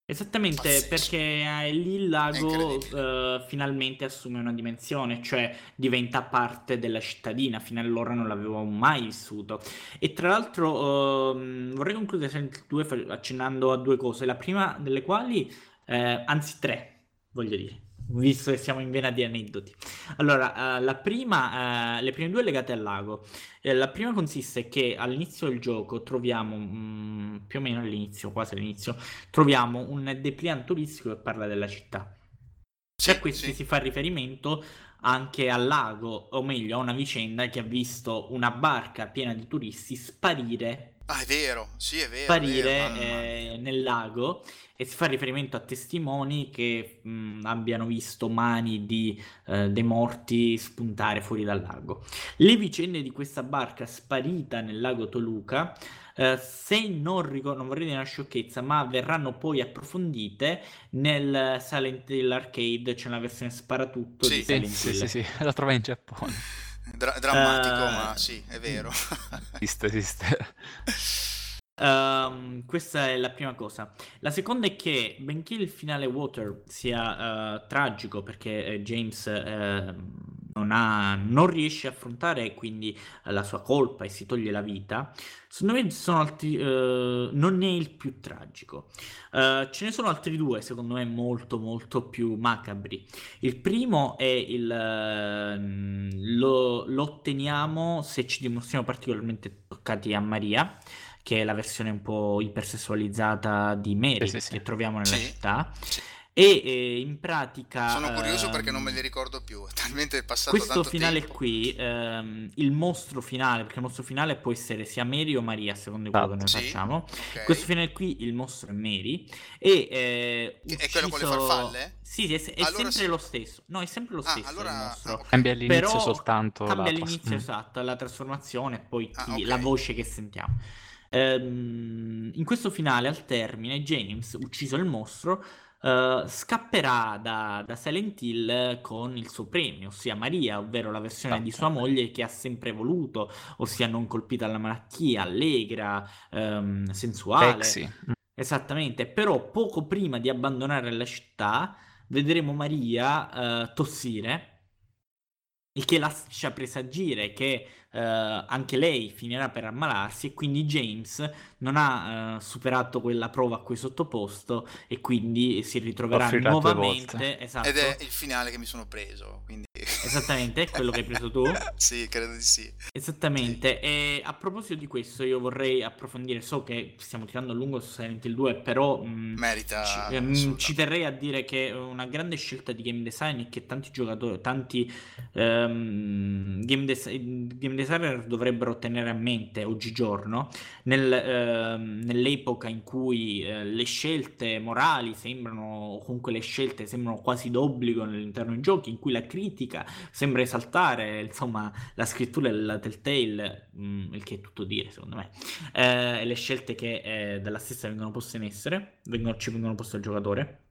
Esattamente, Pazzesco. perché eh, lì il lago eh, finalmente assume una dimensione, cioè diventa parte della cittadina, fino allora non l'avevo mai vissuto. E tra l'altro ehm, vorrei concludere Silent Hill 2 fa- accennando a due cose, la prima delle quali, eh, anzi tre, voglio dire, visto che siamo in vena di aneddoti. Allora, eh, la prima, eh, le prime due legate al lago. Eh, la prima consiste che all'inizio del gioco troviamo, mm, più o meno all'inizio, quasi all'inizio, troviamo un dépliant turistico che parla della città. Sì, Da questi sì. si fa riferimento anche al lago, o meglio a una vicenda che ha visto una barca piena di turisti sparire Ah, è vero, sì, è vero. è sparire vero, eh, nel lago e si fa riferimento a testimoni che mh, abbiano visto mani di, eh, dei morti spuntare fuori dal lago. Le vicende di questa barca sparita nel lago Toluca, eh, se non ricordo, non vorrei dire una sciocchezza, ma verranno poi approfondite nel Silent Hill Arcade, c'è una versione sparatutto Sì. di Sì, Silent sì, Hill. sì, sì, la trova in Giappone. Dra- drammatico, Eh, ma sì, è vero. Esiste, esiste. Ehm, questa è la prima cosa. La seconda è che, benché il finale Water sia eh, tragico perché eh, James eh, non, ha- non riesce a affrontare quindi eh, la sua colpa e si toglie la vita, secondo me sono altri, eh, non è il più tragico. Eh, ce ne sono altri due, secondo me, molto molto più macabri. Il primo è il ehm, lo, lo otteniamo se ci dimostriamo particolarmente toccati a Maria che è la versione un po' ipersessualizzata di Mary Sì, sì, sì. che troviamo nella città. E eh, in pratica. Sono curioso perché non me ehm, li ricordo più, è talmente passato questo tanto finale tempo. qui, ehm, il mostro finale, perché il mostro finale può essere sia Mary o Maria, a seconda di quello che noi Sì, facciamo. ok. Questo finale qui, il mostro è Mary. E eh, Che è quello con le ucciso- farfalle? Sì, sì, è, è Allora sempre sì. lo stesso. No, è sempre lo Ah, stesso allora... il ah, mostro. ok. Cambia all'inizio Però soltanto cambia la all'inizio, mm. esatto, la trasformazione e poi Ah, chi- ok. la voce che sentiamo. Ehm, in questo finale, al termine, James, ucciso il mostro, eh, scapperà da, da Silent Hill con il suo premio, ossia Maria, ovvero la versione di sua moglie che ha sempre voluto, ossia non colpita dalla malattia, allegra, ehm, sensuale. Sexy. Esattamente, però poco prima di abbandonare la città vedremo Maria eh, tossire, il che lascia presagire che eh, anche lei finirà per ammalarsi e quindi James non ha eh, superato quella prova a cui è sottoposto e quindi si ritroverà nuovamente, esatto, Ed è il finale che mi sono preso, quindi... Esattamente, è quello che hai preso tu. sì, credo di sì. Esattamente, e a proposito di questo io vorrei approfondire, so che stiamo tirando a lungo su Silent Hill 2, però mh, Merita ci, ehm, assolutamente. ci terrei a dire che una grande scelta di game design è che tanti giocatori, tanti ehm, game, des- game designer dovrebbero tenere a mente oggigiorno, nel, ehm, nell'epoca in cui eh, le scelte morali sembrano, o comunque le scelte sembrano quasi d'obbligo all'interno dei giochi, in cui la critica sembra esaltare, insomma, la scrittura della Telltale, mh, il che è tutto dire secondo me, eh, e le scelte che eh, dalla stessa vengono poste in essere, vengono- ci vengono poste al giocatore.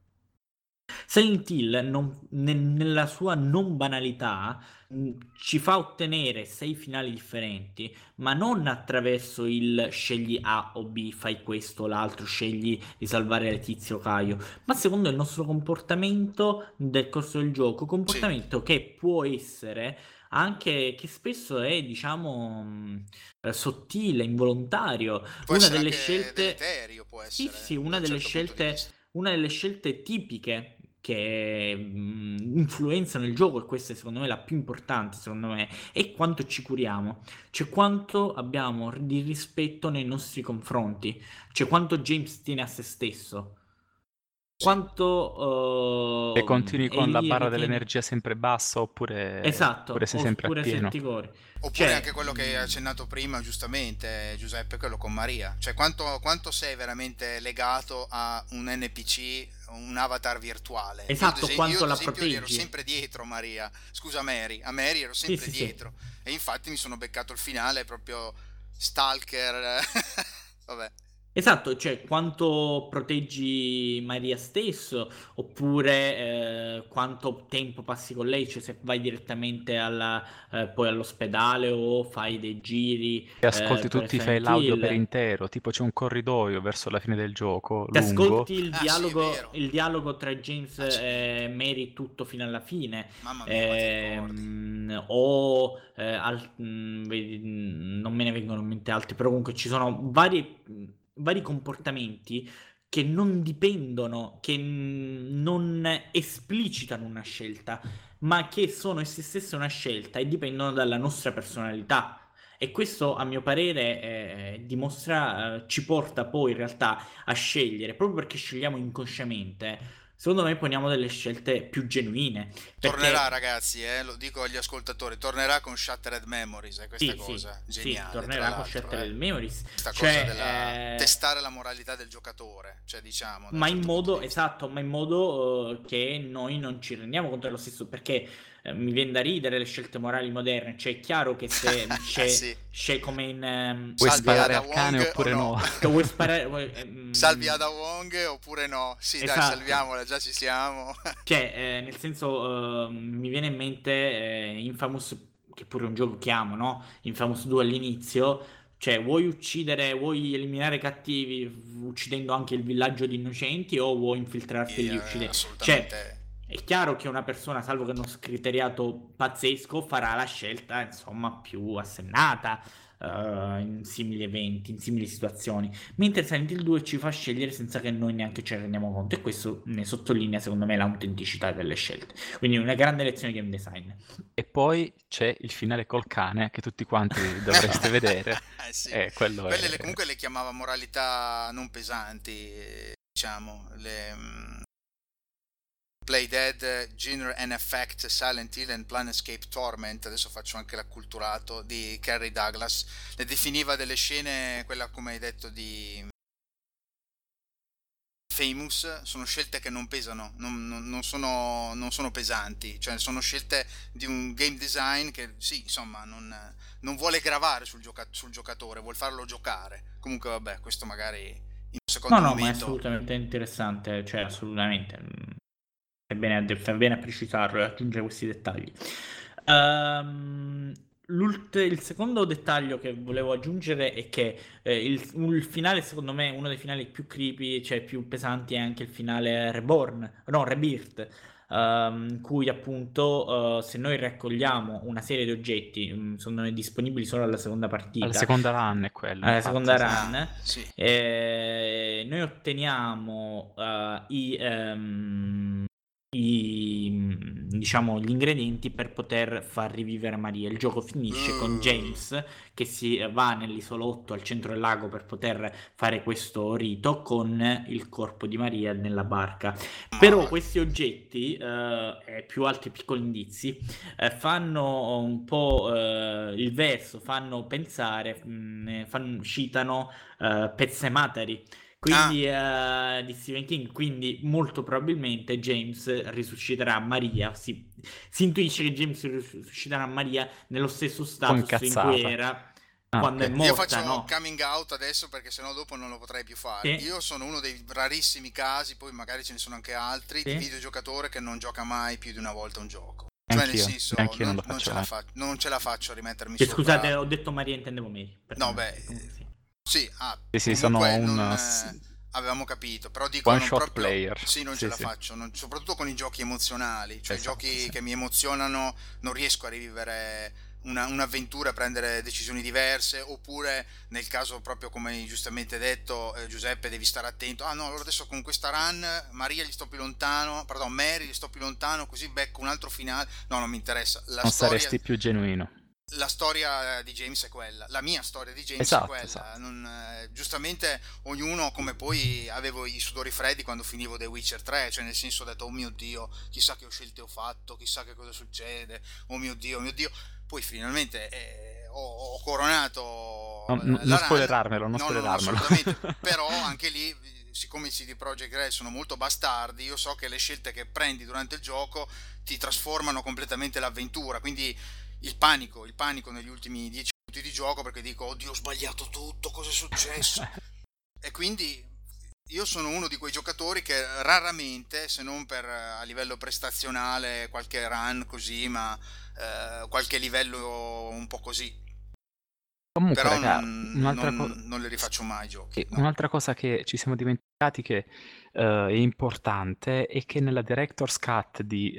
Silent Hill, non- ne- nella sua non banalità, mh, ci fa ottenere sei finali differenti, ma non attraverso il scegli A o B, fai questo o l'altro, scegli di salvare Letizia o Caio, ma secondo il nostro comportamento nel corso del gioco, comportamento che può essere anche che spesso è diciamo eh, sottile, involontario. Può una delle scelte deleterio, può sì, essere, sì, una da un delle certo scelte una delle scelte tipiche che mh, influenzano il gioco, e questa è secondo me la più importante, secondo me, è quanto ci curiamo, cioè quanto abbiamo di rispetto nei nostri confronti, cioè quanto James tiene a se stesso. Quanto E uh, continui con la barra dell'energia sempre bassa oppure, Esatto, oppure sei sempre a oppure cori. Oppure Cioè- anche quello che hai accennato prima, giustamente, Giuseppe, quello con Maria. Cioè, quanto, quanto sei veramente legato a un NPC, un avatar virtuale? Io, Esatto, esempio- quanto io, ad la esempio, gli ero proteggi. sempre dietro, Maria. Scusa, Mary. A Mary ero sempre sì, sì. dietro. E infatti mi sono beccato il finale proprio stalker. Vabbè. Esatto, cioè quanto proteggi Maria stesso, oppure eh, quanto tempo passi con lei, cioè se vai direttamente alla, eh, poi all'ospedale o fai dei giri. E ascolti eh, tutti, fai l'audio per intero, tipo c'è un corridoio verso la fine del gioco, Ti lungo. ascolti il Ah, sì, dialogo, vero. il dialogo tra James Ah, sì. e Mary tutto fino alla fine. Mamma mia, ricordi. Ehm, o eh, al- mh, vedi, mh, non me ne vengono in mente altri, però comunque ci sono vari, mh, vari comportamenti che non dipendono, che non esplicitano una scelta, ma che sono essi stessi una scelta e dipendono dalla nostra personalità. E questo, a mio parere, eh, dimostra, eh, ci porta poi in realtà a scegliere, proprio perché scegliamo inconsciamente. Secondo me poniamo delle scelte più genuine. perché- Tornerà, ragazzi, eh, lo dico agli ascoltatori, tornerà con Shattered Memories, è questa Sì, sì, cosa sì, geniale. tornerà tra con Shattered eh. Memories. Questa Cioè, cosa della eh, testare la moralità del giocatore, cioè diciamo. ma in certo modo esatto, ma in modo eh, che noi non ci rendiamo conto dello stesso, perché eh, mi viene da ridere le scelte morali moderne, cioè è chiaro che se c'è, Sì. c'è come in... ehm, Vuoi sparare Ada al cane Wong oppure no? che vuoi sparare... vuoi- ehm, Salvi Ada Wong oppure no? Sì, dai, Esatto. salviamola, già ci siamo. Cioè, eh, nel senso, eh, mi viene in mente eh, Infamous, che pure è un gioco che amo, no? Infamous 2 all'inizio. Cioè, vuoi uccidere, vuoi eliminare i cattivi uccidendo anche il villaggio di innocenti o vuoi infiltrarti lì Eh, uccidendo? assolutamente. È chiaro che una persona, salvo che non scriteriato pazzesco, farà la scelta, insomma, più assennata eh, in simili eventi, in simili situazioni. Mentre Silent Hill 2 ci fa scegliere senza che noi neanche ce ne rendiamo conto e questo ne sottolinea, secondo me, l'autenticità delle scelte. Quindi una grande lezione di game design. E poi c'è il finale col cane che tutti quanti dovreste vedere. Eh, sì. E quello Quelle è... le- comunque le chiamava moralità non pesanti, eh, diciamo, le mm, Play Dead, Genre and Effect, Silent Hill and Planescape Torment, adesso faccio anche l'acculturato di Kerry Douglas, le definiva delle scene, quella come hai detto di Famous, sono scelte che non pesano, non, non- non sono, non sono pesanti, cioè sono scelte di un game design che sì, insomma, non, non vuole gravare sul, gioca- sul giocatore, vuol farlo giocare. Comunque vabbè, questo magari in un secondo No, no, ma è momento... assolutamente interessante, cioè assolutamente. Fai bene, a- fai bene a precisarlo e aggiungere questi dettagli. Ehm, l'ult- il secondo dettaglio che volevo aggiungere è che eh, il, il finale, secondo me, uno dei finali più creepy, cioè più pesanti, è anche il finale Reborn, no, Rebirth, ehm, in cui appunto eh, se noi raccogliamo una serie di oggetti, mm, sono disponibili solo alla seconda partita. Alla seconda run è quello. Alla infatti, seconda sì. run. Sì. Eh, noi otteniamo eh, i, ehm, i, diciamo, gli ingredienti per poter far rivivere Maria. Il gioco finisce con Mm. James che si va nell'isolotto al centro del lago per poter fare questo rito con il corpo di Maria nella barca. Però questi oggetti, eh, e più altri piccoli indizi, eh, fanno un po' eh, il verso, fanno pensare, mh, eh, fanno- citano eh, Pezze Materi. Quindi eh, di Stephen King, quindi molto probabilmente James risusciterà Maria. Si, si intuisce che James risusciterà Maria nello stesso status in cui era Ah, quando ok. è Io morta, faccio no? coming out adesso perché sennò dopo non lo potrei più fare. Sì. Io sono uno dei rarissimi casi, poi magari ce ne sono anche altri, Sì. di videogiocatore che non gioca mai più di una volta un gioco. Cioè, nel senso, non non, ce fa- non ce la faccio a rimettermi sopra. scusate, ho detto Maria, intendevo Mary. No, perdonate. beh, sì. Sì, ah, Sì, sì, sono un eh, avevamo capito, però dico one shot proprio- player. Sì, non Sì, ce la sì. faccio, non- soprattutto con i giochi emozionali, cioè Esatto, giochi che mi emozionano, non riesco a rivivere una- un'avventura, a prendere decisioni diverse, oppure nel caso proprio come giustamente detto eh, Giuseppe devi stare attento, ah no, allora adesso con questa run Maria gli sto più lontano, pardon, Mary gli sto più lontano, così becco un altro finale, no, non mi interessa, la Non storia saresti più genuino. La storia di James è quella, la mia storia di James Esatto, è quella. esatto. Non, eh, giustamente ognuno, come poi avevo i sudori freddi quando finivo The Witcher 3, cioè nel senso ho detto, oh mio Dio, chissà che scelte ho fatto, chissà che cosa succede, oh mio Dio, oh mio Dio. Poi finalmente eh, ho, ho coronato... No, no, non run. spoilerarmelo, non No, no, no, spoilerarmelo. assolutamente. Però anche lì, siccome i CD Projekt Red sono molto bastardi, io so che le scelte che prendi durante il gioco ti trasformano completamente l'avventura, quindi il panico, il panico negli ultimi dieci minuti di gioco perché dico, oddio ho sbagliato tutto, cosa è successo? e quindi io sono uno di quei giocatori che raramente, se non per a livello prestazionale, qualche run così, ma eh, qualche livello un po' così. Comunque, Però raga, non, non- co- non li rifaccio mai i giochi. no. un'altra cosa che ci siamo dimenticati che eh, è importante è che nella Director's Cut di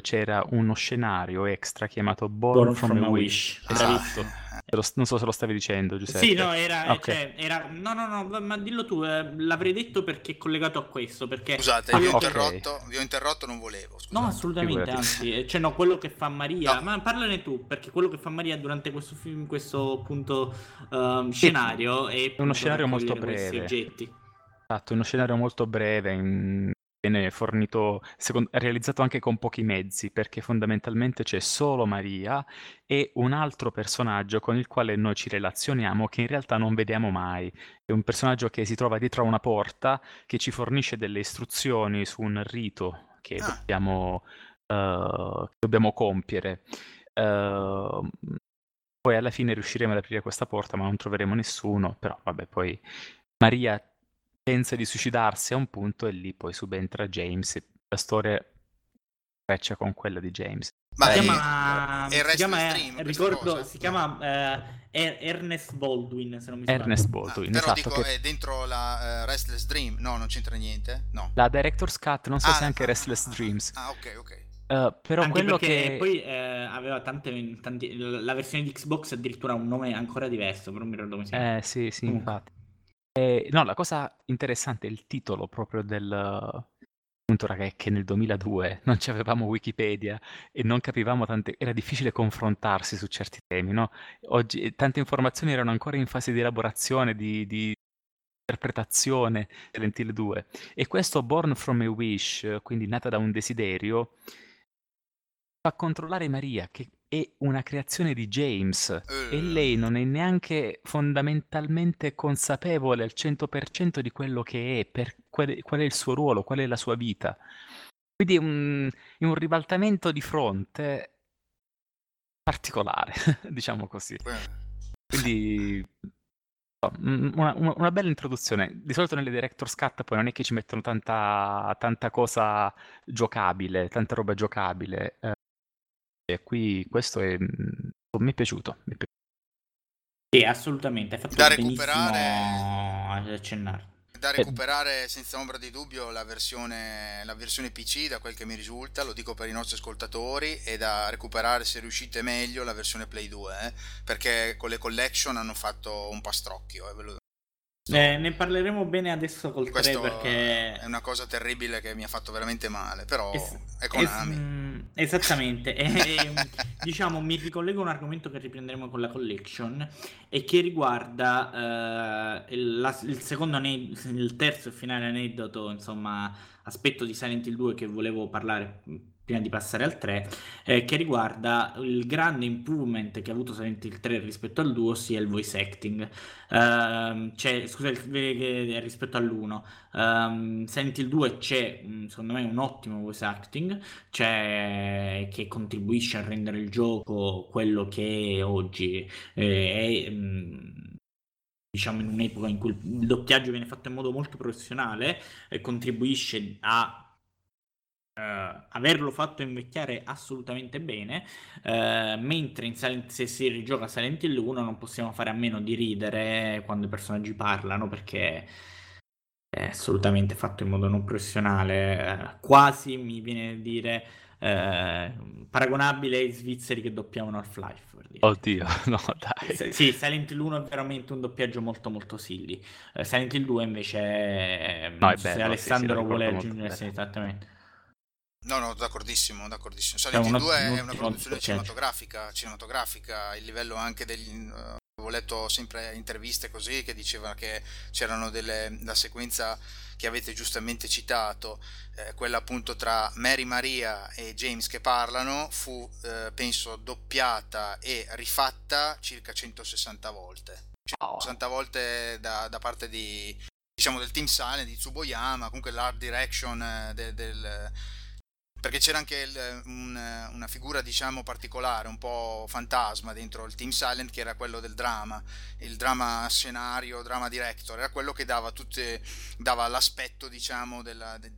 c'era uno scenario extra chiamato Born, from, a Wish. Ah, Esatto. lo- non so se lo stavi dicendo, Giuseppe. Sì, no, era, Ok. cioè, era- no, no, no, ma dillo tu, eh, l'avrei detto perché è collegato a questo, perché... Scusate, Ah, vi, ho ok. interrotto, vi ho interrotto, non volevo. Scusate. No, assolutamente, Figurati. anzi, eh, cioè no, quello che fa Maria, No. ma parlane tu, perché quello che fa Maria durante questo film, questo appunto ehm, scenario è appunto scenario molto breve. oggetti. Esatto, uno scenario molto breve, in- viene fornito, secondo- realizzato anche con pochi mezzi, perché fondamentalmente c'è solo Maria e un altro personaggio con il quale noi ci relazioniamo che in realtà non vediamo mai. È un personaggio che si trova dietro a una porta, che ci fornisce delle istruzioni su un rito che Ah. dobbiamo, che dobbiamo compiere. Eh, poi alla fine riusciremo ad aprire questa porta, ma non troveremo nessuno, però vabbè, poi Maria pensa di suicidarsi a un punto e lì poi subentra James. e La storia freccia con quella di James. Ma si è- chiama, è si chiama, eh, ricordo, si chiama eh, Er- Ernest Baldwin, se non mi sbaglio. Ernest Ah, Baldwin, però esatto. dico, che- è dentro la eh, Restless Dream? No, non c'entra niente? No. La Director's Cut, non so Ah, se anche ah, Restless ah, Dreams. Ah, ok, ok. Eh, però Anche quello che... poi eh, aveva tante, tanti- la versione di Xbox addirittura un nome ancora diverso, però non mi ricordo come si chiama. Eh sì, sì, infatti. Eh, no, la cosa interessante è il titolo proprio del... Appunto, raga, è che nel 2002 non avevamo Wikipedia e non capivamo tante... Era difficile confrontarsi su certi temi, no? Oggi eh, tante informazioni erano ancora in fase di elaborazione, di, di interpretazione Silent Hill 2. E questo Born from a Wish, quindi nata da un desiderio, fa controllare Maria, che è una creazione di James. E Eh, lei non è neanche fondamentalmente consapevole al 100% di quello che è, per qual è, qual è il suo ruolo, qual è la sua vita. Quindi è un, è un ribaltamento di fronte particolare, diciamo così. Quindi una- una bella introduzione. Di solito nelle Director's Cut poi non è che ci mettono tanta, tanta cosa giocabile, tanta roba giocabile. eh, e qui questo è, mm, mi è piaciuto. mi è piaciuto. Sì, assolutamente, hai fatto Da recuperare- accennare. Da Eh. recuperare senza ombra di dubbio la versione, la versione PC, da quel che mi risulta, lo dico per i nostri ascoltatori, e da recuperare se riuscite meglio la versione Play 2, eh, perché con le collection hanno fatto un pastrocchio, eh, ve lo- Eh, ne parleremo bene adesso col 3 Questo perché è una cosa terribile che mi ha fatto veramente male, però Es- è Konami. es- mm, esattamente. E, diciamo, mi ricollego a un argomento che riprenderemo con la collection e che riguarda eh, il, la- il secondo ane- il terzo e finale aneddoto, insomma, aspetto di Silent Hill 2 che volevo parlare mm, prima di passare al 3, eh, che riguarda il grande improvement che ha avuto Silent Hill 3 rispetto al 2, ossia il voice acting. Ehm, c'è, scusa, il- eh, rispetto all'1. Um, Silent Hill 2 c'è, mm, secondo me, un ottimo voice acting, c'è, che contribuisce a rendere il gioco quello che è oggi. eh, è, mm, diciamo in un'epoca in cui il doppiaggio viene fatto in modo molto professionale, e contribuisce a eh, averlo fatto invecchiare assolutamente bene, eh, mentre in Silent, se si rigioca Silent Hill 1 non possiamo fare a meno di ridere quando i personaggi parlano perché è assolutamente fatto in modo non professionale, eh, quasi mi viene a dire paragonabile ai svizzeri che doppiavano Half-Life. per dire. Oddio, no, dai. Se- Sì, Silent Hill 1 è veramente un doppiaggio molto molto silly. Silent Hill 2 invece. No, so se bello, sì, Alessandro sì, lo vuole aggiungere sì, esattamente. No, no, d'accordissimo, d'accordissimo. Cioè, Silent un 2 è una produzione cinematografica, cinematografica, il livello anche degli... eh, Avevo letto sempre interviste così che diceva che c'erano delle... la sequenza che avete giustamente citato, eh, quella appunto tra Mary Maria e James che parlano, fu eh, penso doppiata e rifatta circa 160 volte. Oh. 60 volte da, da parte di diciamo del team Silent di Tsuboyama comunque l'art direction eh, del, del- perché c'era anche il- un- una figura diciamo particolare un po' fantasma dentro il team Silent che era quello del drama il drama scenario drama director era quello che dava tutte dava l'aspetto diciamo della, de-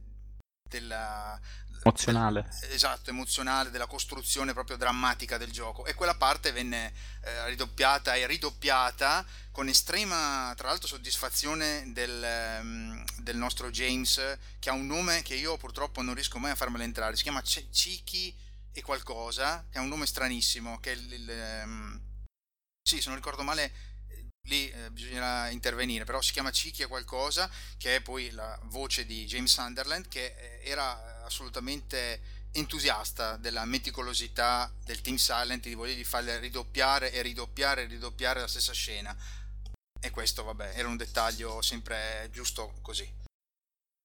della Emozionale. esatto, emozionale, della costruzione proprio drammatica del gioco. E quella parte venne eh, ridoppiata e ridoppiata con estrema, tra l'altro, soddisfazione del, ehm, del nostro James, che ha un nome che io purtroppo non riesco mai a farmelo entrare. Si chiama C- Chiki e qualcosa, che è un nome stranissimo, che è il... il, ehm, sì, se non ricordo male, eh, lì eh, bisognerà intervenire, però si chiama Chiki e qualcosa, che è poi la voce di James Sunderland, che eh, era assolutamente entusiasta della meticolosità del Team Silent, di volergli farle ridoppiare e ridoppiare e ridoppiare la stessa scena. E questo, vabbè, era un dettaglio sempre giusto così.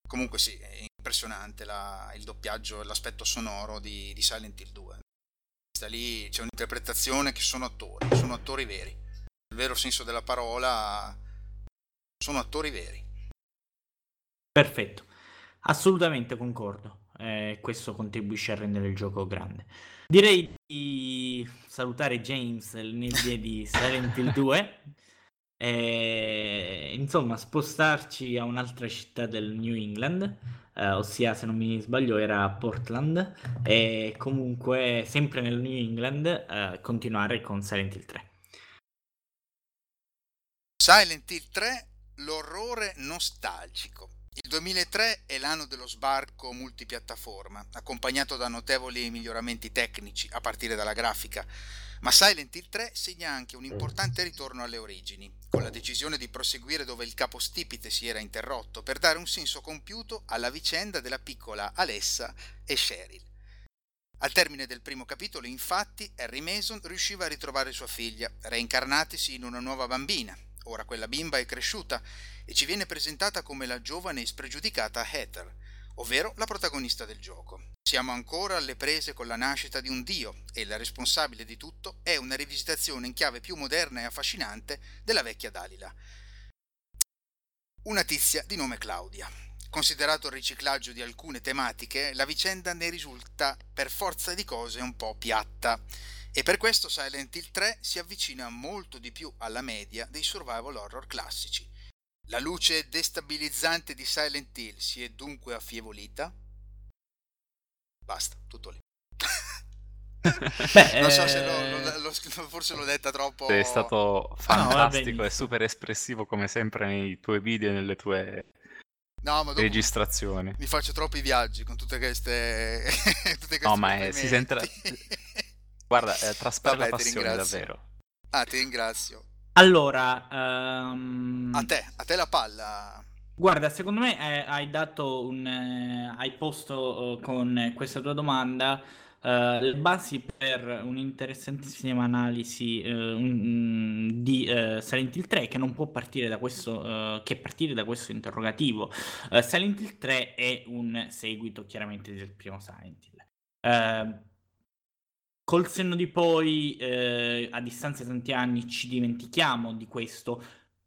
Comunque sì, è impressionante la- il doppiaggio e l'aspetto sonoro di, di Silent Hill 2. Sta lì, c'è un'interpretazione che sono attori, sono attori veri. Nel vero senso della parola, sono attori veri. Perfetto, assolutamente concordo. Eh, questo contribuisce a rendere il gioco grande. Direi di salutare James nel di Silent Hill 2 e insomma spostarci a un'altra città del New England, eh, ossia se non mi sbaglio era Portland e comunque sempre nel New England eh, continuare con Silent Hill 3. Silent Hill 3, l'orrore nostalgico. Il 2003 è l'anno dello sbarco multipiattaforma, accompagnato da notevoli miglioramenti tecnici, a partire dalla grafica. Ma Silent Hill 3 segna anche un importante ritorno alle origini, con la decisione di proseguire dove il capostipite si era interrotto, per dare un senso compiuto alla vicenda della piccola Alessa e Cheryl. Al termine del primo capitolo, infatti, Harry Mason riusciva a ritrovare sua figlia, reincarnatisi in una nuova bambina. Ora quella bimba è cresciuta e ci viene presentata come la giovane e spregiudicata Heather, ovvero la protagonista del gioco. Siamo ancora alle prese con la nascita di un dio e la responsabile di tutto è una rivisitazione in chiave più moderna e affascinante della vecchia Dalila. Una tizia di nome Claudia. Considerato il riciclaggio di alcune tematiche, la vicenda ne risulta per forza di cose un po' piatta e per questo Silent Hill 3 si avvicina molto di più alla media dei survival horror classici. La luce destabilizzante di Silent Hill si è dunque affievolita? Basta, tutto lì. Beh, non so se eh, l'ho, l'ho- l'ho- forse l'ho detta troppo. Sei stato no, va fantastico benissimo. e super espressivo come sempre nei tuoi video e nelle tue No, registrazioni. mi faccio troppi viaggi con tutte queste. tutte questi No, ma è- si sente-. Guarda, eh, traspare Vabbè, passione davvero. Ah, ti ringrazio. Allora, um... a te, a te la palla. Guarda, secondo me eh, hai dato un. Eh, hai posto eh, con questa tua domanda eh, le basi per un'interessantissima analisi eh, un, di eh, Silent Hill 3 che non può partire da questo, che partire da questo interrogativo. Silent Hill 3 è un seguito chiaramente del primo Silent Hill. Col senno di poi, a distanza di tanti anni, ci dimentichiamo di questo,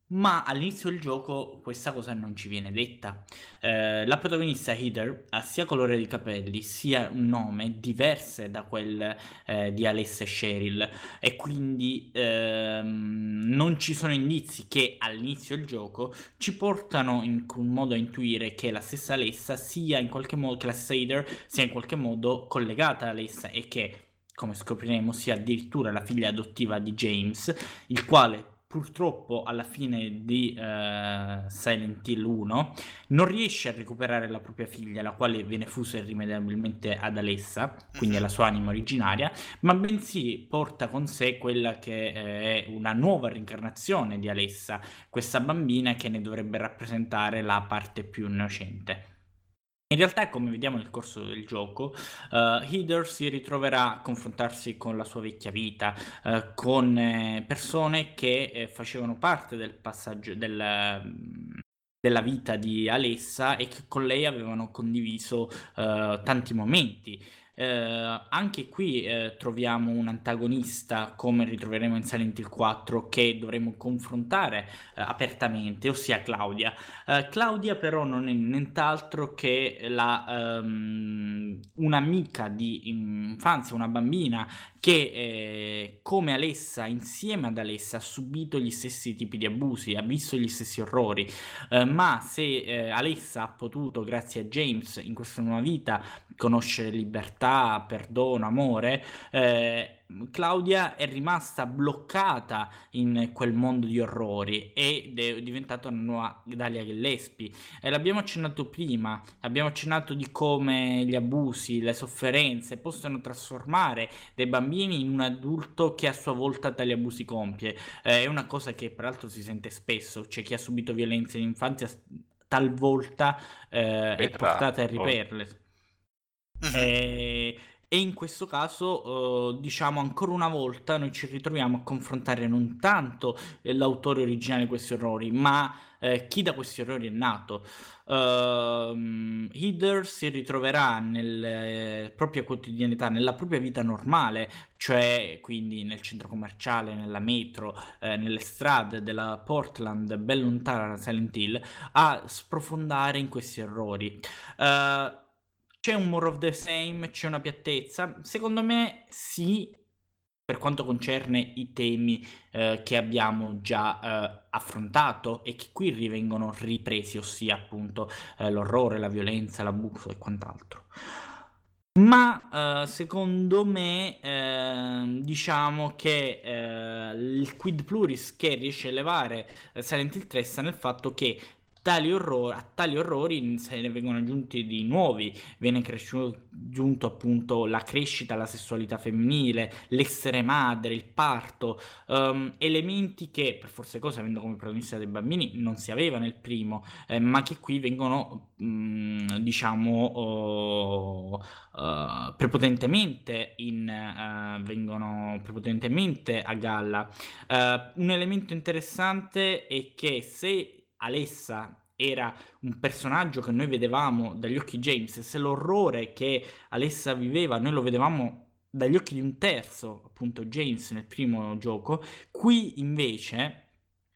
ma all'inizio del gioco questa cosa non ci viene detta. Eh, la protagonista Heather ha sia colore di capelli sia un nome diverse da quel eh, di Alessa e Cheryl e quindi ehm, non ci sono indizi che all'inizio del gioco ci portano in un modo a intuire che la stessa Alessa sia in qualche modo, che la stessa Heather sia in qualche modo collegata a Alessa e che come scopriremo sia addirittura la figlia adottiva di James, il quale purtroppo alla fine di uh, Silent Hill 1 non riesce a recuperare la propria figlia, la quale viene fusa irrimediabilmente ad Alessa, quindi alla sua anima originaria, ma bensì porta con sé quella che eh, è una nuova reincarnazione di Alessa, questa bambina che ne dovrebbe rappresentare la parte più innocente. In realtà, come vediamo nel corso del gioco, uh, Heather si ritroverà a confrontarsi con la sua vecchia vita, uh, con eh, persone che eh, facevano parte del passaggio del, mm, della vita di Alessa e che con lei avevano condiviso uh, tanti momenti. Eh, anche qui eh, troviamo un antagonista come ritroveremo in Silent Hill 4 che dovremo confrontare eh, apertamente, ossia Claudia. Eh, Claudia però non è nient'altro che la, um, un'amica di infanzia, una bambina che eh, come Alessa, insieme ad Alessa, ha subito gli stessi tipi di abusi, ha visto gli stessi orrori, eh, ma se Alessa ha potuto, grazie a James, in questa nuova vita, conoscere libertà, perdono, amore, eh, Claudia è rimasta bloccata in quel mondo di orrori ed è diventata una nuova Dalia Gillespie. E l'abbiamo accennato prima, abbiamo accennato di come gli abusi, le sofferenze possono trasformare dei bambini in un adulto che a sua volta tali abusi compie. Eh, è una cosa che peraltro si sente spesso, c'è chi ha subito violenza in infanzia talvolta eh, è portata a riperle. E, eh, e in questo caso, uh, diciamo ancora una volta, noi ci ritroviamo a confrontare non tanto l'autore originale di questi errori, ma eh, chi da questi errori è nato. Uh, Heather si ritroverà nella propria quotidianità, nella propria vita normale, cioè quindi nel centro commerciale, nella metro, eh, nelle strade della Portland, ben lontana da Silent Hill, a sprofondare in questi errori. Uh, c'è un more of the same, c'è una piattezza? Secondo me sì, per quanto concerne i temi eh, che abbiamo già eh, affrontato e che qui rivengono ripresi, ossia appunto eh, l'orrore, la violenza, l'abuso e quant'altro. Ma eh, secondo me ehm, diciamo che eh, il quid pluris che riesce a elevare eh, Silent Hill 3 sta nel fatto che tali orrori, a tali orrori se ne vengono aggiunti di nuovi, viene aggiunto appunto la crescita, la sessualità femminile, l'essere madre, il parto, um, elementi che per forza cose, avendo come protagonista dei bambini, non si aveva nel primo, eh, ma che qui vengono, mh, diciamo, oh, uh, prepotentemente, in, uh, vengono prepotentemente a galla. Uh, un elemento interessante è che se Alessa era un personaggio che noi vedevamo dagli occhi di James, se l'orrore che Alessa viveva noi lo vedevamo dagli occhi di un terzo, appunto James nel primo gioco, qui invece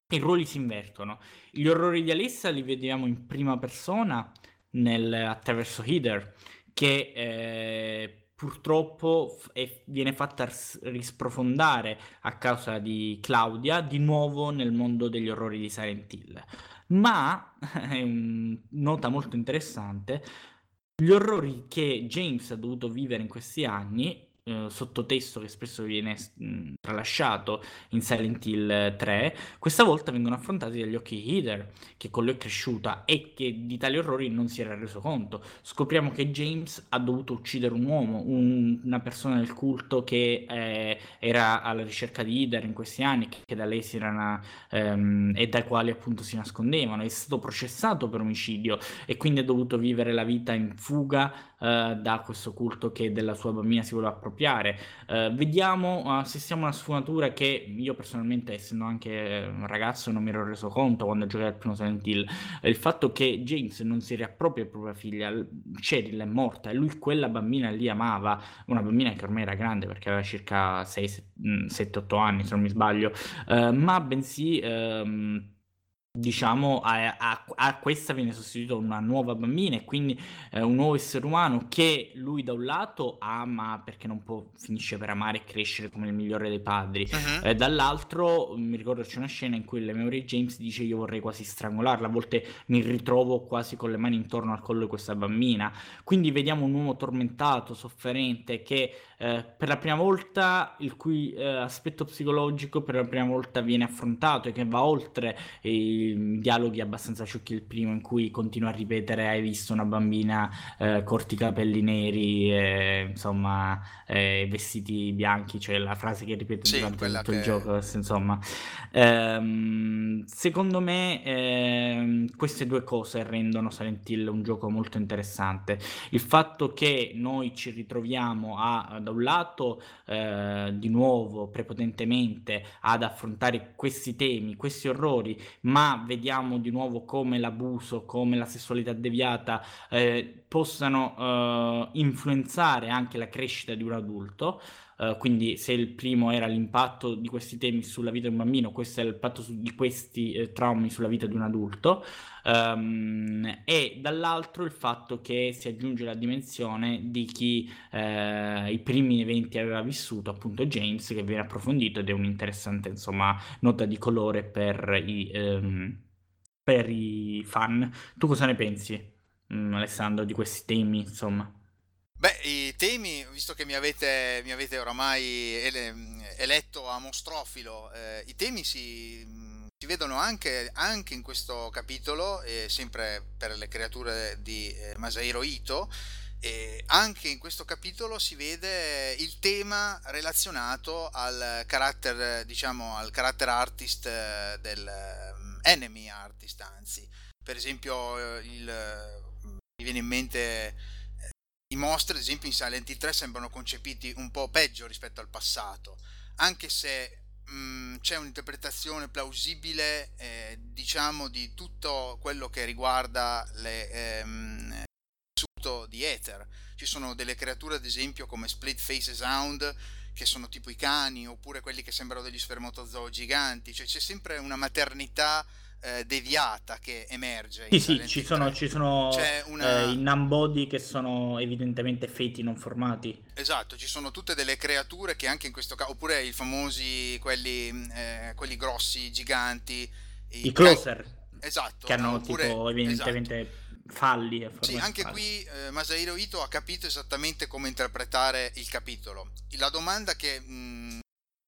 i ruoli si invertono. Gli orrori di Alessa li vediamo in prima persona nel, attraverso Heather, che eh, purtroppo è, viene fatta risprofondare a causa di Claudia di nuovo nel mondo degli orrori di Silent Hill. Ma, è una nota molto interessante, gli orrori che James ha dovuto vivere in questi anni, eh, sottotesto che spesso viene mh, tralasciato in Silent Hill 3, questa volta vengono affrontati dagli occhi di Heather, che con lui è cresciuta e che di tali orrori non si era reso conto. Scopriamo che James ha dovuto uccidere un uomo, un, una persona del culto che eh, era alla ricerca di Heather in questi anni, che, che da lei si era ehm, e dai quali appunto si nascondevano. È stato processato per omicidio e quindi ha dovuto vivere la vita in fuga eh, da questo culto che della sua bambina si voleva appropriare. Eh, vediamo uh, se siamo una sfumatura che io personalmente, essendo anche un ragazzo, non mi ero reso conto quando giocai al primo Silent Hill. Il fatto che James non si riappropria propria figlia, Cheryl è morta e lui quella bambina lì amava, una bambina che ormai era grande perché aveva circa 6-7-8 anni se non mi sbaglio, uh, ma bensì... Um, diciamo a, a, a, questa viene sostituita una nuova bambina e quindi eh, un nuovo essere umano che lui da un lato ama perché non può finisce per amare e crescere come il migliore dei padri uh-huh. eh, dall'altro mi ricordo c'è una scena in cui la memoria James dice io vorrei quasi strangolarla a volte mi ritrovo quasi con le mani intorno al collo di questa bambina quindi vediamo un uomo tormentato sofferente che eh, per la prima volta il cui eh, aspetto psicologico per la prima volta viene affrontato e che va oltre dialoghi abbastanza sciocchi. Il primo in cui continua a ripetere hai visto una bambina eh, corti capelli neri e, insomma eh, vestiti bianchi? Cioè la frase che ripete sì, durante tutto che... il gioco insomma. Ehm, secondo me ehm, queste due cose rendono Silent Hill un gioco molto interessante. Il fatto che noi ci ritroviamo a da un lato eh, di nuovo prepotentemente ad affrontare questi temi, questi orrori, ma vediamo di nuovo come l'abuso, come la sessualità deviata eh, possano eh, influenzare anche la crescita di un adulto. Uh, quindi se il primo era l'impatto di questi temi sulla vita di un bambino, questo è l'impatto su, di questi eh, traumi sulla vita di un adulto. Um, e dall'altro il fatto che si aggiunge la dimensione di chi eh, i primi eventi aveva vissuto, appunto James, che viene approfondito ed è un'interessante insomma, nota di colore per i, um, per i fan. Tu cosa ne pensi, um, Alessandro, di questi temi? Insomma? Beh, i temi, visto che mi avete, mi avete oramai ele- eletto a mostrofilo, eh, i temi si si vedono anche, anche in questo capitolo, eh, sempre per le creature di eh, Masahiro Ito, e anche in questo capitolo si vede il tema relazionato al carattere, diciamo, al character artist eh, del um, enemy artist, anzi. Per esempio, eh, il, mi viene in mente eh, i mostri, ad esempio in Silent Hill 3 sembrano concepiti un po' peggio rispetto al passato, anche se mh, mm, c'è un'interpretazione plausibile, eh, diciamo, di tutto quello che riguarda le, ehm, di Ether. Ci sono delle creature, ad esempio, come Split Face Sound, che sono tipo i cani, oppure quelli che sembrano degli spermatozoo giganti, cioè c'è sempre una maternità eh, deviata che emerge. Sì, sì, ci sono, ci sono una... eh, i Nambody che sono evidentemente feti non formati. Esatto, ci sono tutte delle creature che anche in questo caso, oppure i famosi, quelli, eh, quelli grossi, giganti. I, I closer. Esatto. Che hanno oppure, tipo evidentemente... Esatto falli. Sì, anche falli. qui eh, Masahiro Ito ha capito esattamente come interpretare il capitolo. La domanda che mh,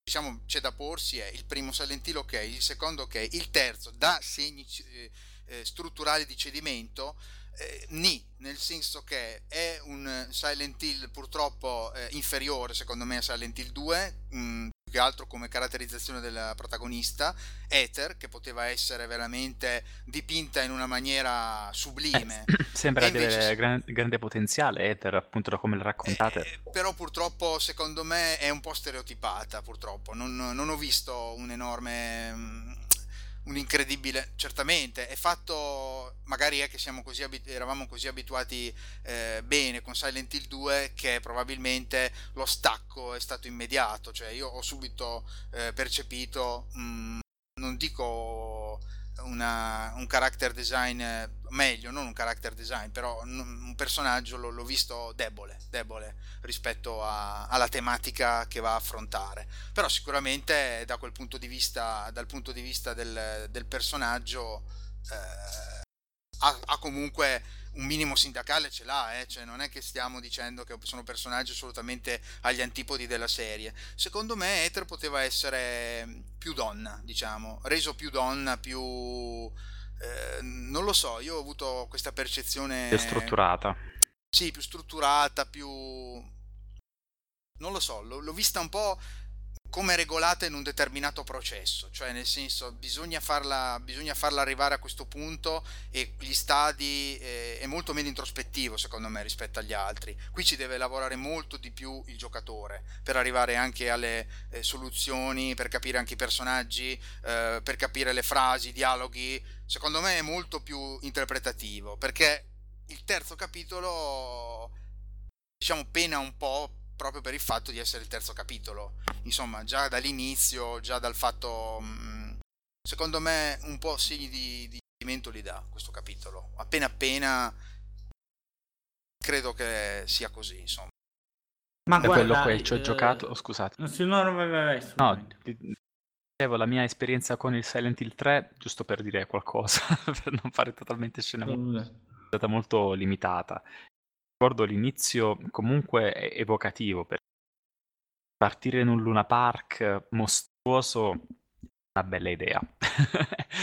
diciamo c'è da porsi è il primo Silent Hill ok, il secondo ok, il terzo dà segni eh, eh, strutturali di cedimento eh, ni, nel senso che è un Silent Hill purtroppo eh, inferiore secondo me a Silent Hill 2, mh, più che altro come caratterizzazione della protagonista, Ether, che poteva essere veramente dipinta in una maniera sublime. Eh, sembra di avere gran, grande potenziale Ether, appunto da come la raccontate. Eh, però purtroppo secondo me è un po' stereotipata, purtroppo. Non, non ho visto un enorme un incredibile, certamente, è fatto, magari è che così abit- eravamo così abituati eh, bene con Silent Hill 2 che probabilmente lo stacco è stato immediato, cioè io ho subito eh, percepito, mh, mm, non dico una, un character design meglio, non un character design, però un personaggio l'ho, l'ho visto debole, debole rispetto a, alla tematica che va a affrontare. Però sicuramente da quel punto di vista, dal punto di vista del, del personaggio, eh, ha, ha, comunque un minimo sindacale ce l'ha, eh? cioè non è che stiamo dicendo che sono personaggi assolutamente agli antipodi della serie. Secondo me Ether poteva essere più donna, diciamo, reso più donna, più... Eh, non lo so, io ho avuto questa percezione... Più strutturata. Sì, più strutturata, più... Non lo so, l'ho, l'ho vista un po' come regolata in un determinato processo, cioè nel senso bisogna farla, bisogna farla arrivare a questo punto e gli stadi eh, è molto meno introspettivo secondo me rispetto agli altri. Qui ci deve lavorare molto di più il giocatore per arrivare anche alle eh, soluzioni, per capire anche i personaggi, eh, per capire le frasi, i dialoghi. Secondo me è molto più interpretativo perché il terzo capitolo diciamo pena un po' proprio per il fatto di essere il terzo capitolo. Insomma, già dall'inizio, già dal fatto... Mm, secondo me un po' segni di, di sentimento li dà questo capitolo. Appena appena credo che sia così, insomma. Ma è quello che ci ho eh... giocato. Oh, scusate. No, no, vai, vai, vai, no, dicevo la mia esperienza con il Silent Hill 3, giusto per dire qualcosa, per non fare totalmente scena, è stata molto limitata ricordo l'inizio comunque evocativo, perché partire in un Luna Park mostruoso è una bella idea.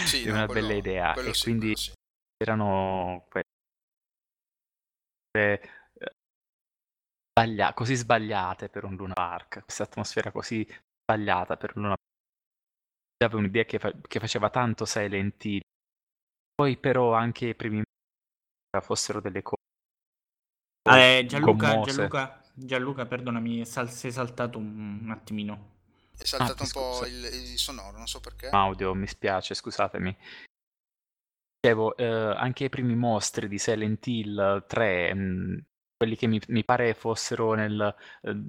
Sì, è una quello, bella idea. E sì, quindi sì. erano eh, sbaglia- così sbagliate per un Luna Park, questa atmosfera così sbagliata per un Luna Park. Avevo un'idea che, fa- che faceva tanto Silent Hill. Poi però anche i primi fossero delle cose eh, Gianluca, Gianluca, Gianluca, perdonami, sal- sei saltato un, un attimino. È saltato ah, un po' il, il, sonoro, non so perché. Audio, mi spiace, scusatemi. Dicevo, eh, anche i primi mostri di Silent Hill 3, mh, mm, quelli che mi, mi, pare fossero nel eh,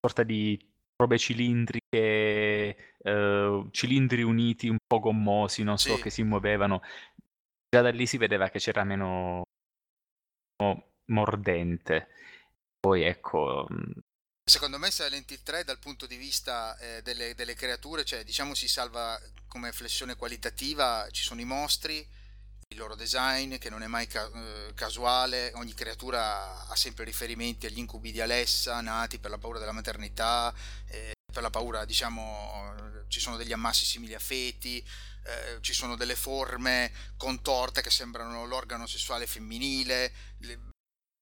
sorta di robe cilindriche, eh, cilindri uniti un po' gommosi, non so, sì. che si muovevano. Già da lì si vedeva che c'era meno mordente. Poi ecco... Mm, Secondo me Silent Hill 3 dal punto di vista eh, delle, delle, creature, cioè diciamo si salva come flessione qualitativa, ci sono i mostri, il loro design che non è mai ca- eh, casuale, ogni creatura ha sempre riferimenti agli incubi di Alessa, nati per la paura della maternità, eh, per la paura diciamo ci sono degli ammassi simili a feti, eh, ci sono delle forme contorte che sembrano l'organo sessuale femminile, le,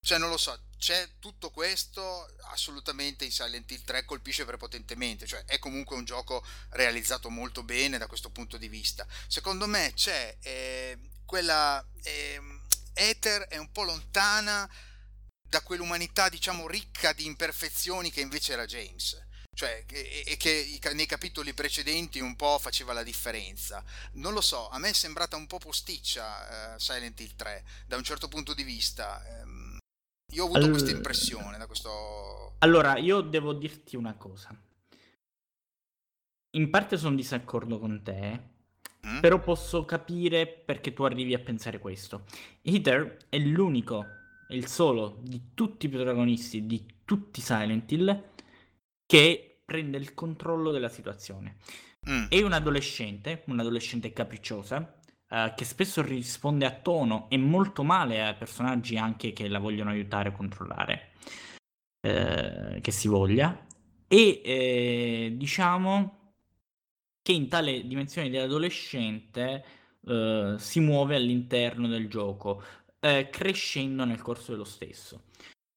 cioè, non lo so, c'è tutto questo assolutamente in Silent Hill 3 colpisce prepotentemente, cioè è comunque un gioco realizzato molto bene da questo punto di vista. Secondo me c'è eh, quella eh, Ether è un po' lontana da quell'umanità, diciamo, ricca di imperfezioni che invece era James. Cioè, e, che nei capitoli precedenti un po' faceva la differenza. Non lo so, a me è sembrata un po' posticcia eh, Silent Hill 3 da un certo punto di vista. Io ho avuto All... questa impressione da questo... Allora, io devo dirti una cosa. In parte sono disaccordo con te, mm? però posso capire perché tu arrivi a pensare questo. Heather è l'unico, è il solo di tutti i protagonisti, di tutti Silent Hill, che prende il controllo della situazione. Mm. È un adolescente, un'adolescente capricciosa, eh, che spesso risponde a tono e molto male a personaggi anche che la vogliono aiutare a controllare, uh, che si voglia, e eh, diciamo che in tale dimensione dell'adolescente uh, si muove all'interno del gioco, crescendo nel corso dello stesso.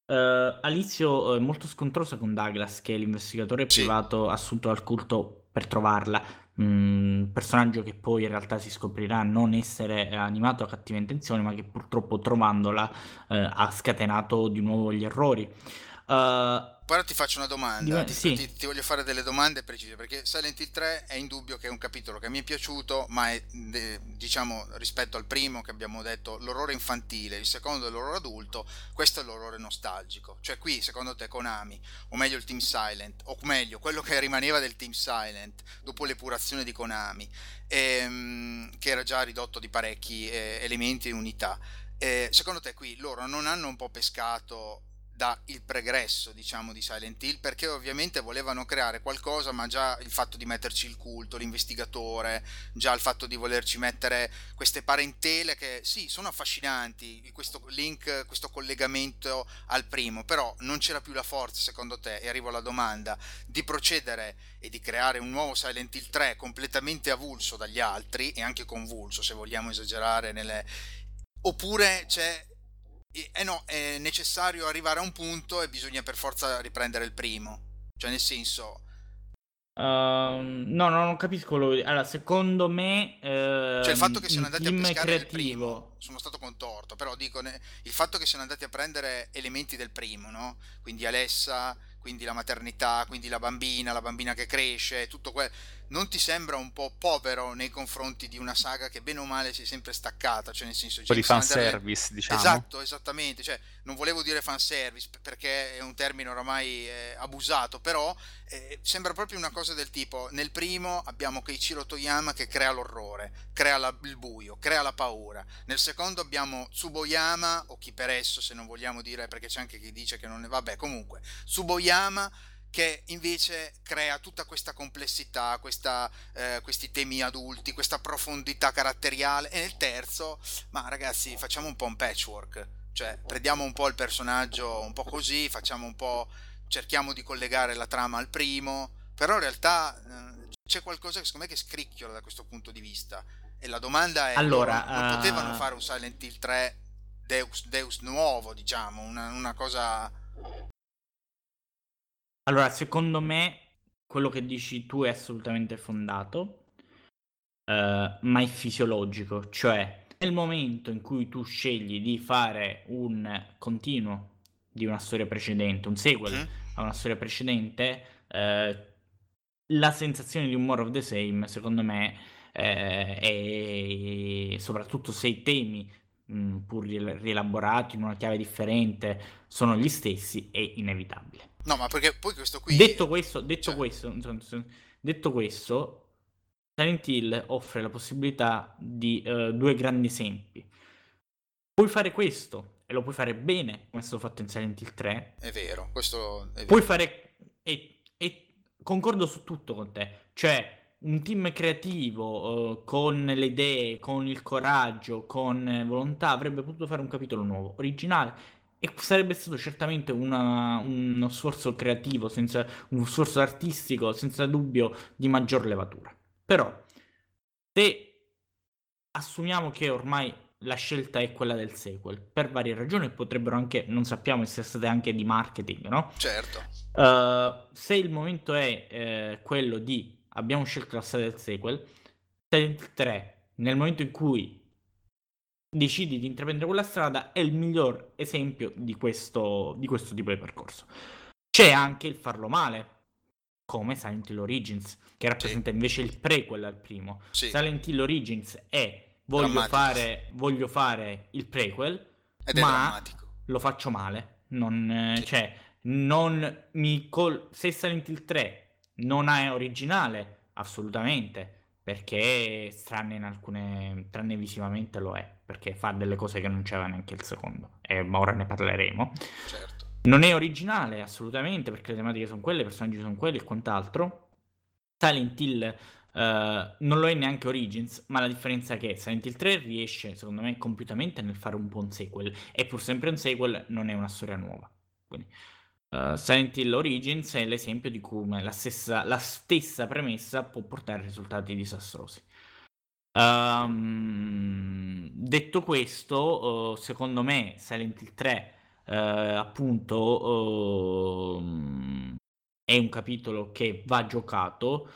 Uh, all'inizio è molto scontrosa con Douglas, che è l'investigatore sì. privato assunto dal culto per trovarla, personaggio che poi in realtà si scoprirà non essere animato a cattiva intenzione, ma che purtroppo trovandola eh, ha scatenato di nuovo gli errori. Uh, Ora ti faccio una domanda, ti, sì. ti, ti, voglio fare delle domande precise perché Silent Hill 3 è indubbio che è un capitolo che mi è piaciuto, ma è diciamo rispetto al primo che abbiamo detto l'orrore infantile, il secondo è l'orrore adulto, questo è l'orrore nostalgico. Cioè qui secondo te Konami, o meglio il Team Silent, o meglio quello che rimaneva del Team Silent dopo l'epurazione di Konami, ehm, che era già ridotto di parecchi eh, elementi e unità. Eh, secondo te qui loro non hanno un po' pescato da il pregresso, diciamo, di Silent Hill, perché ovviamente volevano creare qualcosa, ma già il fatto di metterci il culto, l'investigatore, già il fatto di volerci mettere queste parentele che sì, sono affascinanti, questo link, questo collegamento al primo, però non c'era più la forza, secondo te, e arrivo alla domanda, di procedere e di creare un nuovo Silent Hill 3 completamente avulso dagli altri e anche convulso, se vogliamo esagerare nelle... Oppure c'è eh no, è necessario arrivare a un punto e bisogna per forza riprendere il primo. Cioè, nel senso. Uh, no, no, non capisco che... Allora, secondo me... Uh, cioè il fatto che siano andati a pescare creativo. primo, sono stato contorto, però dico, ne... il fatto che siano andati a prendere elementi del primo, no? Quindi Alessa, quindi la maternità, quindi la bambina, la bambina che cresce, tutto quello non ti sembra un po' povero nei confronti di una saga che bene o male si è sempre staccata, cioè nel senso... Di fanservice, andare... diciamo. Esatto, esattamente, cioè non volevo dire fanservice perché è un termine oramai eh, abusato, però eh, sembra proprio una cosa del tipo, nel primo abbiamo Keiichiro Toyama che crea l'orrore, crea la, il buio, crea la paura, nel secondo abbiamo Tsuboyama, o chi per esso se non vogliamo dire, perché c'è anche chi dice che non è... vabbè comunque, Tsuboyama che invece crea tutta questa complessità, questa, eh, questi temi adulti, questa profondità caratteriale. E nel terzo, ma ragazzi, facciamo un po' un patchwork, cioè prendiamo un po' il personaggio un po' così, facciamo un po', cerchiamo di collegare la trama al primo, però in realtà eh, c'è qualcosa che secondo me che scricchiola da questo punto di vista. E la domanda è: allora, non, uh... potevano fare un Silent Hill 3 Deus, Deus nuovo, diciamo, una, una cosa allora, secondo me quello che dici tu è assolutamente fondato, eh, ma è fisiologico, cioè nel momento in cui tu scegli di fare un continuo di una storia precedente, un sequel mm. a una storia precedente, eh, la sensazione di un more of the same, secondo me, eh, è soprattutto se i temi mh, pur rielaborati in una chiave differente sono gli stessi, è inevitabile. No, ma perché poi questo qui... Detto questo, detto cioè... questo, detto questo, Silent Hill offre la possibilità di uh, due grandi esempi. Puoi fare questo e lo puoi fare bene, come è stato fatto in Silent Hill 3. È vero, questo è vero. Puoi fare... E, e concordo su tutto con te. Cioè, un team creativo uh, con le idee, con il coraggio, con volontà avrebbe potuto fare un capitolo nuovo, originale e sarebbe stato certamente una, uno sforzo creativo, senza, uno sforzo artistico, senza dubbio, di maggior levatura. Però, se assumiamo che ormai la scelta è quella del sequel, per varie ragioni, potrebbero anche, non sappiamo se state anche di marketing, no? Certo. Uh, se il momento è eh, quello di abbiamo scelto la strada del sequel, 3, nel momento in cui decidi di intraprendere quella strada è il miglior esempio di questo, di questo tipo di percorso. C'è anche il farlo male, come Silent Hill Origins, che rappresenta sì. invece il prequel al primo. Sì. Silent Hill Origins è voglio fare, voglio fare, il prequel, Ed ma lo faccio male. Non, sì. cioè, non mi col... Se Silent Hill 3 non è originale, assolutamente perché tranne in alcune tranne visivamente lo è perché fa delle cose che non c'era neanche il secondo e ma ora ne parleremo certo. non è originale assolutamente perché le tematiche sono quelle i personaggi sono quelli e quant'altro Silent Hill uh, non lo è neanche Origins ma la differenza è che Silent Hill 3 riesce secondo me completamente nel fare un buon sequel e pur sempre un sequel non è una storia nuova quindi Uh, Silent Hill Origins è l'esempio di come la stessa, la stessa premessa può portare a risultati disastrosi. Um, detto questo, uh, secondo me Silent Hill 3 uh, appunto uh, è un capitolo che va giocato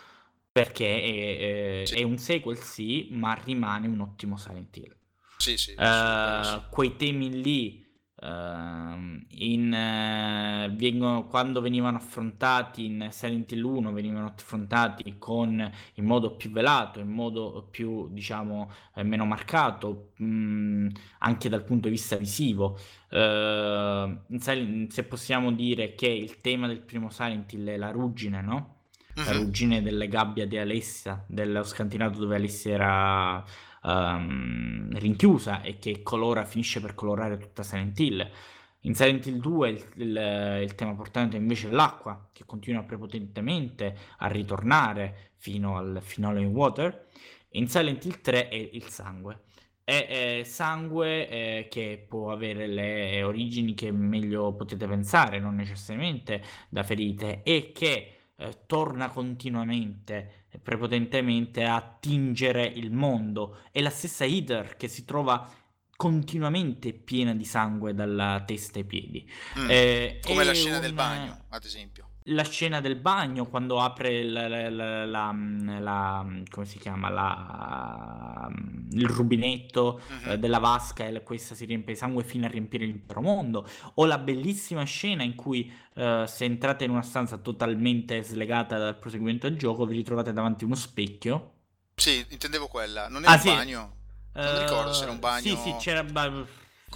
perché è, è, sì. è, un sequel sì, ma rimane un ottimo Silent Hill. Sì, sì, sì quei temi lì Uh, in, uh, vengono, quando venivano affrontati in Silent Hill 1 venivano affrontati con, in modo più velato, in modo più diciamo eh, meno marcato mh, mm, anche dal punto di vista visivo uh, Silent, se possiamo dire che il tema del primo Silent Hill è la ruggine no? La mhm. ruggine delle gabbie di Alessia dello scantinato dove Alessia era um, rinchiusa e che colora, finisce per colorare tutta Silent Hill. In Silent Hill 2 il, il, il tema portante invece è l'acqua, che continua prepotentemente a ritornare fino al finale in water. In Silent Hill 3 è il sangue. È, è sangue eh, che può avere le origini che meglio potete pensare, non necessariamente da ferite, e che eh, torna continuamente, prepotentemente a tingere il mondo. È la stessa Heather che si trova continuamente piena di sangue dalla testa ai piedi. Mm, eh, come la scena un... del bagno, ad esempio. La scena del bagno quando apre la, la, la, la come si chiama il rubinetto uh-huh. eh, della vasca e questa si riempie di sangue fino a riempire l'intero mondo o la bellissima scena in cui eh, se entrate in una stanza totalmente slegata dal proseguimento del gioco vi ritrovate davanti a uno specchio sì, intendevo quella. Non è ah, un sì. bagno? Non mi ricordo se era un bagno. Sì, sì, c'era.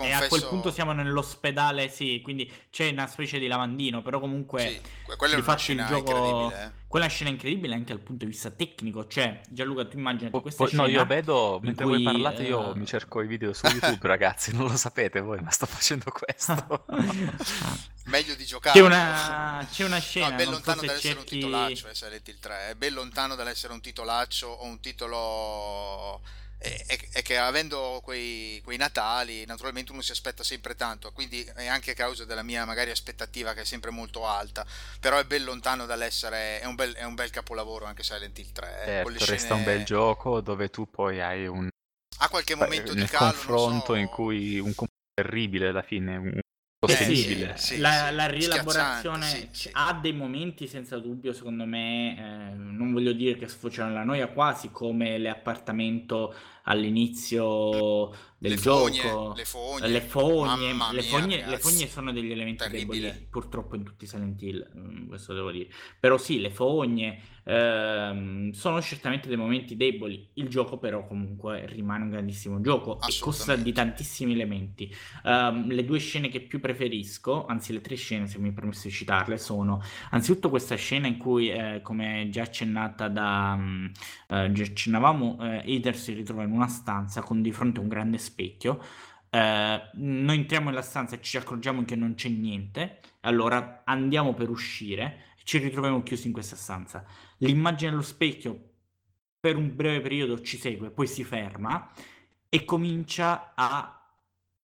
Confesso... E a quel punto siamo nell'ospedale, sì, quindi c'è una specie di lavandino, però comunque... Sì, quella è una scena gioco... incredibile. Eh. Quella scena incredibile anche dal punto di vista tecnico, cioè Gianluca tu immagini po- questa po- scena... No, io vedo, mentre cui, voi parlate io uh... mi cerco i video su YouTube, ragazzi, non lo sapete voi, ma sto facendo questo. Meglio di giocare. C'è una, c'è una scena... No, è ben lontano so dall'essere cerchi... un titolaccio, eh, Silent Hill 3, è ben lontano dall'essere un titolaccio o un titolo è, che avendo quei, quei, Natali naturalmente uno si aspetta sempre tanto quindi è anche a causa della mia magari aspettativa che è sempre molto alta però è ben lontano dall'essere è un bel, è un bel capolavoro anche Silent Hill 3 eh, certo, scene... resta un bel gioco dove tu poi hai un ha qualche momento di calo confronto so... in cui un terribile alla fine un sostenibile. Sì, sì, la, sì, la, rielaborazione ha dei momenti senza dubbio, secondo me, eh, non voglio dire che sfociano nella noia, quasi come l'appartamento all'inizio del le gioco. Fogne, le fogne, le fogne, mia, le, fogne le fogne, sono degli elementi Terribile. deboli, purtroppo in tutti i Silent Hill, mm, questo devo dire. Però sì, le fogne ehm, sono certamente dei momenti deboli. Il gioco però comunque rimane un grandissimo gioco e costa di tantissimi elementi. Um, le due scene che più preferisco, anzi le tre scene se mi permesso di citarle, sono anzitutto questa scena in cui, eh, come già accennata da... Um, eh, già accennavamo, eh, Aether si ritrova in una stanza con di fronte un grande specchio. Eh, noi entriamo nella stanza e ci accorgiamo che non c'è niente, allora andiamo per uscire ci ritroviamo chiusi in questa stanza. L'immagine dello specchio per un breve periodo ci segue, poi si ferma e comincia a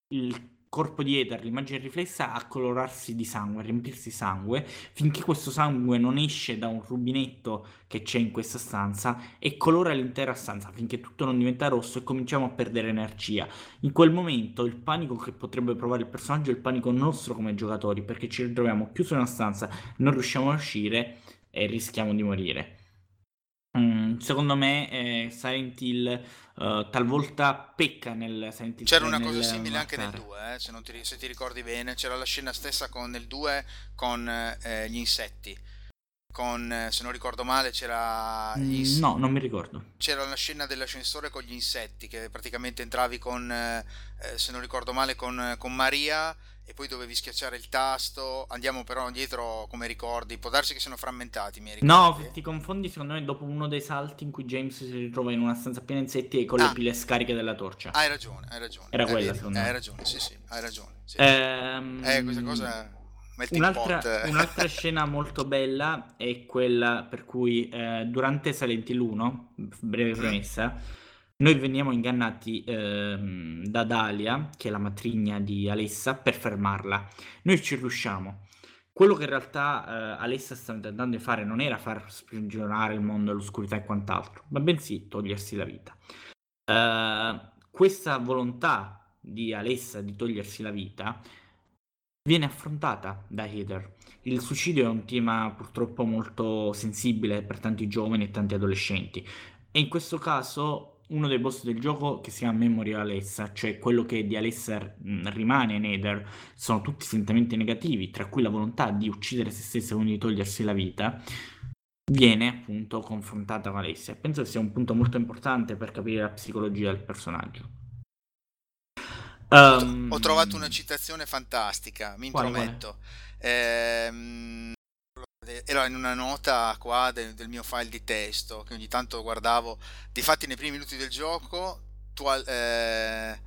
il corpo di Ether, l'immagine riflessa, a colorarsi di sangue, a riempirsi di sangue, finché questo sangue non esce da un rubinetto che c'è in questa stanza e colora l'intera stanza, finché tutto non diventa rosso e cominciamo a perdere energia. In quel momento il panico che potrebbe provare il personaggio è il panico nostro come giocatori, perché ci ritroviamo chiusi in una stanza, non riusciamo a uscire e rischiamo di morire. Mm, secondo me eh, Silent Hill uh, talvolta pecca nel Silent Hill C'era una cosa simile anche nel 2, eh, se, ti, se, ti, ricordi bene, c'era la scena stessa con nel 2 con eh, gli insetti. Con, se non ricordo male, c'era. Mm, ins- no, non mi ricordo. C'era la scena dell'ascensore con gli insetti, che praticamente entravi con, eh, se non ricordo male, con, con Maria e poi dovevi schiacciare il tasto. Andiamo però indietro come ricordi. Può darsi che siano frammentati. Mi no, ti confondi secondo me dopo uno dei salti in cui James si ritrova in una stanza piena di insetti e con ah. le pile scariche della torcia. Hai ragione, hai ragione. Era eh, quella, secondo me. Hai ragione, sì, sì, hai ragione. Sì. Ehm... Eh, questa cosa. Un'altra, un'altra, scena molto bella è quella per cui eh, durante Silent Hill 1, breve mm. premessa, noi veniamo ingannati ehm, da Dalia, che è la matrigna di Alessa, per fermarla. Noi ci riusciamo. Quello che in realtà eh, Alessa sta tentando di fare non era far sprigionare il mondo all'oscurità e quant'altro, ma bensì togliersi la vita. Uh, questa volontà di Alessa di togliersi la vita viene affrontata da Heather. Il suicidio è un tema purtroppo molto sensibile per tanti giovani e tanti adolescenti e in questo caso uno dei boss del gioco che si chiama Memory Alessa, cioè quello che di Alessa rimane in Nether, sono tutti sentimenti negativi, tra cui la volontà di uccidere se stessa e quindi di togliersi la vita, viene appunto confrontata con Alessia. Penso che sia un punto molto importante per capire la psicologia del personaggio. Um, Ho trovato una citazione fantastica, mi intrometto. Ehm, era in una nota qua del, del, mio file di testo che ogni tanto guardavo. Difatti, nei primi minuti del gioco, tu, eh,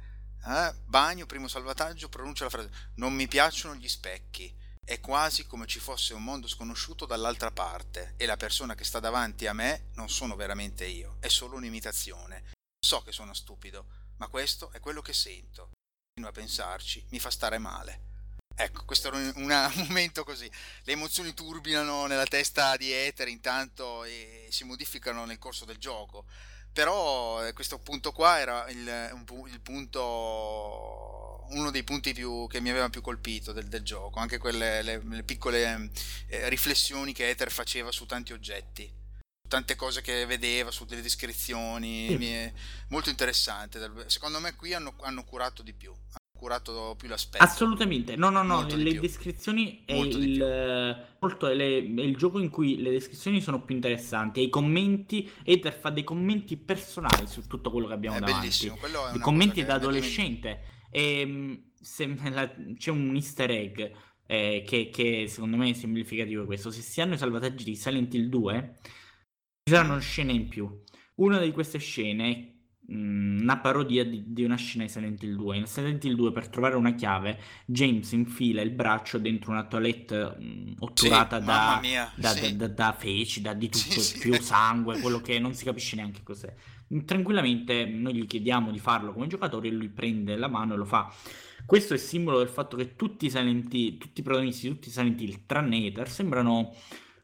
Eh? Bagno, primo salvataggio, pronuncia la frase non mi piacciono gli specchi. È quasi come ci fosse un mondo sconosciuto dall'altra parte e la persona che sta davanti a me non sono veramente io, è solo un'imitazione. So che sono stupido, ma questo è quello che sento. Fino a pensarci mi fa stare male. Ecco, questo era un, una, un, momento così. Le emozioni turbinano nella testa di Ether intanto e si modificano nel corso del gioco. Però eh, questo punto qua era il, un, il punto, uno dei punti più, che mi aveva più colpito del, del gioco, anche quelle le, le piccole eh, riflessioni che Ether faceva su tanti oggetti, su tante cose che vedeva, su delle descrizioni, sì. molto interessante. Secondo me qui hanno, hanno curato di più, curato più l'aspetto. Assolutamente, no, no, no, molto le descrizioni è il, molto, le, è il gioco in cui le descrizioni sono più interessanti, e i commenti, Ether fa dei commenti personali su tutto quello che abbiamo è davanti. È I commenti da adolescente. E, ehm, se, la, c'è un easter egg eh, che, che, secondo me è semplificativo questo. Se si hanno i salvataggi di Silent Hill 2, ci saranno scene in più. Una di queste scene Mm, una parodia di, di, una scena di Silent Hill 2. In Silent Hill 2, per trovare una chiave, James infila il braccio dentro una toilette mh, mm, otturata sì, da, da, sì. da, da, feci, da di tutto, sì, più sangue, quello che non si capisce neanche cos'è. Tranquillamente noi gli chiediamo di farlo come giocatore e lui prende la mano e lo fa. Questo è simbolo del fatto che tutti i, Silent Hill, tutti i protagonisti, tutti i Silent Hill, tranne Ether, sembrano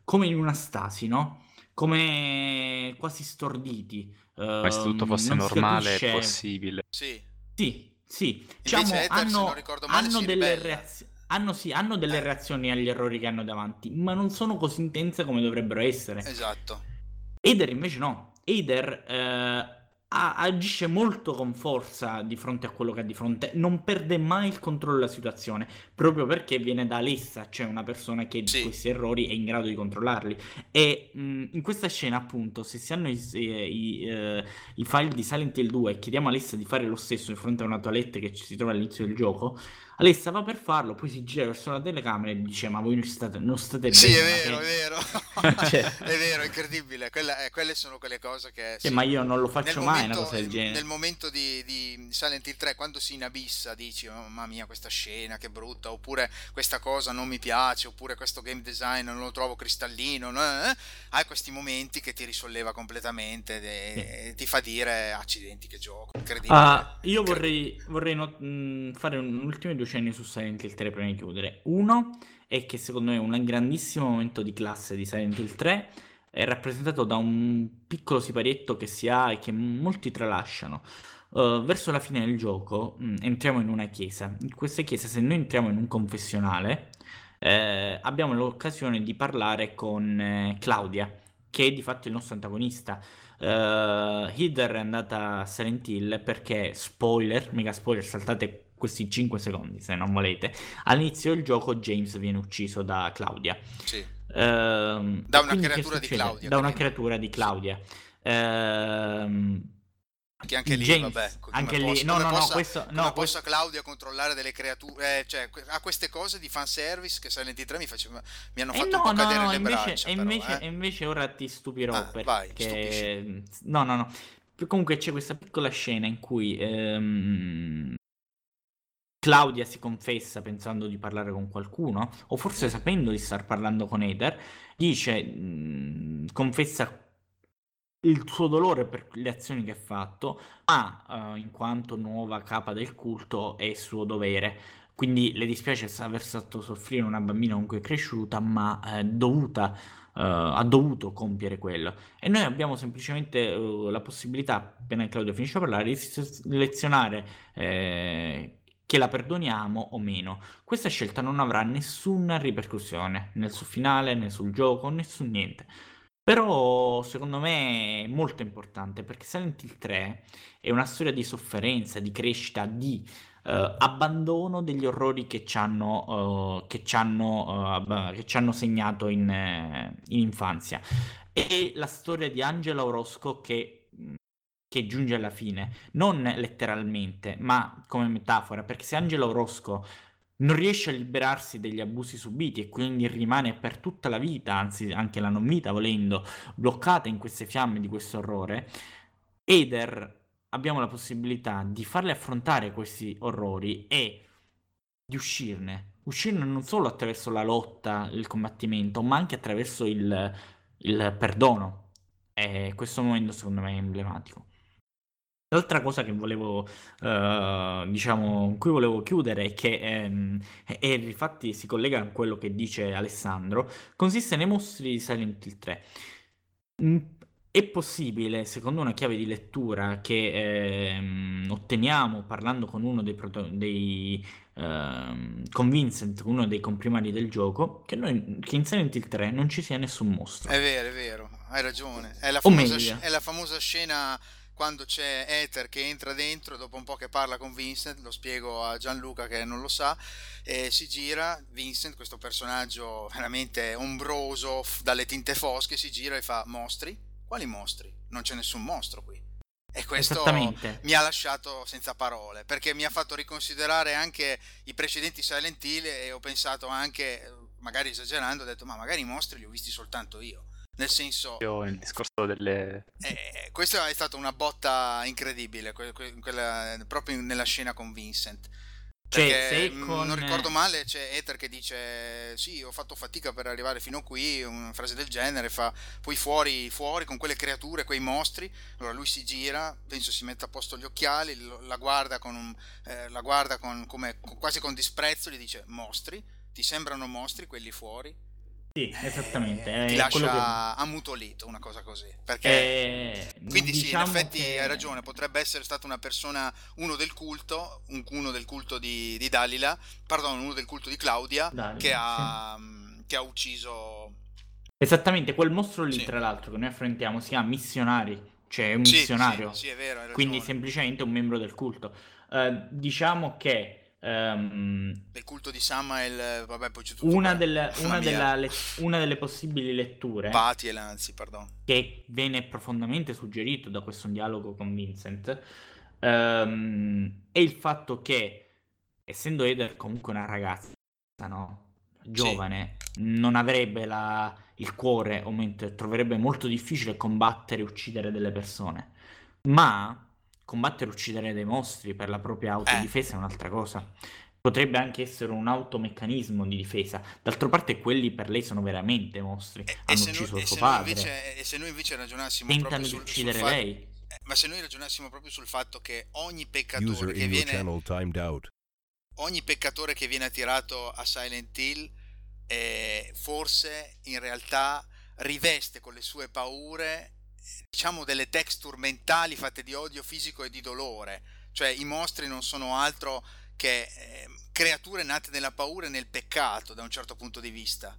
come in una stasi, no? Come quasi storditi come se tutto ehm, fosse normale e possibile. Sì. Sì, sì. Diciamo, Ether, hanno, male, hanno delle reazioni. Hanno, sì, hanno delle eh. reazioni agli errori che hanno davanti, ma non sono così intense come dovrebbero essere. Esatto. Eder invece no. Eder eh, agisce molto con forza di fronte a quello che ha di fronte, non perde mai il controllo della situazione, proprio perché viene da Alessa, cioè una persona che sì. questi errori è in grado di controllarli. E mh, in questa scena, appunto, se si hanno i, i, uh, i, file di Silent Hill 2 e chiediamo a Alessa di fare lo stesso di fronte a una toilette che ci si trova all'inizio del gioco, Alessa va per farlo, poi si gira verso la telecamera e dice: Ma voi non state, non state sì, bene. Sì, è vero, è vero. cioè... È vero, è incredibile. Quella, eh, quelle sono quelle cose che. Sì, ma io non lo faccio mai momento, una cosa del genere. Nel momento di, di, Silent Hill 3, quando si inabissa, dici: oh, Mamma mia, questa scena che brutta. Oppure questa cosa non mi piace. Oppure questo game design non lo trovo cristallino. Eh? Hai questi momenti che ti risolleva completamente e, sì. ti fa dire: Accidenti, che gioco. Incredibile. Uh, io vorrei, vorrei not- mh, fare un ultimo due cenni su Silent Hill 3 prima di chiudere. Uno è che secondo me un grandissimo momento di classe di Silent Hill 3 è rappresentato da un piccolo siparietto che si ha e che molti tralasciano. Uh, verso la fine del gioco mh, entriamo in una chiesa. In questa chiesa, se noi entriamo in un confessionale, eh, abbiamo l'occasione di parlare con eh, Claudia, che è di fatto il nostro antagonista. Uh, Hitler è andata a Silent Hill perché, spoiler, mega spoiler, saltate questi 5 secondi se non volete. All'inizio del gioco James viene ucciso da Claudia. Sì. Uh, da una creatura di Claudia. Da una creatura di Claudia. Uh, che anche lì, James, vabbè, anche lì, no, no, possa, no, questo, no, possa. Claudia controllare delle creature, eh, cioè ha queste cose di fanservice che Silent 3 mi, faceva, mi hanno eh fatto eh no, un po' cadere no, le invece, braccia. E invece, eh. invece, ora ti stupirò ah, perché... Vai, no, no, no. Comunque c'è questa piccola scena in cui ehm, Claudia si confessa pensando di parlare con qualcuno, o forse sapendo di star parlando con Eder, dice, mh, confessa il suo dolore per le azioni che ha fatto, ma uh, in quanto nuova capa del culto è suo dovere. Quindi le dispiace aver fatto soffrire una bambina comunque cresciuta, ma eh, dovuta, uh, ha dovuto compiere quello. E noi abbiamo semplicemente uh, la possibilità, appena Claudio finisce di parlare, di selezionare eh, che la perdoniamo o meno. Questa scelta non avrà nessuna ripercussione né sul finale né sul gioco né su niente. Però secondo me è molto importante perché Silent Hill 3 è una storia di sofferenza, di crescita, di uh, abbandono degli orrori che ci hanno, uh, che ci hanno, uh, che ci hanno segnato in, in infanzia. E la storia di Angela Orosco che che giunge alla fine, non letteralmente, ma come metafora, perché se Angelo Orosco non riesce a liberarsi degli abusi subiti e quindi rimane per tutta la vita, anzi anche la non vita volendo, bloccata in queste fiamme di questo orrore, Eder abbiamo la possibilità di farle affrontare questi orrori e di uscirne. Uscirne non solo attraverso la lotta, il combattimento, ma anche attraverso il, il perdono. E questo momento secondo me è emblematico. L'altra cosa che volevo, uh, diciamo, con cui volevo chiudere, che ehm, e infatti si collega a quello che dice Alessandro, consiste nei mostri di Silent Hill 3. Mm, è possibile, secondo una chiave di lettura che ehm, otteniamo parlando con uno dei, proto- dei ehm, con Vincent, uno dei comprimari del gioco, che, noi, che in Silent Hill 3 non ci sia nessun mostro. È vero, è vero, hai ragione. È la famosa, è la famosa scena quando c'è Ether che entra dentro, dopo un po' che parla con Vincent, lo spiego a Gianluca che non lo sa, e si gira, Vincent, questo personaggio veramente ombroso dalle tinte fosche, si gira e fa mostri? Quali mostri? Non c'è nessun mostro qui. E questo mi ha lasciato senza parole, perché mi ha fatto riconsiderare anche i precedenti Silent Hill e ho pensato anche, magari esagerando, ho detto ma magari i mostri li ho visti soltanto io nel senso io nel discorso delle eh, questa è stata una botta incredibile que- que- quella, proprio nella scena con Vincent. Cioè, con... non ricordo male c'è Ether che dice sì ho fatto fatica per arrivare fino a qui una frase del genere fa poi fuori fuori con quelle creature quei mostri allora lui si gira penso si mette a posto gli occhiali la guarda con eh, la guarda con, come, quasi con disprezzo gli dice mostri ti sembrano mostri quelli fuori sì, esattamente. Eh, ti lascia che... ammutolito, una cosa così. Perché... Eh, quindi diciamo sì, in effetti che... hai ragione, potrebbe essere stata una persona, uno del culto, un, uno del culto di, di Dalila, pardon, uno del culto di Claudia, Dalila, che, ha, sì. Che ha ucciso... Esattamente, quel mostro lì, sì. tra l'altro, che noi affrontiamo si chiama missionari, cioè è un missionario. Sì, è vero, quindi semplicemente un membro del culto. Uh, diciamo che Um, del culto di Samael, vabbè, poi c'è tutto una, del, una, della, una, delle possibili letture Pati e Lanzi, pardon. che viene profondamente suggerito da questo dialogo con Vincent um, è il fatto che essendo Eder comunque una ragazza no? giovane sì. non avrebbe la, il cuore o mentre troverebbe molto difficile combattere e uccidere delle persone ma combattere e uccidere dei mostri per la propria autodifesa eh. è un'altra cosa. Potrebbe anche essere un automeccanismo di difesa. D'altra parte, quelli per lei sono veramente mostri. E, Hanno e ucciso noi, suo padre. Invece, e se noi invece ragionassimo Tentano di uccidere sul lei. Fatto, ma se noi ragionassimo proprio sul fatto che ogni peccatore che viene ogni peccatore che viene attirato a Silent Hill eh, forse in realtà riveste con le sue paure diciamo delle texture mentali fatte di odio fisico e di dolore, cioè i mostri non sono altro che eh, creature nate nella paura e nel peccato da un certo punto di vista.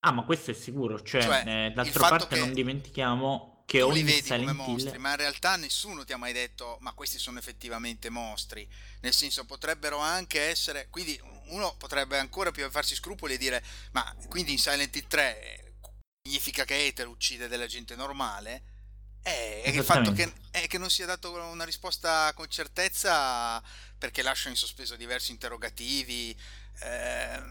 Ah, ma questo è sicuro, cioè, cioè eh, d'altra parte non dimentichiamo che tu li vedi come mostri, ma in realtà nessuno ti ha mai detto ma questi sono effettivamente mostri, nel senso potrebbero anche essere, quindi uno potrebbe ancora più farsi scrupoli e dire ma quindi in Silent Hill 3 significa che Ether uccide della gente normale, è, il fatto che, è che, non sia dato una risposta con certezza perché lascia in sospeso diversi interrogativi. Eh,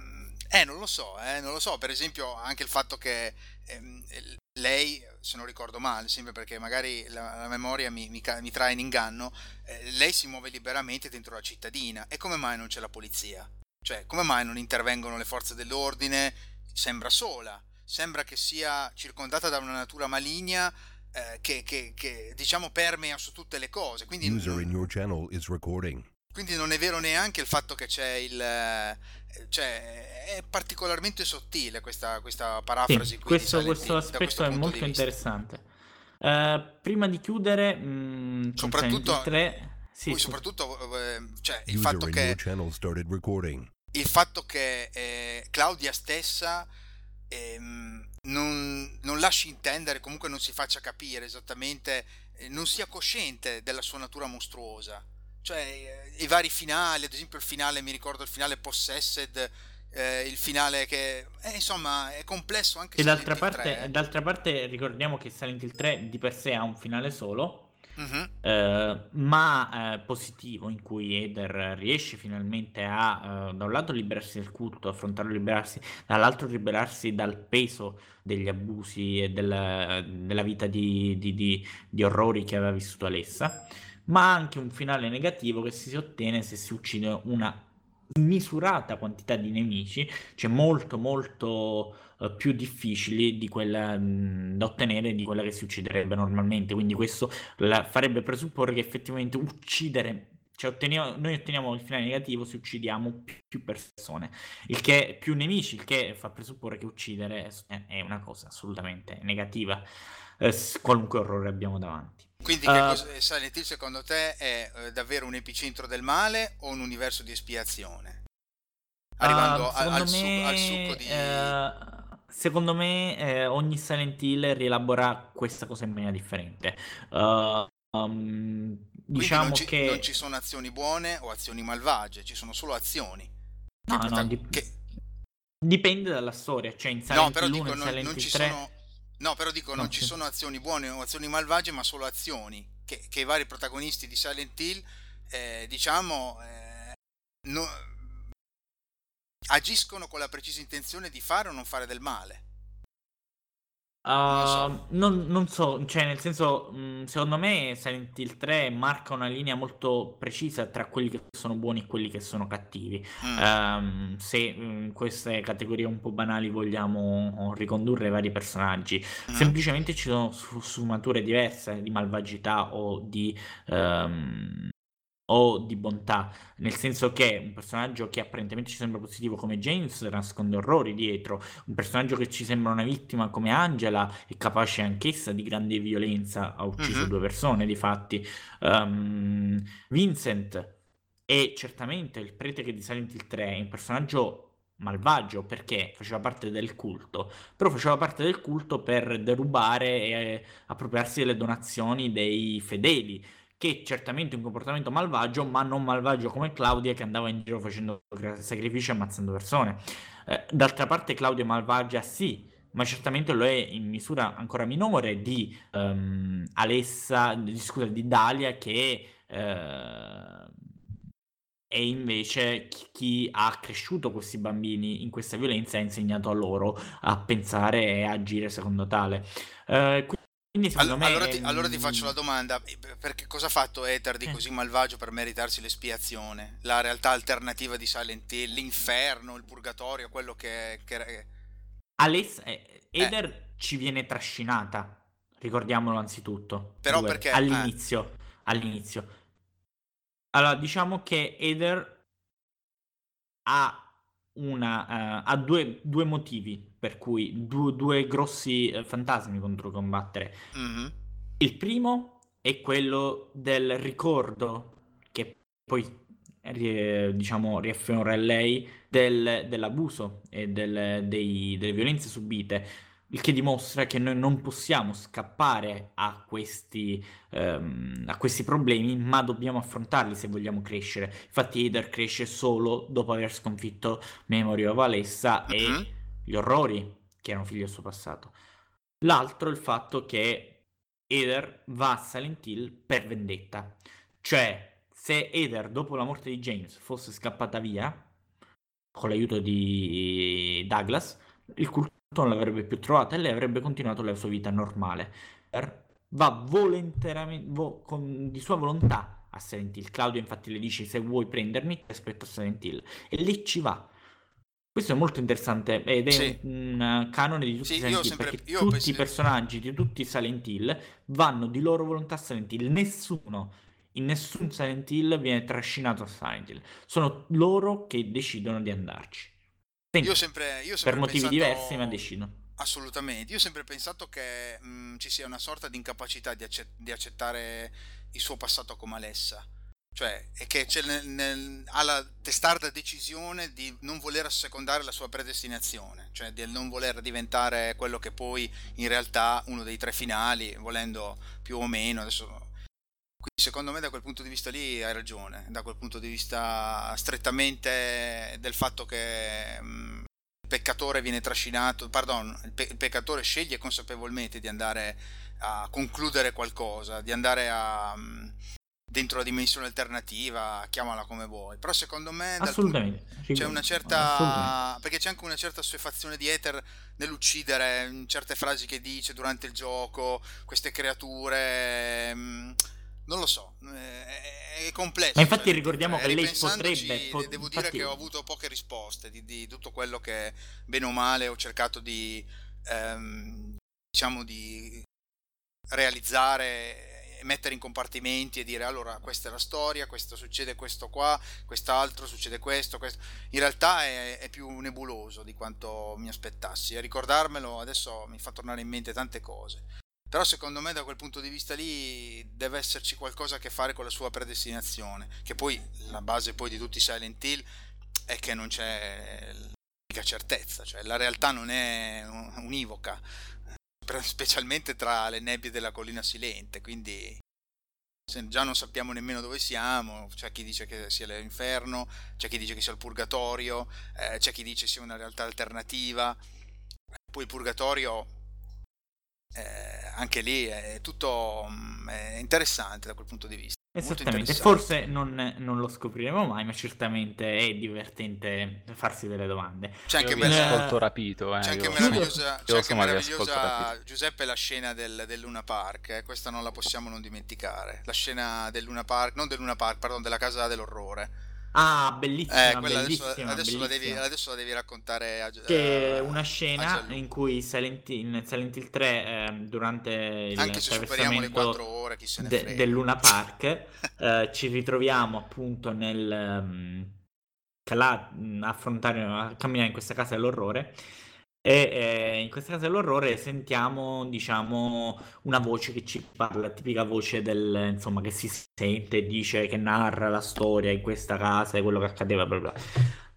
eh non lo so, eh, non lo so. Per esempio, anche il fatto che eh, lei, se non ricordo male, sempre perché magari la, la memoria mi, mi, mi, trae in inganno, eh, lei si muove liberamente dentro la cittadina. E come mai non c'è la polizia? Cioè, come mai non intervengono le forze dell'ordine? Sembra sola sembra che sia circondata da una natura maligna eh, che, che, che, diciamo permea su tutte le cose. Quindi non, quindi non è vero neanche il fatto che c'è il... Eh, cioè, è particolarmente sottile questa, questa parafrasi. Sì, questo, questo aspetto questo è molto interessante. Uh, prima di chiudere, mh, mm, soprattutto, tre... sì, poi soprattutto eh, cioè, il, fatto che, il fatto che eh, Claudia stessa ehm, non, non, lasci intendere, comunque non si faccia capire esattamente, eh, non sia cosciente della sua natura mostruosa. Cioè, eh, i vari finali, ad esempio il finale, mi ricordo il finale Possessed, eh, il finale che eh, insomma è complesso anche e d'altra parte, d'altra parte ricordiamo che Silent Hill 3 di per sé ha un finale solo Uh-huh. Eh, ma eh, positivo in cui Eder riesce finalmente a eh, da un lato liberarsi dal culto, affrontarlo, liberarsi, dall'altro liberarsi dal peso degli abusi e della, della vita di, di, di, di, orrori che aveva vissuto Alessa. ma anche un finale negativo che si ottiene se si uccide una misurata quantità di nemici, cioè molto molto uh, più difficili di quella mh, da ottenere di quella che si ucciderebbe normalmente. Quindi questo la, farebbe presupporre che effettivamente uccidere cioè otteniamo, noi otteniamo il finale negativo se uccidiamo più persone, il che più nemici, il che fa presupporre che uccidere è una cosa assolutamente negativa, eh, qualunque orrore abbiamo davanti. Quindi uh, cosa, Silent Hill secondo te è eh, davvero un epicentro del male o un universo di espiazione? Arrivando uh, al, al, me, su, al, succo di... Uh, secondo me eh, ogni Silent Hill rielabora questa cosa in maniera differente. Uh, um, diciamo non ci, che... non ci sono azioni buone o azioni malvagie, ci sono solo azioni. No, no, dip- che... dipende dalla storia. Cioè in Silent no, però dico, non, non ci 3... sono No, però dico, non ci sono azioni buone o azioni malvagie, ma solo azioni che, che i vari protagonisti di Silent Hill, eh, diciamo, eh, no, agiscono con la precisa intenzione di fare o non fare del male. Non, so. Uh, non, non, so, cioè nel senso, secondo me Silent Hill 3 marca una linea molto precisa tra quelli che sono buoni e quelli che sono cattivi. Mm. Um, se in queste categorie un po' banali vogliamo ricondurre i vari personaggi, mm. semplicemente ci sono sfumature diverse di malvagità o di um, o di bontà, nel senso che un personaggio che apparentemente ci sembra positivo come James nasconde orrori dietro, un personaggio che ci sembra una vittima come Angela è capace anch'essa di grande violenza, ha ucciso uh-huh. due persone di fatti. Um, Vincent è certamente il prete che di Silent Hill 3 è un personaggio malvagio perché faceva parte del culto, però faceva parte del culto per derubare e appropriarsi delle donazioni dei fedeli che certamente è un comportamento malvagio, ma non malvagio come Claudia che andava in giro facendo sacrifici e ammazzando persone. Eh, d'altra parte Claudia è malvagia sì, ma certamente lo è in misura ancora minore di um, Alessa, di, scusa, di Dalia che eh, è invece chi, chi, ha cresciuto questi bambini in questa violenza e ha insegnato a loro a pensare e agire secondo tale. Eh, quindi secondo All- me... Allora ti, allora ti, faccio la domanda, perché cosa ha fatto Ether di eh. così malvagio per meritarsi l'espiazione? La realtà alternativa di Silent Hill, l'inferno, il purgatorio, quello che... che... Aless- eh, Ether eh. ci viene trascinata, ricordiamolo anzitutto. Però due, perché... All'inizio, all'inizio. Allora, diciamo che Ether ha una, uh, ha due, due, motivi per cui due, due grossi uh, fantasmi contro combattere. Mm-hmm. Il primo è quello del ricordo che poi diciamo riaffiora lei del, dell'abuso e del, dei, delle violenze subite il che dimostra che noi non possiamo scappare a questi, um, a questi, problemi, ma dobbiamo affrontarli se vogliamo crescere. Infatti Eder cresce solo dopo aver sconfitto Memory of Alessa uh-huh. e. gli orrori che erano figli del suo passato. L'altro è il fatto che Eder va a Silent Hill per vendetta. Cioè, se Eder dopo la morte di James fosse scappata via, con l'aiuto di Douglas, il culto non l'avrebbe più trovata e lei avrebbe continuato la sua vita normale. Va volontariamente, vo- con, di sua volontà a Silent Hill. Claudio infatti le dice se vuoi prendermi ti aspetto a Silent Hill e lì ci va. Questo è molto interessante ed è sì. un canone di tutti sì, i Silent Hill sempre, perché tutti penso... i personaggi di tutti i Silent Hill vanno di loro volontà a Silent Hill. Nessuno in nessun Silent Hill viene trascinato a Silent Hill. Sono loro che decidono di andarci. Io sempre, io sempre per motivi pensato... diversi, ma decido. Assolutamente, io ho sempre pensato che mh, ci sia una sorta di incapacità di, accett- di, accettare il suo passato come Alessa. Cioè, è che nel, nel, ha la testarda decisione di non voler assecondare la sua predestinazione, cioè di non voler diventare quello che poi in realtà uno dei tre finali, volendo più o meno, adesso quindi secondo me da quel punto di vista lì hai ragione, da quel punto di vista strettamente del fatto che mh, il peccatore viene trascinato, pardon, il, pe- il, peccatore sceglie consapevolmente di andare a concludere qualcosa, di andare a, mh, dentro la dimensione alternativa, chiamala come vuoi. Però secondo me Assolutamente. Punto, c'è una certa perché c'è anche una certa assuefazione di Ether nell'uccidere certe frasi che dice durante il gioco, queste creature mh, non lo so, eh, è complesso. Ma infatti cioè, ricordiamo eh, che lei potrebbe... po- devo dire infatti- che ho avuto poche risposte di, di tutto quello che bene o male ho cercato di ehm, diciamo di realizzare mettere in compartimenti e dire allora questa è la storia, questo succede questo qua, quest'altro succede questo, questo. in realtà è, è più nebuloso di quanto mi aspettassi e ricordarmelo adesso mi fa tornare in mente tante cose. Però secondo me da quel punto di vista lì deve esserci qualcosa a che fare con la sua predestinazione, che poi la base poi di tutti i Silent Hill è che non c'è l'unica certezza, cioè la realtà non è un- univoca, specialmente tra le nebbie della collina silente, quindi se già non sappiamo nemmeno dove siamo, c'è chi dice che sia l'inferno, c'è chi dice che sia il purgatorio, eh, c'è chi dice sia una realtà alternativa, poi il purgatorio eh, anche lì è tutto mm, è interessante da quel punto di vista. Esattamente, forse non, non lo scopriremo mai, ma certamente è divertente farsi delle domande. C'è anche, merav- ascolto rapito, eh, c'è anche io- meravigliosa, c'è anche meravigliosa. Giuseppe la scena del, del Luna Park, eh, questa non la possiamo non dimenticare. La scena del Luna Park, non del Luna Park, pardon, della casa dell'orrore. Ah, bellissima, Eh, quella adesso, bellissima, adesso la devi, bellissima. adesso la devi raccontare a, Che è una scena in cui Silent in Silent Hill 3, ehm, durante il Anche se superiamo le attraversamento 4 ore, chi se ne de- del Luna Park, eh, ci ritroviamo appunto nel cala- mh, affrontare, a camminare in questa casa dell'orrore e eh, in questa casa dell'orrore sentiamo diciamo una voce che ci parla, la tipica voce del insomma che si sente e dice che narra la storia in questa casa e quello che accadeva bla bla.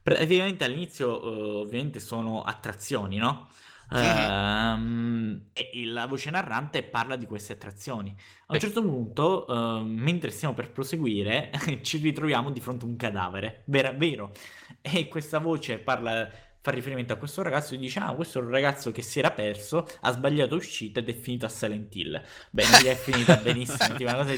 Praticamente all'inizio eh, ovviamente sono attrazioni, no? Ehm, e la voce narrante parla di queste attrazioni. A un certo punto, ehm, mentre stiamo per proseguire, ci ritroviamo di fronte a un cadavere, vera- vero. E questa voce parla, fa riferimento a questo ragazzo e dice: Ah, questo è un ragazzo che si era perso, ha sbagliato uscita ed è finito a Silent Hill. Beh, è finita benissimo, tipo una cosa,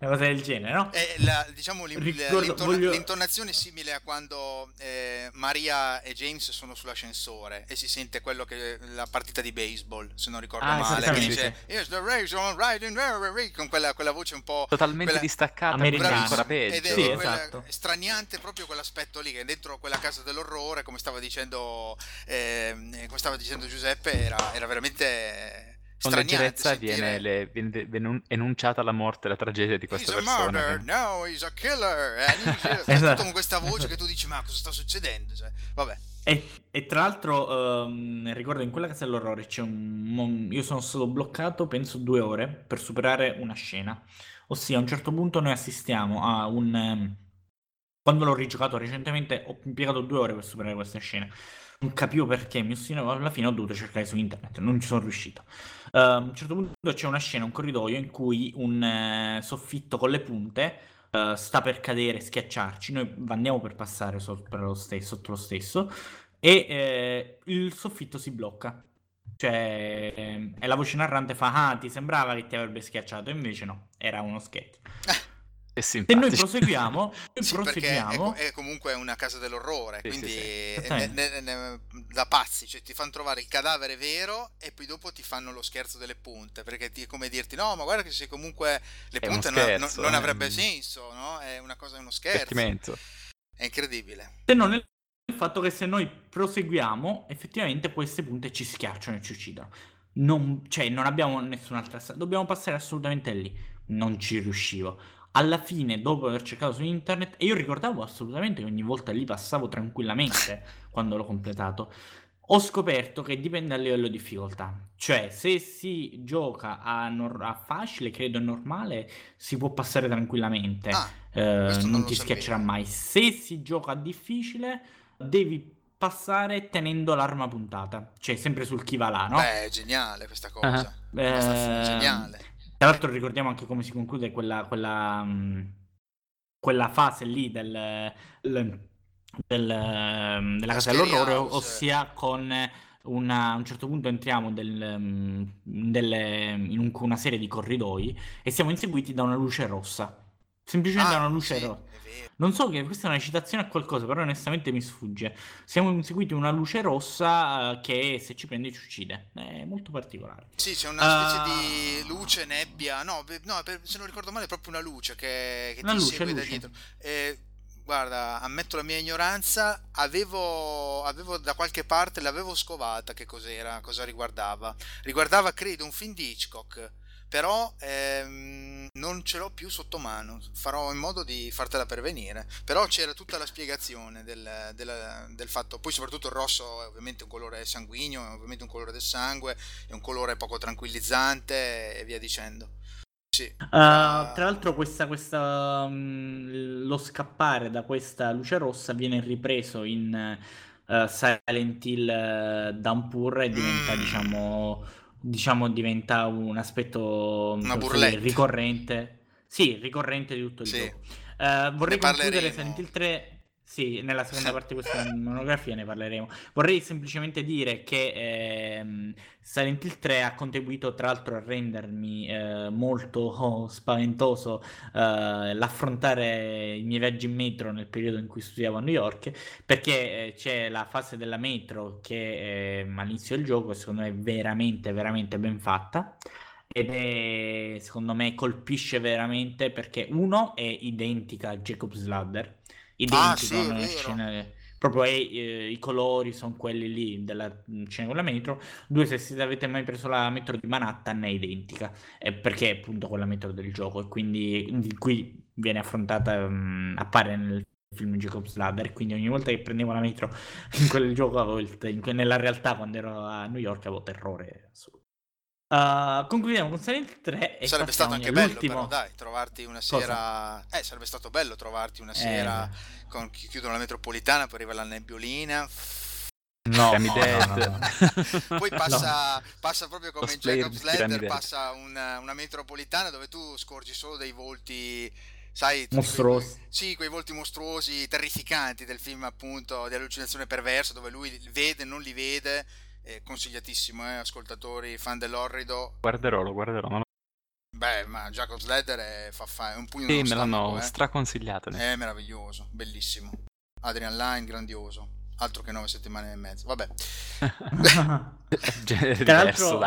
una cosa del genere, no? Eh, la- diciamo l'in- Ricordo- l'intona- voglio- l'intonazione è simile a quando eh, Maria e James sono sull'ascensore e si sente quello che la partita di baseball, se non ricordo Ah, male, che dice Yes, the Rays are riding very, very", con quella, quella voce un po' Totalmente quella- distaccata, Americana. ancora peggio. Ed è Sì, quella- esatto. straniante proprio quell'aspetto lì, che dentro quella casa dell'orrore, come stava dicendo, ehm, come stava dicendo Giuseppe, era, era veramente Con leggerezza viene, le- viene- viene enunciata la morte la tragedia di queste He's a persone. murderer, no, he's a killer. And he's here. Esatto. Tutto con questa voce che tu dici, ma cosa sta succedendo? Cioè, vabbè. E, e tra l'altro, ehm, ricordo in quella casa dell'orrore c'è un, mon- Io sono stato bloccato, penso, due ore per superare una scena. Ossia, a un certo punto noi assistiamo a un... ehm, Quando l'ho rigiocato recentemente ho impiegato due ore per superare questa scena. Non capivo perché, mi ostinavo, alla fine ho dovuto cercare su internet, non ci sono riuscito. Eh, a un certo punto c'è una scena, un corridoio in cui un eh, soffitto con le punte eh, sta per cadere, schiacciarci. Noi andiamo per passare sotto lo stesso, sotto lo stesso e il soffitto si blocca. Cioè, ehm, e la voce narrante fa: Ah, ti sembrava che ti avrebbe schiacciato, invece no, era uno scherzo. È Se noi proseguiamo, noi Sì, perché è, proseguiamo. è comunque una casa dell'orrore, Sì, quindi sì. è- ne- ne- da pazzi, cioè ti fanno trovare il cadavere vero e poi dopo ti fanno lo scherzo delle punte, perché ti- è come dirti no, ma guarda che se comunque le È punte non, non- scherzo, non eh. avrebbe senso, no? È una cosa, è uno scherzo. È incredibile. Se non il il fatto che se noi proseguiamo, effettivamente queste punte ci schiacciano e ci uccidono. Non, cioè, non abbiamo nessun'altra strada. Dobbiamo passare assolutamente lì. Non ci riuscivo. Alla fine, dopo aver cercato su internet, e io ricordavo assolutamente che ogni volta lì passavo tranquillamente quando l'ho completato. Ho scoperto che dipende dal livello di difficoltà. Cioè, se si gioca a, nor- a facile, credo normale, si può passare tranquillamente. Ah, Eh, non ti sapevo. schiaccerà mai. Se si gioca a difficile, devi passare tenendo l'arma puntata, cioè sempre sul chi va là, no? beh, è geniale questa cosa. Abbastanza Eh, geniale. Tra l'altro ricordiamo anche come si conclude quella, quella, mh, quella fase lì del, del- del, della La casa dell'orrore, ossia con una- a un certo punto entriamo del, delle- in un- una serie di corridoi e siamo inseguiti da una luce rossa. Semplicemente Ah, una luce sì, rossa. Non so che questa è una citazione a qualcosa, però onestamente mi sfugge. Siamo inseguiti una luce rossa eh, che se ci prende ci uccide. È molto particolare. Sì, c'è una specie di luce, nebbia. No, no, se non ricordo male, è proprio una luce che, che Una ti luce, segue da luce. dietro. Eh, guarda, ammetto la mia ignoranza. Avevo, avevo da qualche parte, l'avevo scovata. Che cos'era, cosa riguardava? Riguardava, credo, un film di Hitchcock. Però ehm, non ce l'ho più sotto mano. Farò in modo di fartela pervenire. Però c'era tutta la spiegazione del, del- del fatto. Poi, soprattutto, il rosso è ovviamente un colore sanguigno, è ovviamente un colore del sangue, è un colore poco tranquillizzante e via dicendo. Sì. Uh, tra l'altro questa, questa, mm, lo scappare da questa luce rossa viene ripreso in uh, Silent Hill uh, Downpour e diventa Mm. diciamo, diciamo diventa un aspetto burlette. dire, ricorrente sì ricorrente di tutto il Sì. gioco Uh, vorrei Ne concludere. Silent Hill 3 sì, nella seconda parte di questa monografia ne parleremo. Vorrei semplicemente dire che ehm, Silent Hill 3 ha contribuito tra l'altro a rendermi eh, molto oh, spaventoso eh, l'affrontare i miei viaggi in metro nel periodo in cui studiavo a New York, perché eh, c'è la fase della metro che ehm, all'inizio del gioco secondo me è veramente, veramente ben fatta. Ed è, secondo me, colpisce veramente perché uno è identica a Jacob's Ladder, identico Ah, sì, nelle vero. scene, proprio eh, i colori sono quelli lì della mm, scena con la metro. Due, se siete- avete mai preso la metro di Manhattan è identica, eh, perché è appunto quella metro del gioco e quindi di qui viene affrontata, mm, appare nel film Jacob's Ladder, quindi ogni volta che prendevo la metro in quel gioco, avevo il in nella realtà quando ero a New York avevo terrore assoluto. Uh, concludiamo con Silent Hill 3 e sarebbe stato anche bello, all'ultimo. però, dai, trovarti una Cosa? sera. Eh, sarebbe stato bello trovarti una Eh, sera con chi chiudono la metropolitana, poi arriva la nebbiolina. No, Pyramid no, no, no. Poi passa, passa proprio come in Jacob's Ladder, passa una, una metropolitana dove tu scorgi solo dei volti, sai, Mostruosi. Quei, sì, quei volti mostruosi, terrificanti del film appunto di allucinazione perversa, dove lui vede, non li vede. Eh, consigliatissimo, eh, ascoltatori, fan dell'orrido. Guarderò, lo guarderò. Ma lo... Beh, ma Jacob's Ladder è, fa, fa, è un pugno Sì, nello me l'hanno eh. straconsigliato. È meraviglioso, bellissimo. Adrian Line, grandioso. Altro che nove settimane e mezzo. Vabbè, Tra l'altro,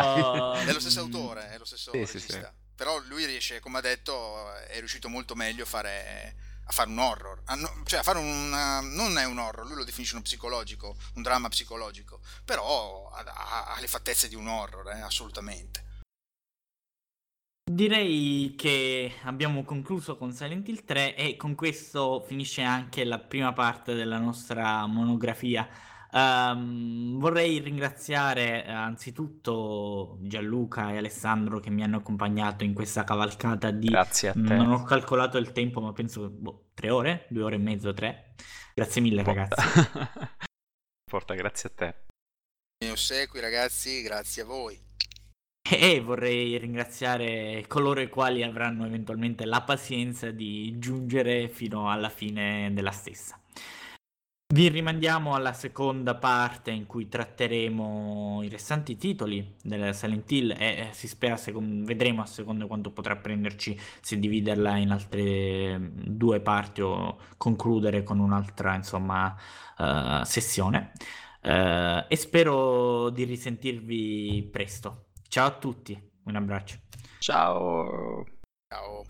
è lo stesso autore, è lo stesso Sì, sì, regista. Però lui riesce, come ha detto, è riuscito molto meglio a fare, a fare un horror. A no- cioè, a fare una, non è un horror, lui lo definisce uno psicologico, un dramma psicologico. Però ha- ha le fattezze di un horror, eh, assolutamente. Direi che abbiamo concluso con Silent Hill 3 e con questo finisce anche la prima parte della nostra monografia. Ehm, vorrei ringraziare eh, anzitutto Gianluca e Alessandro che mi hanno accompagnato in questa cavalcata di... Grazie a te. Non ho calcolato il tempo, ma penso boh, tre ore, due ore e mezzo, tre. Grazie mille ragazzi. Porta, grazie a te. Mi ossequi ragazzi, grazie a voi. E vorrei ringraziare coloro i quali avranno eventualmente la pazienza di giungere fino alla fine della stessa. Vi rimandiamo alla seconda parte in cui tratteremo i restanti titoli del Silent Hill e eh, si spera, secon- vedremo a secondo quanto potrà prenderci se dividerla in altre mm, due parti o concludere con un'altra, insomma, eh, sessione. Eh, e spero di risentirvi presto. Ciao a tutti, un abbraccio. Ciao. Ciao.